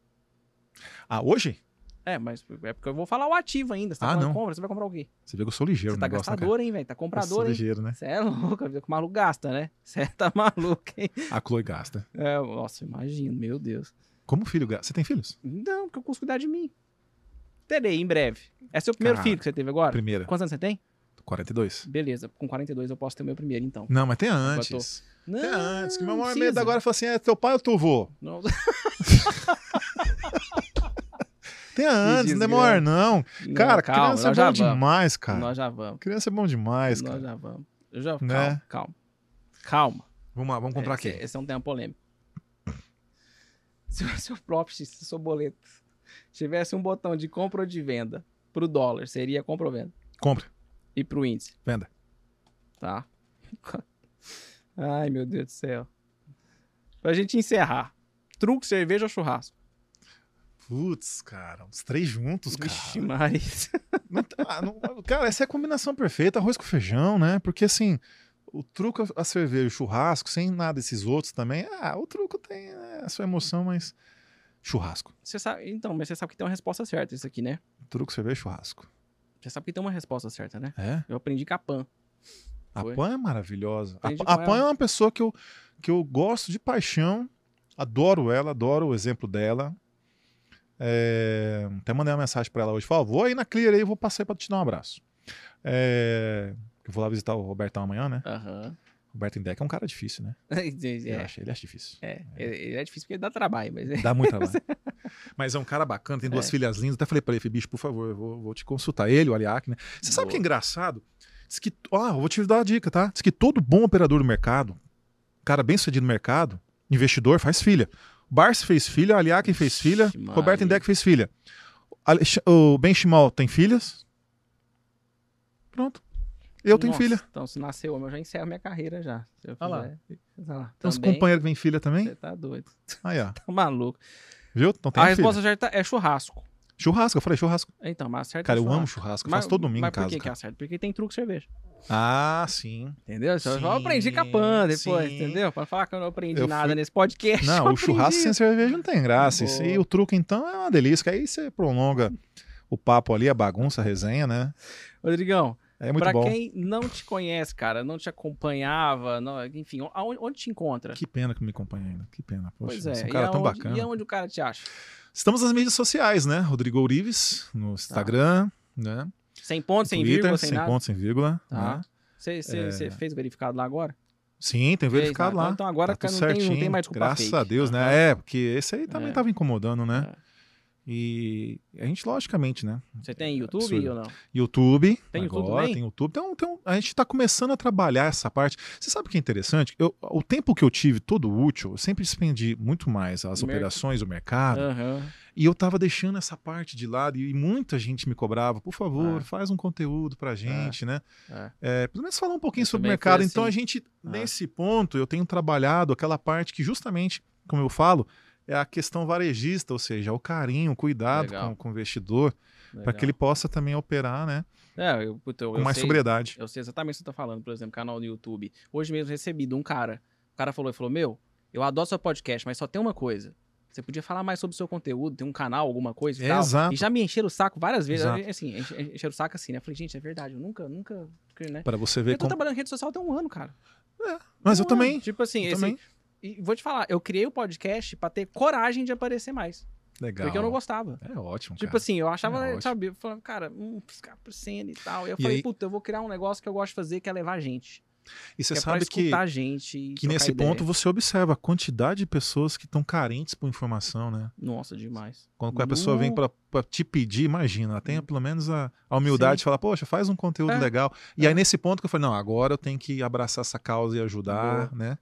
Ah, hoje? É, mas é porque eu vou falar o ativo ainda. Você tá Ah, não. compra, você vai comprar o quê? Você vê que eu sou ligeiro Você tá negócio, né, gastador, hein, velho? Tá cara? Eu sou comprador, hein? ligeiro, né? Você é louco, o maluco gasta, né? Você tá maluco, hein? A Chloe gasta. É, nossa, imagino, meu Deus. Como filho gasta? Você tem filhos? Não, porque eu consigo cuidar de mim. Terei, em breve. É seu primeiro filho que você teve agora? Primeira. Quantos anos você tem? 42. Beleza, com 42 eu posso ter o meu primeiro, então. Não, mas tem antes. Não, Tem antes. Que meu maior medo agora foi assim: é teu pai ou teu vô? Não, Tem antes, não demora, não. não, Cara, calma, criança é nós bom demais, cara. Nós já vamos. Criança é bom demais, nós cara. já vamos. Eu já, Né? calma, calma. Calma. Vamos lá, vamos comprar esse, aqui. esse é um tema polêmico. Se o seu próprio, se o seu boleto tivesse um botão de compra ou de venda pro dólar, seria compra ou venda? Compra, E pro índice? venda. Tá. Ai, meu Deus do céu. Pra gente encerrar. Truco, cerveja ou churrasco? Putz, cara, os três juntos, cara. Vixe, mas... Não tá- não- cara, essa é a combinação perfeita, arroz com feijão, né? Porque assim, o truco, a cerveja, o churrasco, sem nada desses outros também, ah, o truco tem né, a sua emoção, mas churrasco. Você sabe, então, mas você sabe que tem uma resposta certa isso aqui, né? Truco, cerveja, churrasco. Você sabe que tem uma resposta certa, né? É? Eu aprendi com a Pan. A Foi. Pan é maravilhosa. A, Aprendi a Pan é uma pessoa que eu, que eu gosto de paixão, adoro ela, adoro o exemplo dela. É, até mandei uma mensagem pra ela hoje, falei, ó, vou aí na Clear aí, vou passar aí pra te dar um abraço. É, eu vou lá visitar o Robertão amanhã, né? Aham. Roberto Indec é um cara difícil, né? É, acho, ele acha difícil. é, ele é difícil porque ele dá trabalho, mas é. Dá muito trabalho. Mas é um cara bacana, tem duas É. filhas lindas. Até falei pra ele, bicho, por favor, eu vou, vou te consultar. Ele, o Aliac, né? Você sabe o que é Boa. engraçado? Diz que, ó, eu vou te dar uma dica, tá? Diz que todo bom operador do mercado, cara bem sucedido no mercado, investidor, faz filha. O Barsi fez filha, Aliac fez filha, Vixe, Roberto. Indec fez filha. O Ben Chimal tem filhas. Pronto. Eu tenho Nossa, filha. Então, se nasceu homem, eu já encerro minha carreira já. Se eu Olha lá. lá, Tem uns companheiros que vem filha também. Você tá doido. Aí, ó. Tá maluco. Viu? Então tem a filha. resposta certa é churrasco. Churrasco, eu falei churrasco. Então, mas certo Cara, é eu amo churrasco. Mas, faço todo domingo mas em por casa. que, que é cara. certo? Porque tem truco de cerveja. Ah, sim. Entendeu? Sim, aprendi com a Pan depois, sim. entendeu? Pra falar que eu não aprendi Eu nada fui- nesse podcast. Não, eu o churrasco aprendi. sem cerveja não tem graça. Boa. E o truque, então, é uma delícia. Aí você prolonga o papo ali, a bagunça, a resenha, né? Rodrigão, É muito pra bom. quem não te conhece, cara, não te acompanhava, não- enfim, aonde, onde te encontra? Que pena que não me acompanha ainda. Que pena. Poxa, pois é, é um e, cara tão aonde, bacana. e aonde o cara te acha? Estamos nas mídias sociais, né? Rodrigo Ourives, no Instagram, né? Sem ponto, sem Twitter, vírgula, sem, sem nada? ponto, sem vírgula. Tá. né? Você É. fez verificado lá agora? Sim, tem Fez, verificado né? lá. Então agora tá tudo não tem- não tem mais desculpa Graças fake. a Deus, né? É, porque esse aí também É. tava incomodando, né? É. E a gente, logicamente, né? Você tem YouTube absurdo. ou não? YouTube. Tem YouTube agora, também? Tem YouTube. Então, então, a gente está começando a trabalhar essa parte. Você sabe o que é interessante? Eu, o tempo que eu tive todo útil, eu sempre despendi muito mais as operações, o mercado. Aham. E eu tava deixando essa parte de lado. E muita gente me cobrava, por favor, É. faz um conteúdo pra gente, né? É. É, pelo menos falar um pouquinho Eu sobre o mercado. fui Então a assim. gente, nesse ponto, eu tenho trabalhado aquela parte que justamente, como eu falo, é a questão varejista, ou seja, o carinho, o cuidado com, com o investidor, para que ele possa também operar, né? É, eu, puta, eu, Com eu mais sei, sobriedade. Eu sei exatamente o que você tá falando, por exemplo, canal no YouTube. Hoje mesmo recebi de um cara. O cara falou, ele falou, meu, eu adoro seu podcast, mas só tem uma coisa. Você podia falar mais sobre o seu conteúdo, tem um canal, alguma coisa e É, tal. exato. E já me encheram o saco várias vezes. Exato. Assim, enche- encheram o saco assim, né? Eu falei, gente, é verdade, eu nunca, nunca, né? Para você ver Eu tô como. trabalhando em rede social tem um ano, cara. Mas eu Um ano. também. Tipo assim, eu esse- também. E vou te falar, eu criei o podcast pra ter coragem de aparecer mais. Legal. Porque eu não gostava. É ótimo. Tipo cara. assim, eu achava, É sabe, eu falava, cara, hum, ficar aparecendo e tal. E eu E falei, aí- puta, eu vou criar um negócio que eu gosto de fazer, que é levar gente. E você que é sabe que, escutar a gente. que nesse ideia. ponto você observa a quantidade de pessoas que estão carentes por informação, né? Nossa, demais. Quando a pessoa vem pra te pedir, imagina, ela tenha pelo menos a, a humildade Sim. de falar, poxa, faz um conteúdo É, legal. E é. aí nesse ponto que eu falei, não, agora eu tenho que abraçar essa causa e ajudar, né?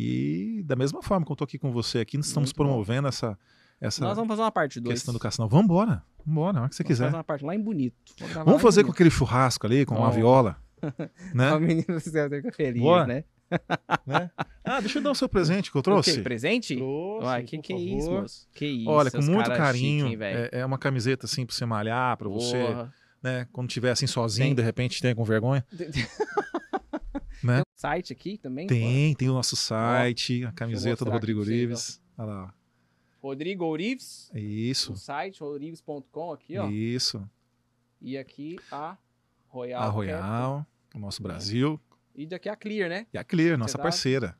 E da mesma forma que eu tô aqui com você aqui, nós estamos Muito bom. promovendo essa, essa Nós vamos fazer uma parte 2. questão educacional. Vamos embora, vamos embora, hora que você quiser. fazer uma parte lá em Bonito. Vamos, Vamos fazer com Bonito. aquele churrasco ali, com uma Ó. viola, né? A menina você fica feliz, Bora. né? né? Ah, deixa eu dar o seu presente que eu O trouxe. Presente? Trouxe, Uai, que que é isso, moço? Que isso, Olha, com muito carinho. chique, hein, é, é uma camiseta assim pra você malhar, pra você, Porra. né? Quando tiver assim sozinho, Tem. de repente tem com vergonha, Tem né? um site aqui também? Tem, tem o nosso site, a camiseta do Rodrigo Rives. Olha lá. Rodrigo Ourives, É Isso, o site rodrigues.com aqui, ó. isso. E aqui a Royal. A Capital. Royal, o nosso Brasil. E daqui a Clear, né? E a Clear, nossa Você parceira.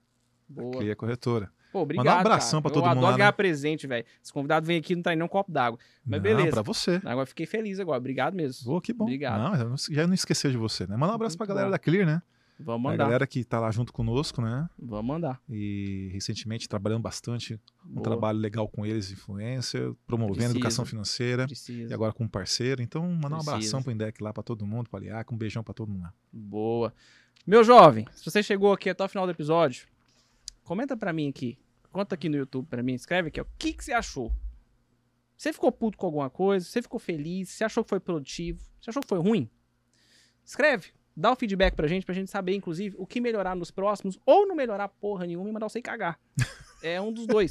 Boa. Clear corretora. Pô, obrigado, Mandar um abração pra todo eu mundo adoro lá, ganhar né? presente, velho. Esse convidado vem aqui e não traz nem um copo d'água. Mas Não, beleza. pra você. Agora fiquei feliz agora. Obrigado mesmo. Ô, que bom. Obrigado. Não, eu já não esqueceu de você, né? Manda um abraço pra Muito galera bom. da Clear, né? Vamos A mandar. galera que tá lá junto conosco, né? Vamos mandar. E recentemente trabalhando bastante, um Boa. trabalho legal com eles, influência, promovendo Precisa. educação financeira. Precisa. E agora com um parceiro. Então, mandar um abração pro Indec lá pra todo mundo, pra Liac, um beijão pra todo mundo lá. Boa. Meu jovem, se você chegou aqui até o final do episódio, comenta pra mim aqui. Conta aqui no YouTube pra mim, escreve aqui, ó. O que, que você achou? Você ficou puto com alguma coisa? Você ficou feliz? Você achou que foi produtivo? Você achou que foi ruim? Escreve. Dá o feedback pra gente, pra gente saber, inclusive, o que melhorar nos próximos, ou não melhorar porra nenhuma e mandar você cagar. É um dos dois,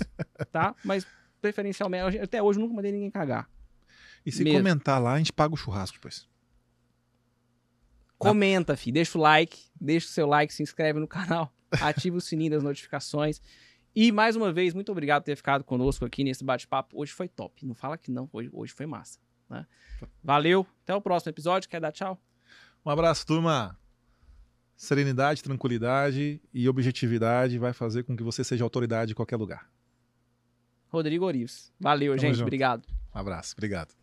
tá? Mas, preferencialmente, até hoje eu nunca mandei ninguém cagar. E se Mesmo. comentar lá, a gente paga o churrasco depois. Comenta, fi, deixa o like, deixa o seu like, se inscreve no canal, ativa o sininho das notificações. E mais uma vez, muito obrigado por ter ficado conosco aqui nesse bate-papo. Hoje foi top. Não fala que não, hoje, hoje foi massa. né? Valeu, até o próximo episódio. Quer dar tchau? Um abraço, turma. Serenidade, tranquilidade e objetividade vai fazer com que você seja autoridade em qualquer lugar. Rodrigo Orives. Valeu, Tamo gente. junto. Obrigado. Um abraço, obrigado.